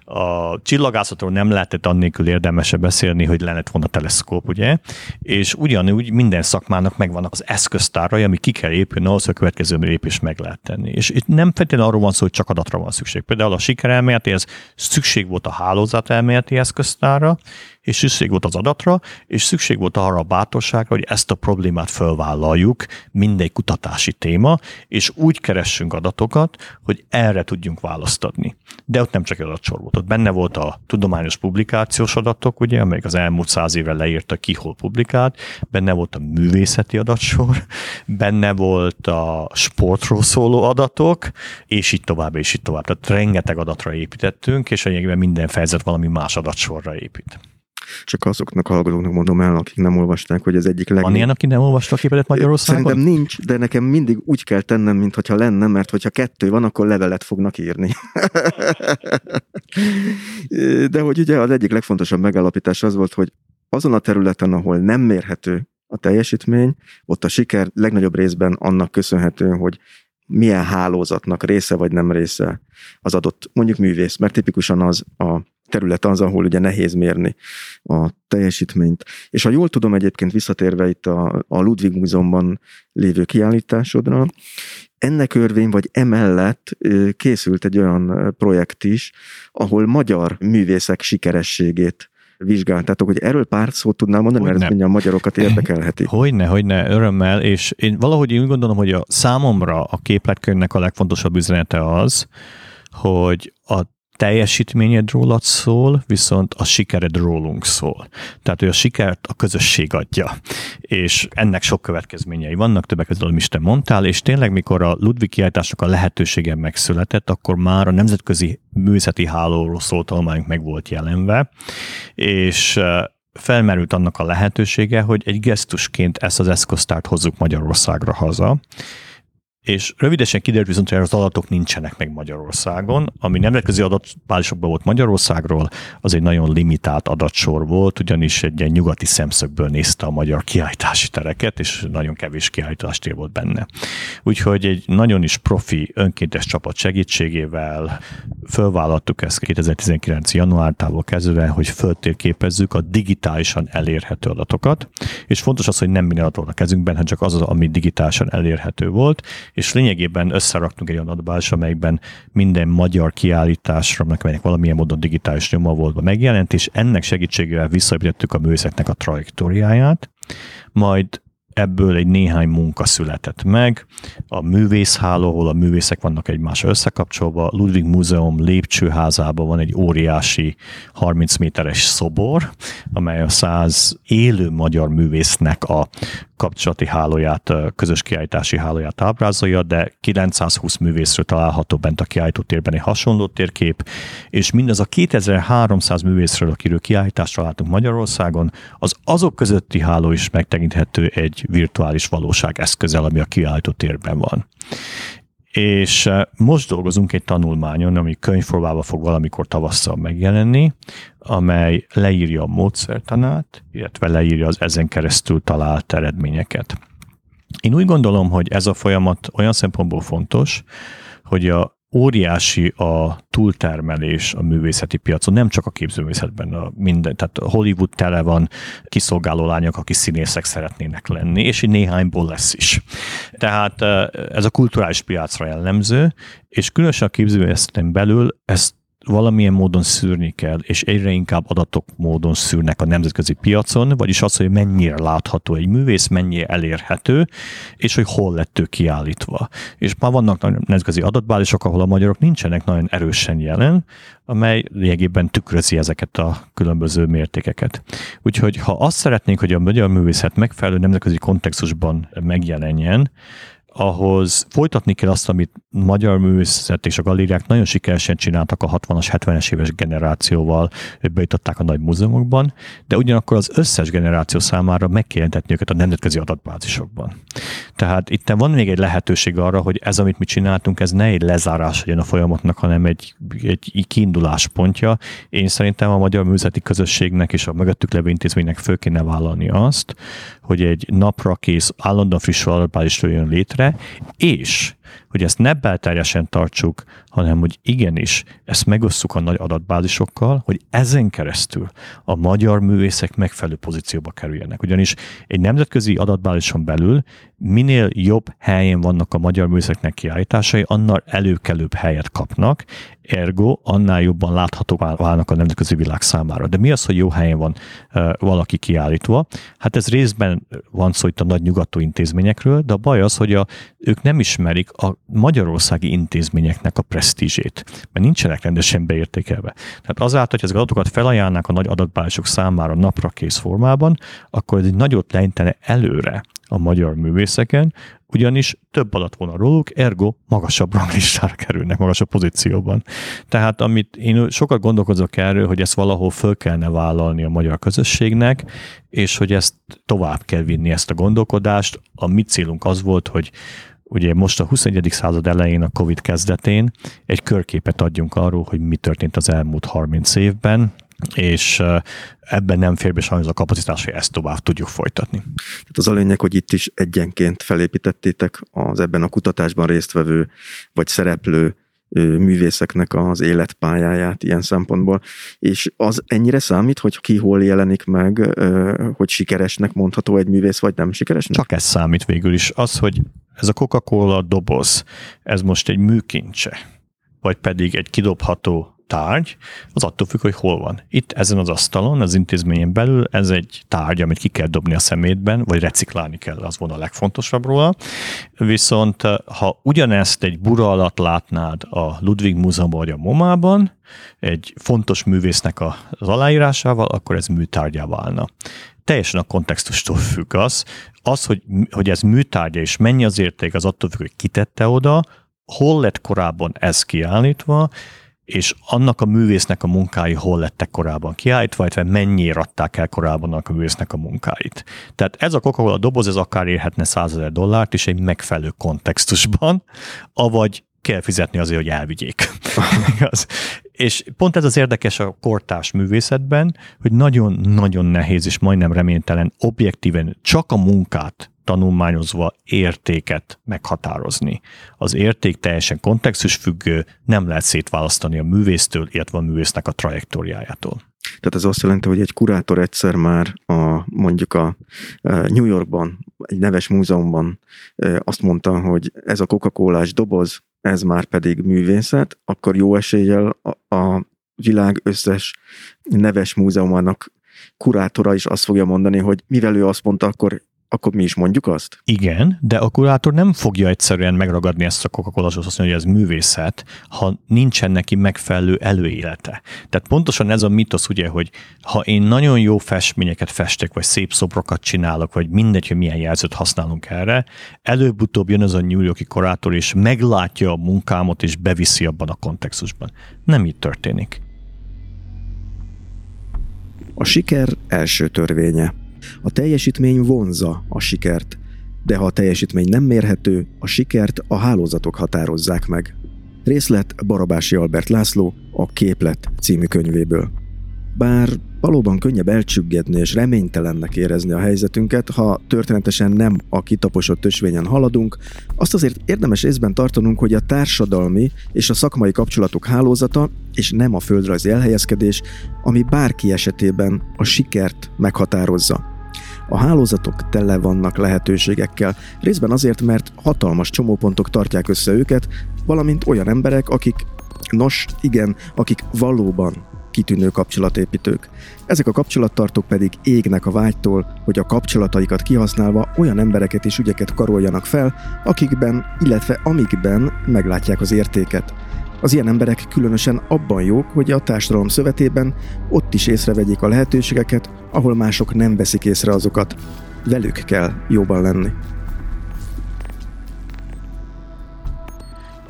A csillagászatról nem lehetett annélkül érdemese beszélni, hogy lett volna teleszkóp, ugye? És ugyanúgy minden szakmának megvannak az eszköztárai, ami ki kell épülni ahhoz, hogy a következő lépés meg lehet tenni. És itt nem feltétlenül arról van szó, hogy csak adatra van szükség. Például a sikerelméleti, szükség volt a hálózatelméleti eszköztára, és szükség volt az adatra, és szükség volt arra a bátorságra, hogy ezt a problémát fölvállaljuk, mindegy kutatási téma, és úgy keressünk adatokat, hogy erre tudjunk választ adni. De ott nem csak egy adatsor volt, ott benne volt a tudományos publikációs adatok, ugye, amelyek az elmúlt száz éve leírta ki, hol publikált, benne volt a művészeti adatsor, benne volt a sportról szóló adatok, és így tovább, és így tovább. Tehát rengeteg adatra építettünk, és lényegében minden fejezet valami más adatsorra épít. Csak azoknak a hallgatóknak mondom el, akik nem olvasták, hogy ez egyik leg... Van ilyen, aki nem olvasta a képedet Magyarországon? Szerintem nincs, de nekem mindig úgy kell tennem, mintha lenne, mert hogyha kettő van, akkor levelet fognak írni. de hogy ugye az egyik legfontosabb megállapítás az volt, hogy azon a területen, ahol nem mérhető a teljesítmény, ott a siker legnagyobb részben annak köszönhető, hogy milyen hálózatnak része vagy nem része az adott mondjuk művész, mert tipikusan az a terület az, ahol ugye nehéz mérni a teljesítményt. És ha jól tudom egyébként visszatérve itt a, a Ludwig Múzeumban lévő kiállításodra, ennek örvény vagy emellett készült egy olyan projekt is, ahol magyar művészek sikerességét vizsgáltátok, hogy erről pár szót tudnál mondani, hogy mert ez a magyarokat érdekelheti. Hogyne, hogyne, örömmel, és én valahogy úgy gondolom, hogy a számomra a képletkönyvnek a legfontosabb üzenete az, hogy a teljesítményed rólad szól, viszont a sikered rólunk szól. Tehát, hogy a sikert a közösség adja. És ennek sok következményei vannak, többek között, amit te mondtál, és tényleg, mikor a Ludwig kiállításnak a lehetősége megszületett, akkor már a nemzetközi művészeti hálóról szólt tanulmányunk meg volt jelenve, és felmerült annak a lehetősége, hogy egy gesztusként ezt az eszköztárt hozzuk Magyarországra haza, és rövidesen kiderült viszont, hogy az adatok nincsenek meg Magyarországon. Ami nemzetközi adatbázisokban volt Magyarországról, az egy nagyon limitált adatsor volt, ugyanis egy ilyen nyugati szemszögből nézte a magyar kiállítási tereket, és nagyon kevés kiállítástér volt benne. Úgyhogy egy nagyon is profi önkéntes csapat segítségével fölvállaltuk ezt 2019. januártával kezdve, hogy föltérképezzük a digitálisan elérhető adatokat, és fontos az, hogy nem minden adat volt a kezünkben, hanem csak az, ami digitálisan elérhető volt, és lényegében összeraktunk egy olyan adatbázis, amelyikben minden magyar kiállításra, amelynek valamilyen módon digitális nyoma volt megjelent, és ennek segítségével visszaépítettük a művészeknek a trajektóriáját, majd ebből egy néhány munka született meg. A művészháló, ahol a művészek vannak egymásra összekapcsolva, Ludwig Múzeum lépcsőházában van egy óriási 30 méteres szobor, amely a száz élő magyar művésznek a kapcsolati hálóját, közös kiállítási hálóját ábrázolja, de 920 művészről található bent a kiállítótérben egy hasonló térkép, és mindaz a 2300 művészről, akiről kiállítást találtunk Magyarországon, az azok közötti háló is megtekinthető egy virtuális valóság eszközzel, ami a kiállítótérben van és most dolgozunk egy tanulmányon, ami könyvformába fog valamikor tavasszal megjelenni, amely leírja a módszertanát, illetve leírja az ezen keresztül talált eredményeket. Én úgy gondolom, hogy ez a folyamat olyan szempontból fontos, hogy a óriási a túltermelés a művészeti piacon, nem csak a képzőművészetben, a minden, tehát Hollywood tele van kiszolgáló lányok, akik színészek szeretnének lenni, és így néhányból lesz is. Tehát ez a kulturális piacra jellemző, és különösen a képzőművészeten belül ezt valamilyen módon szűrni kell, és egyre inkább adatok módon szűrnek a nemzetközi piacon, vagyis az, hogy mennyire látható egy művész, mennyire elérhető, és hogy hol lett ő kiállítva. És már vannak nemzetközi adatbázisok, ahol a magyarok nincsenek nagyon erősen jelen, amely lényegében tükrözi ezeket a különböző mértékeket. Úgyhogy ha azt szeretnénk, hogy a magyar művészet megfelelő nemzetközi kontextusban megjelenjen, ahhoz folytatni kell azt, amit magyar művészet és a galériák nagyon sikeresen csináltak a 60-as, 70-es éves generációval, bejutották a nagy múzeumokban, de ugyanakkor az összes generáció számára meg kell jelentetni őket a nemzetközi adatbázisokban. Tehát itt van még egy lehetőség arra, hogy ez, amit mi csináltunk, ez ne egy lezárás legyen a folyamatnak, hanem egy, egy kiinduláspontja. Én szerintem a magyar művészeti közösségnek és a mögöttük levő intézménynek föl kéne vállalni azt, hogy egy napra kész, állandóan friss adatbázis jön létre, és hogy ezt ne belterjesen tartsuk, hanem hogy igenis ezt megosszuk a nagy adatbázisokkal, hogy ezen keresztül a magyar művészek megfelelő pozícióba kerüljenek. Ugyanis egy nemzetközi adatbázison belül minél jobb helyen vannak a magyar művészeknek kiállításai, annál előkelőbb helyet kapnak, ergo annál jobban láthatók válnak a nemzetközi világ számára. De mi az, hogy jó helyen van valaki kiállítva? Hát ez részben van szó itt a nagy nyugató intézményekről, de a baj az, hogy a, ők nem ismerik a magyarországi intézményeknek a presztízsét, mert nincsenek rendesen beértékelve. Tehát azáltal, hogy az adatokat felajánlnak a nagy adatbázisok számára napra kész formában, akkor ez egy nagyot lejtene előre a magyar művészeken, ugyanis több adat volna róluk, ergo magasabb ranglistára kerülnek, magasabb pozícióban. Tehát amit én sokat gondolkozok erről, hogy ezt valahol föl kellene vállalni a magyar közösségnek, és hogy ezt tovább kell vinni ezt a gondolkodást. A mi célunk az volt, hogy ugye most a 21. század elején, a Covid kezdetén egy körképet adjunk arról, hogy mi történt az elmúlt 30 évben, és ebben nem fér be sajnos a kapacitás, hogy ezt tovább tudjuk folytatni. Tehát az a lényeg, hogy itt is egyenként felépítettétek az ebben a kutatásban résztvevő vagy szereplő művészeknek az életpályáját ilyen szempontból, és az ennyire számít, hogy ki hol jelenik meg, hogy sikeresnek mondható egy művész, vagy nem sikeresnek? Csak ez számít végül is. Az, hogy ez a Coca-Cola doboz, ez most egy műkincse, vagy pedig egy kidobható tárgy, az attól függ, hogy hol van. Itt ezen az asztalon, az intézményen belül ez egy tárgy, amit ki kell dobni a szemétben, vagy reciklálni kell, az volna a legfontosabb róla. Viszont ha ugyanezt egy bura alatt látnád a Ludwig Múzeumban vagy a MoMA-ban, egy fontos művésznek az aláírásával, akkor ez műtárgyá válna teljesen a kontextustól függ az, az, hogy, hogy ez műtárgya és mennyi az érték, az attól függ, hogy kitette oda, hol lett korábban ez kiállítva, és annak a művésznek a munkái hol lettek korábban kiállítva, vagy mennyire adták el korábban a művésznek a munkáit. Tehát ez a Coca-Cola doboz, ez akár érhetne 100 ezer dollárt is egy megfelelő kontextusban, avagy kell fizetni azért, hogy elvigyék. és pont ez az érdekes a kortárs művészetben, hogy nagyon-nagyon nehéz és majdnem reménytelen objektíven csak a munkát tanulmányozva értéket meghatározni. Az érték teljesen kontextus függő, nem lehet szétválasztani a művésztől, illetve a művésznek a trajektóriájától. Tehát ez azt jelenti, hogy egy kurátor egyszer már a, mondjuk a New Yorkban, egy neves múzeumban azt mondta, hogy ez a coca doboz, ez már pedig művészet, akkor jó eséllyel a, a világ összes neves múzeumának kurátora is azt fogja mondani, hogy mivel ő azt mondta, akkor akkor mi is mondjuk azt? Igen, de a kurátor nem fogja egyszerűen megragadni ezt a coca azt mondani, hogy ez művészet, ha nincsen neki megfelelő előélete. Tehát pontosan ez a mitosz, ugye, hogy ha én nagyon jó festményeket festek, vagy szép szobrokat csinálok, vagy mindegy, hogy milyen jelzőt használunk erre, előbb-utóbb jön az a New Yorki kurátor, és meglátja a munkámot, és beviszi abban a kontextusban. Nem így történik. A siker első törvénye. A teljesítmény vonza a sikert, de ha a teljesítmény nem mérhető, a sikert a hálózatok határozzák meg. Részlet Barabási Albert László a Képlet című könyvéből. Bár valóban könnyebb elcsüggedni és reménytelennek érezni a helyzetünket, ha történetesen nem a kitaposott ösvényen haladunk, azt azért érdemes észben tartanunk, hogy a társadalmi és a szakmai kapcsolatok hálózata, és nem a földrajzi elhelyezkedés, ami bárki esetében a sikert meghatározza. A hálózatok tele vannak lehetőségekkel, részben azért, mert hatalmas csomópontok tartják össze őket, valamint olyan emberek, akik, nos, igen, akik valóban kitűnő kapcsolatépítők. Ezek a kapcsolattartók pedig égnek a vágytól, hogy a kapcsolataikat kihasználva olyan embereket és ügyeket karoljanak fel, akikben, illetve amikben meglátják az értéket. Az ilyen emberek különösen abban jók, hogy a társadalom szövetében ott is észrevegyék a lehetőségeket, ahol mások nem veszik észre azokat. Velük kell jóban lenni.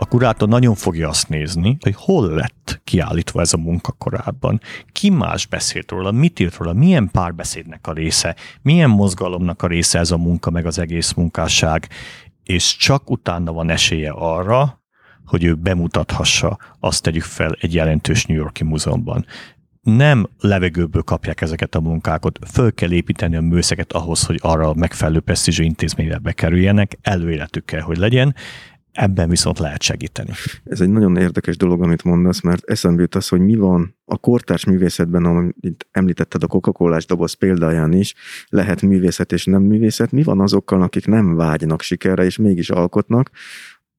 a kurátor nagyon fogja azt nézni, hogy hol lett kiállítva ez a munka korábban, ki más beszélt róla, mit írt róla, milyen párbeszédnek a része, milyen mozgalomnak a része ez a munka, meg az egész munkásság, és csak utána van esélye arra, hogy ő bemutathassa, azt tegyük fel egy jelentős New Yorki múzeumban. Nem levegőből kapják ezeket a munkákat, föl kell építeni a műszeket ahhoz, hogy arra a megfelelő presztízsű intézménybe bekerüljenek, előéletük kell, hogy legyen, ebben viszont lehet segíteni. Ez egy nagyon érdekes dolog, amit mondasz, mert eszembe jut az, hogy mi van a kortárs művészetben, amit említetted a coca doboz példáján is, lehet művészet és nem művészet, mi van azokkal, akik nem vágynak sikerre, és mégis alkotnak,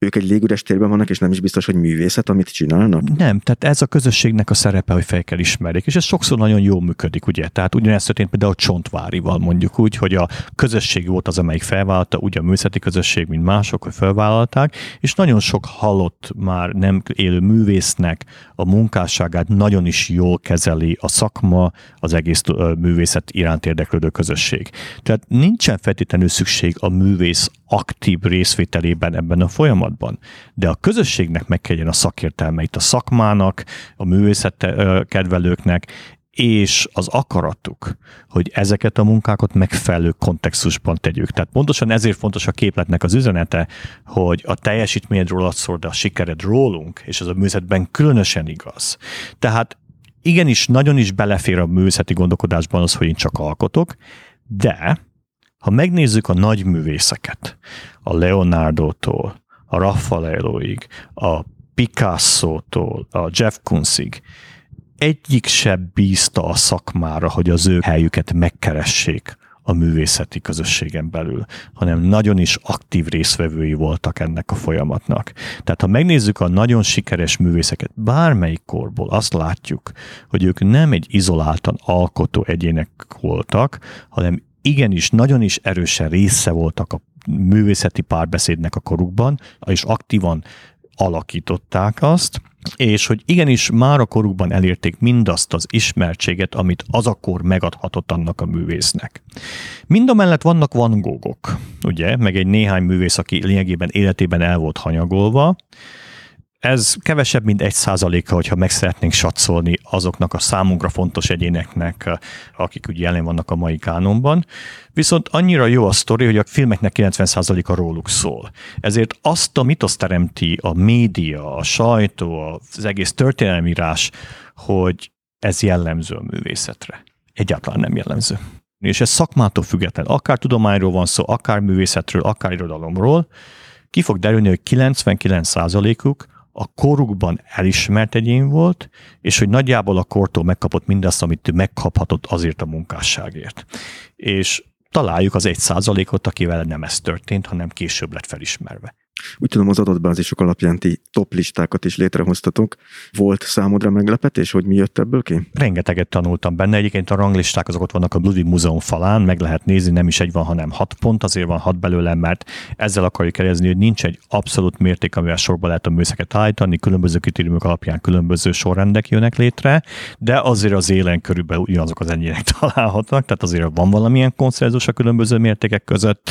ők egy légüres térben vannak, és nem is biztos, hogy művészet, amit csinálnak? Nem, tehát ez a közösségnek a szerepe, hogy fel kell ismerjék, és ez sokszor nagyon jól működik, ugye? Tehát ugyanezt történt például Csontvárival mondjuk úgy, hogy a közösség volt az, amelyik felvállalta, ugye a művészeti közösség, mint mások, hogy felvállalták, és nagyon sok halott már nem élő művésznek a munkásságát nagyon is jól kezeli a szakma, az egész művészet iránt érdeklődő közösség. Tehát nincsen feltétlenül szükség a művész aktív részvételében ebben a folyamatban. De a közösségnek meg kell a szakértelme a szakmának, a művészet kedvelőknek, és az akaratuk, hogy ezeket a munkákat megfelelő kontextusban tegyük. Tehát pontosan ezért fontos a képletnek az üzenete, hogy a teljesítményed rólad szól, de a sikered rólunk, és ez a művészetben különösen igaz. Tehát igenis, nagyon is belefér a művészeti gondolkodásban az, hogy én csak alkotok, de ha megnézzük a nagy művészeket, a Leonardo-tól, a Raffaelloig, a Picasso-tól, a Jeff Koonsig, egyik se bízta a szakmára, hogy az ő helyüket megkeressék a művészeti közösségen belül, hanem nagyon is aktív részvevői voltak ennek a folyamatnak. Tehát ha megnézzük a nagyon sikeres művészeket bármelyik korból, azt látjuk, hogy ők nem egy izoláltan alkotó egyének voltak, hanem igenis, nagyon is erősen része voltak a művészeti párbeszédnek a korukban, és aktívan alakították azt, és hogy igenis már a korukban elérték mindazt az ismertséget, amit az a kor megadhatott annak a művésznek. Mind a mellett vannak Van Gogok, ugye, meg egy néhány művész, aki lényegében életében el volt hanyagolva, Ez kevesebb, mint egy százaléka, hogyha meg szeretnénk satszolni azoknak a számunkra fontos egyéneknek, akik ugye jelen vannak a mai kánonban. Viszont annyira jó a sztori, hogy a filmeknek 90%-a róluk szól. Ezért azt a mitoszt teremti a média, a sajtó, az egész történelmírás, hogy ez jellemző a művészetre. Egyáltalán nem jellemző. És ez szakmától független, akár tudományról van szó, akár művészetről, akár irodalomról, ki fog derülni, hogy 99%-uk a korukban elismert egyén volt, és hogy nagyjából a kortól megkapott mindazt, amit ő megkaphatott azért a munkásságért. És találjuk az egy százalékot, akivel nem ez történt, hanem később lett felismerve. Úgy tudom, az adatbázisok alapján ti top listákat is létrehoztatok. Volt számodra meglepetés, hogy mi jött ebből ki? Rengeteget tanultam benne. Egyébként a ranglisták azok ott vannak a Ludwig Múzeum falán, meg lehet nézni, nem is egy van, hanem hat pont, azért van hat belőle, mert ezzel akarjuk elezni, hogy nincs egy abszolút mérték, amivel sorba lehet a műszeket állítani, különböző kritériumok alapján különböző sorrendek jönnek létre, de azért az élen körülbelül ugyanazok az enyének találhatnak, tehát azért van valamilyen konszenzus a különböző mértékek között,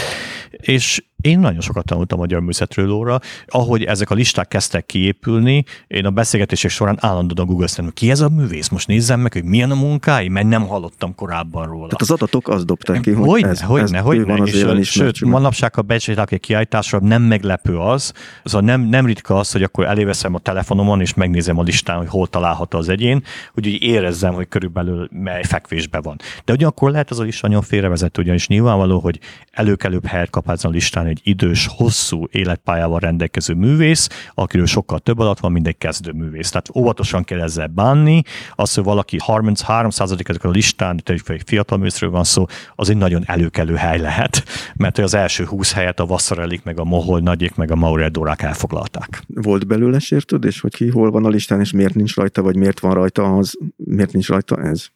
és én nagyon sokat tanultam a magyar művészetről óra. Ahogy ezek a listák kezdtek kiépülni, én a beszélgetések során állandóan a Google hogy ki ez a művész? Most nézzem meg, hogy milyen a munkái, mert nem hallottam korábban róla. Tehát az adatok azt dobták ki, hogy, hogy ez, hogy ez ne, hogy ne. És, sőt, manapság, ha becslétek egy kiállításra, nem meglepő az, szóval nem, nem ritka az, hogy akkor eléveszem a telefonomon, és megnézem a listán, hogy hol található az egyén, hogy úgy érezzem, hogy körülbelül mely fekvésben van. De ugyanakkor lehet az a lista nagyon félrevezető, ugyanis nyilvánvaló, hogy előkelőbb helyet kap a listán egy idős, hosszú életpályával rendelkező művész, akiről sokkal több alatt van, mint egy kezdő művész. Tehát óvatosan kell ezzel bánni. Az, hogy valaki 33 ezek a listán, egy fiatal művészről van szó, az egy nagyon előkelő hely lehet, mert az első 20 helyet a Vassarelik, meg a Mohol nagyék, meg a Maurel Dórák elfoglalták. Volt belőle sértődés, hogy ki hol van a listán, és miért nincs rajta, vagy miért van rajta az, miért nincs rajta ez?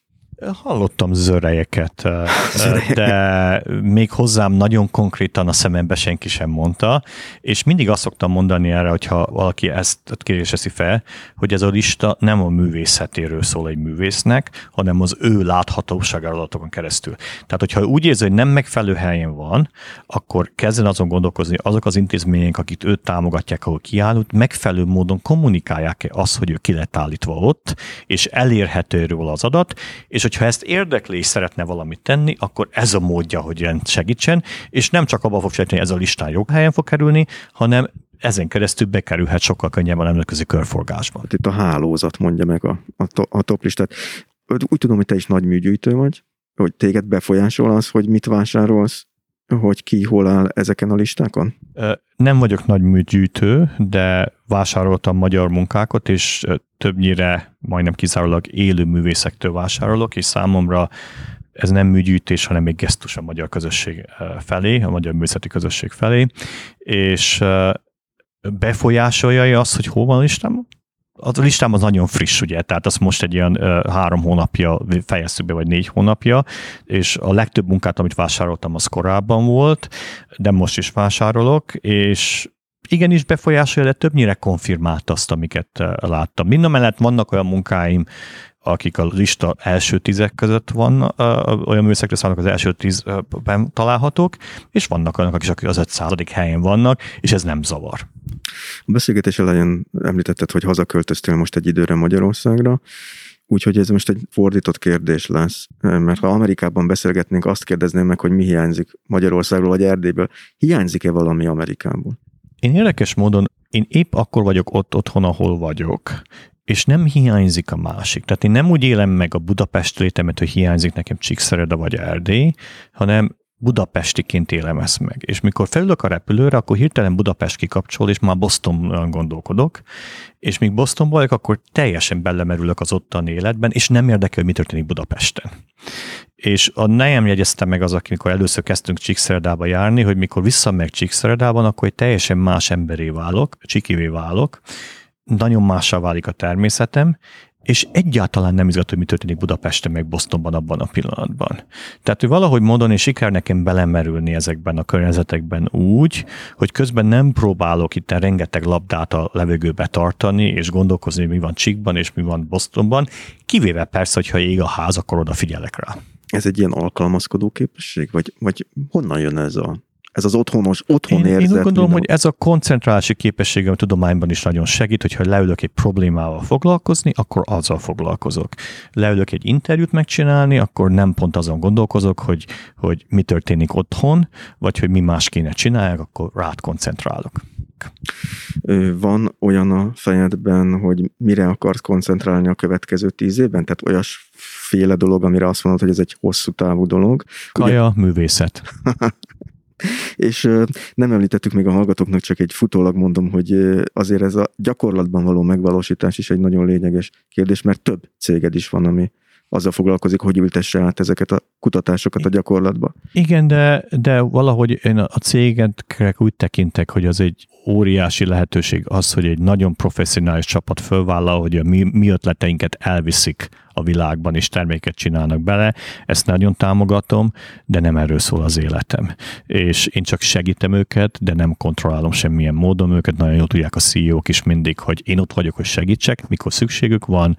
Hallottam zörejeket, de még hozzám nagyon konkrétan a szemembe senki sem mondta, és mindig azt szoktam mondani erre, hogyha valaki ezt kérdéseszi fel, hogy ez a lista nem a művészetéről szól egy művésznek, hanem az ő láthatóságára adatokon keresztül. Tehát, hogyha úgy érzi, hogy nem megfelelő helyen van, akkor kezden azon gondolkozni, azok az intézmények, akik őt támogatják, ahol kiáll, megfelelő módon kommunikálják-e azt, hogy ő ki lett állítva ott, és elérhető róla az adat, és hogyha ezt érdekli és szeretne valamit tenni, akkor ez a módja, hogy rend segítsen, és nem csak abban fog segíteni, ez a listán jó helyen fog kerülni, hanem ezen keresztül bekerülhet sokkal könnyebben a nemzetközi körforgásba. Hát itt a hálózat mondja meg a, a, to, a top listát. Úgy tudom, hogy te is nagy műgyűjtő vagy, hogy téged befolyásol az, hogy mit vásárolsz, hogy ki hol áll ezeken a listákon? Nem vagyok nagy műgyűjtő, de vásároltam magyar munkákat, és többnyire majdnem kizárólag élő művészektől vásárolok, és számomra ez nem műgyűjtés, hanem egy gesztus a magyar közösség felé, a magyar művészeti közösség felé, és befolyásolja azt, hogy hol van a listám? Az a listám az nagyon friss, ugye, tehát azt most egy ilyen uh, három hónapja fejeztük be, vagy négy hónapja, és a legtöbb munkát, amit vásároltam, az korábban volt, de most is vásárolok, és igenis befolyásolja, de többnyire konfirmált azt, amiket láttam. Mind a mellett vannak olyan munkáim, akik a lista első tízek között van, olyan műszekre szállnak az első tízben találhatók, és vannak olyanok, akik az 500. helyen vannak, és ez nem zavar. A beszélgetés elején említetted, hogy hazaköltöztél most egy időre Magyarországra, Úgyhogy ez most egy fordított kérdés lesz, mert ha Amerikában beszélgetnénk, azt kérdezném meg, hogy mi hiányzik Magyarországról vagy Erdélyből. Hiányzik-e valami Amerikából? Én érdekes módon, én épp akkor vagyok ott otthon, ahol vagyok, és nem hiányzik a másik. Tehát én nem úgy élem meg a Budapest létemet, hogy hiányzik nekem Csíkszereda vagy Erdély, hanem budapestiként élem ezt meg. És mikor felülök a repülőre, akkor hirtelen Budapest kikapcsol, és már Boston gondolkodok, és míg Boston vagyok, akkor teljesen belemerülök az ottan életben, és nem érdekel, hogy mi történik Budapesten. És a nejem jegyezte meg az, amikor először kezdtünk Csíkszeredába járni, hogy mikor visszamegyek Csíkszeredában, akkor egy teljesen más emberé válok, csikivé válok, nagyon mássá válik a természetem, és egyáltalán nem izgat, hogy mi történik Budapesten, meg Bostonban abban a pillanatban. Tehát, hogy valahogy módon és siker nekem belemerülni ezekben a környezetekben úgy, hogy közben nem próbálok itt rengeteg labdát a levegőbe tartani, és gondolkozni, hogy mi van Csíkban, és mi van Bostonban, kivéve persze, hogyha ég a ház, akkor odafigyelek rá. Ez egy ilyen alkalmazkodó képesség, vagy, vagy honnan jön ez a ez az otthonos, otthon én, érzet. Én úgy gondolom, minden... hogy ez a koncentrálási képességem a tudományban is nagyon segít, hogyha leülök egy problémával foglalkozni, akkor azzal foglalkozok. Leülök egy interjút megcsinálni, akkor nem pont azon gondolkozok, hogy, hogy mi történik otthon, vagy hogy mi más kéne csinálják, akkor rád koncentrálok. Van olyan a fejedben, hogy mire akarsz koncentrálni a következő tíz évben? Tehát olyas féle dolog, amire azt mondod, hogy ez egy hosszú távú dolog. Kaja, Ugye... művészet. És nem említettük még a hallgatóknak, csak egy futólag mondom, hogy azért ez a gyakorlatban való megvalósítás is egy nagyon lényeges kérdés, mert több céged is van, ami azzal foglalkozik, hogy ültesse át ezeket a kutatásokat a gyakorlatba. Igen, de, de valahogy én a céget úgy tekintek, hogy az egy óriási lehetőség az, hogy egy nagyon professzionális csapat fölvállal, hogy a mi, mi ötleteinket elviszik a világban, és terméket csinálnak bele. Ezt nagyon támogatom, de nem erről szól az életem. És én csak segítem őket, de nem kontrollálom semmilyen módon őket. Nagyon jól tudják a CEO-k is mindig, hogy én ott vagyok, hogy segítsek, mikor szükségük van,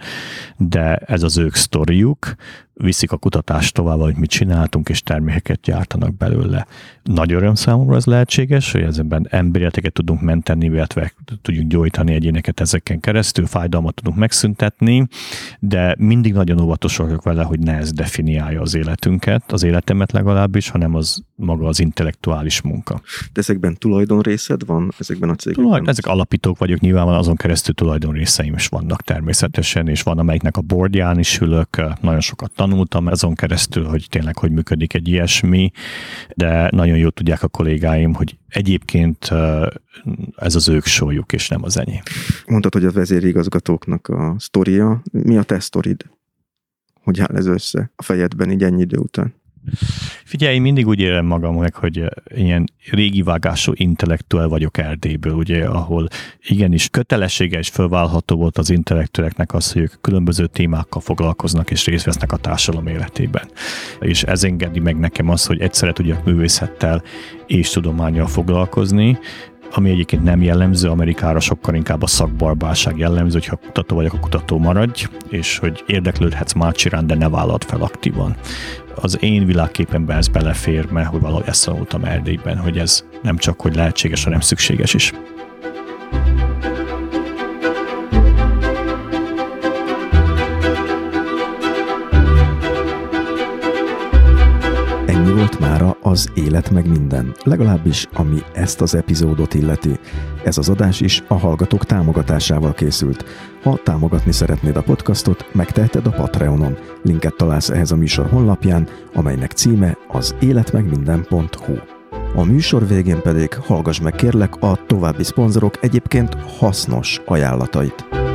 de ez az ők sztoriuk, viszik a kutatást tovább, hogy mit csináltunk, és termékeket gyártanak belőle. Nagy öröm számomra ez lehetséges, hogy ezekben emberületeket tudunk menteni, illetve tudjuk gyógyítani egyéneket ezeken keresztül, fájdalmat tudunk megszüntetni, de mindig nagyon óvatosak vagyok vele, hogy ne ez definiálja az életünket, az életemet legalábbis, hanem az maga az intellektuális munka. De ezekben tulajdonrészed van, ezekben a cégekben? Tulajdon, ezek alapítók vagyok, nyilván azon keresztül tulajdonrészeim is vannak természetesen, és van amelyiknek a bordján is ülök, nagyon sokat tanultam azon keresztül, hogy tényleg hogy működik egy ilyesmi, de nagyon jól tudják a kollégáim, hogy egyébként ez az ők sójuk, és nem az enyém. Mondtad, hogy a vezérigazgatóknak a sztoria. Mi a te sztorid? Hogy áll ez össze a fejedben így ennyi idő után? Figyelj, én mindig úgy élem magam meg, hogy ilyen régi vágású intellektuál vagyok Erdélyből, ugye, ahol igenis kötelessége és fölvállalható volt az intellektueleknek az, hogy ők különböző témákkal foglalkoznak és részt vesznek a társadalom életében. És ez engedi meg nekem az, hogy egyszerre tudjak művészettel és tudományjal foglalkozni, ami egyébként nem jellemző, Amerikára sokkal inkább a szakbarbárság jellemző, hogyha kutató vagyok, a kutató maradj, és hogy érdeklődhetsz más iránt, de ne vállalt fel aktívan. Az én világképemben ez belefér, mert hogy valahogy ezt tanultam Erdélyben, hogy ez nem csak hogy lehetséges, hanem szükséges is. volt mára az élet meg minden, legalábbis ami ezt az epizódot illeti. Ez az adás is a hallgatók támogatásával készült. Ha támogatni szeretnéd a podcastot, megteheted a Patreonon. Linket találsz ehhez a műsor honlapján, amelynek címe az életmegminden.hu. A műsor végén pedig hallgass meg kérlek a további szponzorok egyébként hasznos ajánlatait.